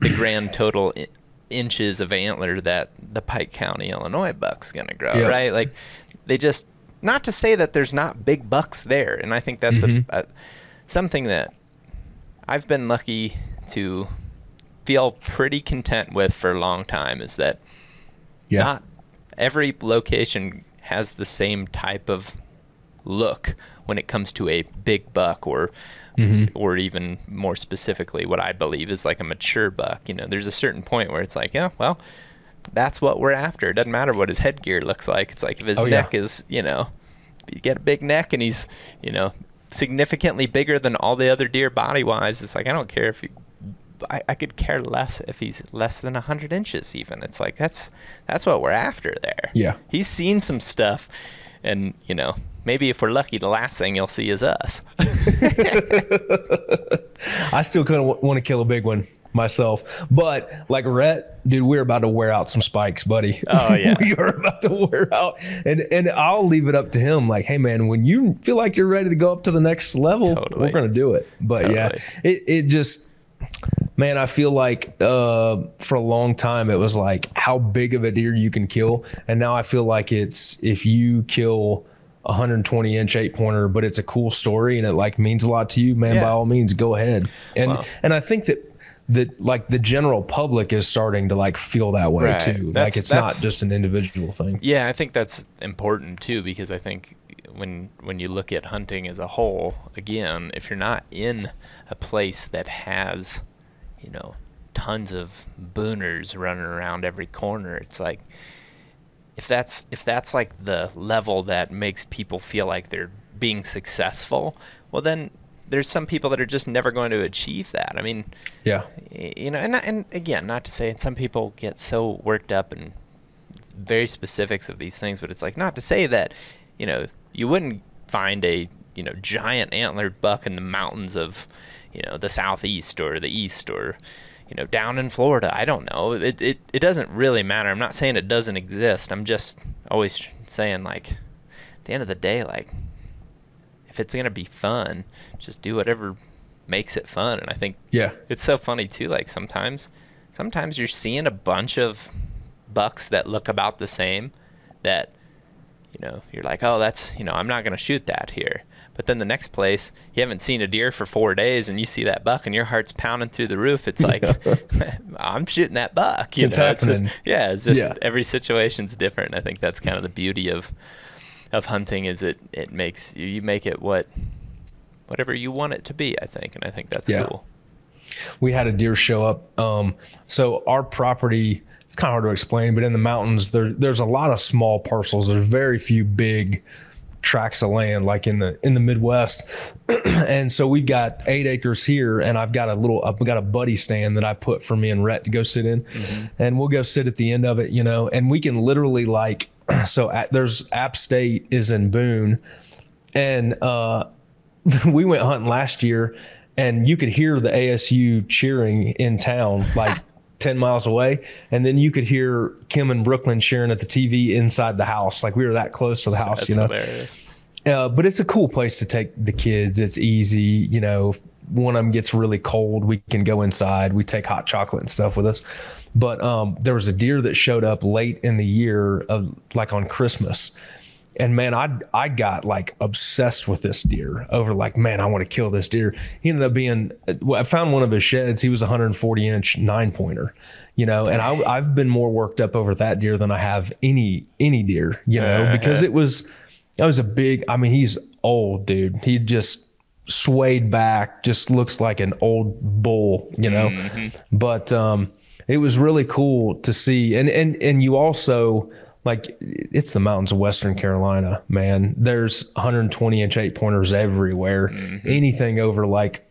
Speaker 1: the grand total I- inches of antler that the pike county illinois buck's going to grow
Speaker 2: Yeah.
Speaker 1: right? Like they just not to say that there's not big bucks there and i think that's a, mm-hmm. a something that I've been lucky to feel pretty content with for a long time is that
Speaker 2: Yeah,
Speaker 1: not every location has the same type of look when it comes to a big buck or
Speaker 2: Mm-hmm.
Speaker 1: or even more specifically what I believe is like a mature buck. You know, there's a certain point where it's like, yeah, well, that's what we're after. It doesn't matter what his headgear looks like. It's like if his
Speaker 2: Oh, yeah.
Speaker 1: neck is, you know, you get a big neck and he's, you know, significantly bigger than all the other deer body wise. It's like I don't care if he, I, I could care less if he's less than hundred inches. Even it's like that's that's what we're after there.
Speaker 2: Yeah.
Speaker 1: he's seen some stuff, and you know maybe if we're lucky, the last thing you'll see is us.
Speaker 2: I still kind of w- want to kill a big one myself, but like Rhett, dude, we're about to wear out some spikes, buddy.
Speaker 1: Oh, yeah.
Speaker 2: we are about to wear out, and and I'll leave it up to him. Like, hey man, when you feel like you're ready to go up to the next level,
Speaker 1: Totally.
Speaker 2: we're gonna do it. But yeah, it it just. Man, I feel like uh, for a long time it was like how big of a deer you can kill, and now I feel like it's if you kill a 120 inch eight pointer, but it's a cool story and it like means a lot to you, man.
Speaker 1: Yeah.
Speaker 2: By all means, go ahead. And
Speaker 1: Wow.
Speaker 2: and I think that that like the general public is starting to like feel that way
Speaker 1: Right.
Speaker 2: too.
Speaker 1: That's-
Speaker 2: like it's not just an individual thing.
Speaker 1: Yeah, I think that's important too because I think when when you look at hunting as a whole, again, if you're not in a place that has, you know, tons of booners running around every corner, it's like if that's if that's like the level that makes people feel like they're being successful, well then there's some people that are just never going to achieve that. I mean,
Speaker 2: Yeah.
Speaker 1: you know, and and again, not to say, and some people get so worked up and very specifics of these things, but it's like not to say that, you know, you wouldn't find a you know giant antlered buck in the mountains of, you know, the southeast or the east or, you know, down in Florida. I don't know. It it it doesn't really matter. I'm not saying it doesn't exist. I'm just always saying like, at the end of the day, like if it's gonna be fun, just do whatever makes it fun. And I think
Speaker 2: Yeah.
Speaker 1: it's so funny too. Like sometimes, sometimes you're seeing a bunch of bucks that look about the same. That you know, you're like, oh, that's you know, I'm not gonna shoot that here. But then the next place, you haven't seen a deer for four days, and you see that buck, and your heart's pounding through the roof. It's like, I'm shooting that buck. You
Speaker 2: It's
Speaker 1: know, it's just yeah, it's just
Speaker 2: Yeah.
Speaker 1: every situation's different. And I think that's kind of the beauty of of hunting is it it makes you, you make it what whatever you want it to be. I think, and I think that's
Speaker 2: Yeah.
Speaker 1: cool.
Speaker 2: we had a deer show up. Um, so our property, it's kind of hard to explain, but in the mountains, there, there's a lot of small parcels. There's very few big tracts of land like in the in the Midwest. and so we've got eight acres here, and I've got a little, I've got a buddy stand that I put for me and Rhett to go sit in, and we'll go sit at the end of it, you know, and we can literally like, so at, there's App State is in Boone, and uh, we went hunting last year, and you could hear the ASU cheering in town, like. 10 miles away and then you could hear kim and brooklyn cheering at the tv inside the house like we were that close to the house
Speaker 1: That's
Speaker 2: you know
Speaker 1: hilarious.
Speaker 2: uh, but it's a cool place to take the kids. It's easy, you know. if One of them gets really cold, we can go inside. We take hot chocolate and stuff with us. But um, there was a deer that showed up late in the year, of, like on Christmas, and man, I I got like obsessed with this deer over like, man, I want to kill this deer. He ended up being, well, I found one of his sheds. He was a 140 inch nine pointer, you know, and I, I've been more worked up over that deer than I have any any deer, you know, because it was that was a big. I mean, he's old, dude. He just swayed back, just looks like an old bull, you know. But um, it was really cool to see, and and and you also like it's the mountains of Western Carolina, man. There's 120 inch eight pointers everywhere. Anything over like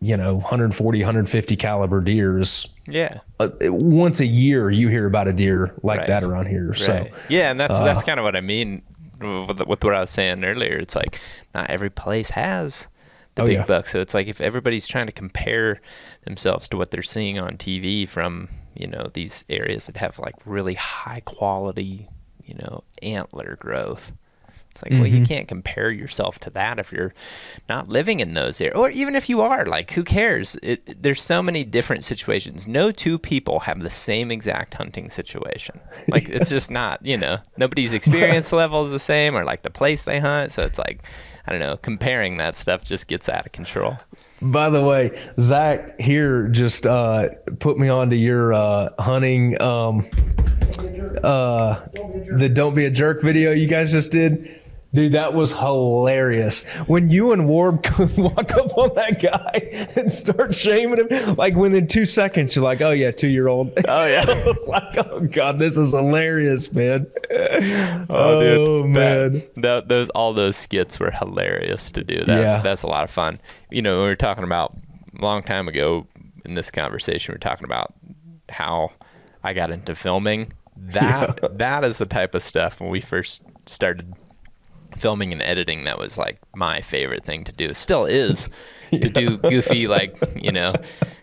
Speaker 2: you know 140, 150 caliber deers.
Speaker 1: Yeah.
Speaker 2: Uh, once a year, you hear about a deer like
Speaker 1: Right.
Speaker 2: that around here. So
Speaker 1: Right. yeah, and that's
Speaker 2: uh,
Speaker 1: that's kind of what I mean with, with what I was saying earlier. It's like not every place has the
Speaker 2: Oh,
Speaker 1: big
Speaker 2: yeah.
Speaker 1: buck, so it's like if everybody's trying to compare themselves to what they're seeing on TV from you know these areas that have like really high quality you know antler growth. It's like, well, you
Speaker 2: Mm-hmm.
Speaker 1: can't compare yourself to that if you're not living in those areas, or even if you are. Like, who cares? It, there's so many different situations. No two people have the same exact hunting situation. Like, it's just not. You know, nobody's experience level is the same, or like the place they hunt. So it's like, I don't know. Comparing that stuff just gets out of control.
Speaker 2: By the way, Zach here just uh, put me onto your uh, hunting, um, uh, the "Don't Be a Jerk" video you guys just did. Dude, that was hilarious. When you and Warb walk up on that guy and start shaming him, like within two seconds, you're like, "Oh yeah, two year old."
Speaker 1: Oh, yeah.
Speaker 2: I was like, "Oh god, this is hilarious, man."
Speaker 1: Oh,
Speaker 2: Oh,
Speaker 1: dude,
Speaker 2: man.
Speaker 1: that, that- those all those skits were hilarious to do. That's
Speaker 2: Yeah.
Speaker 1: that's a lot of fun. You know, we were talking about a long time ago in this conversation. We were talking about how I got into filming. That that is the type of stuff when we first started filming and editing that was like my favorite thing to do still is to do goofy like you know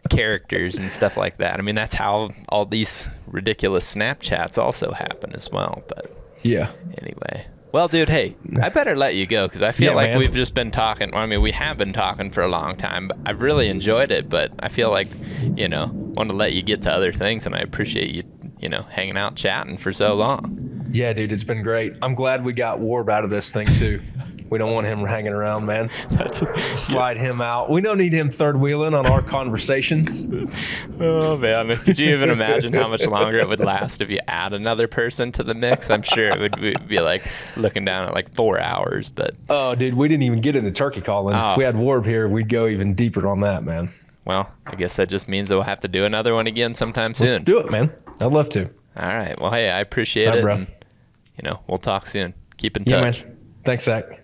Speaker 1: characters and stuff like that i mean that's how all these ridiculous snapchats also happen as well but
Speaker 2: Yeah.
Speaker 1: Anyway. Well, dude, hey, I better let you go because I feel
Speaker 2: Yeah,
Speaker 1: like
Speaker 2: man.
Speaker 1: we've just been talking. Well, I mean, we have been talking for a long time, but I've really enjoyed it. But I feel like, you know, want to let you get to other things, and I appreciate you, you know, hanging out, chatting for so long.
Speaker 2: Yeah, dude, it's been great. I'm glad we got Warb out of this thing too. We don't want him hanging around, man.
Speaker 1: That's,
Speaker 2: Slide him out. We don't need him third wheeling on our conversations.
Speaker 1: oh man, could you even imagine how much longer it would last if you add another person to the mix? I'm sure it would be, be like looking down at like four hours. But
Speaker 2: Oh, dude, we didn't even get into turkey calling.
Speaker 1: Oh.
Speaker 2: If we ah. had Warb here, we'd go even deeper on that, man.
Speaker 1: Well, I guess that just means that we'll have to do another one again sometime soon.
Speaker 2: Let's do it, man. I'd love to.
Speaker 1: All right. Well, hey, I appreciate it.
Speaker 2: bro.
Speaker 1: and, you know, we'll talk soon. Keep in
Speaker 2: Yeah,
Speaker 1: touch.
Speaker 2: man. Thanks, Zach.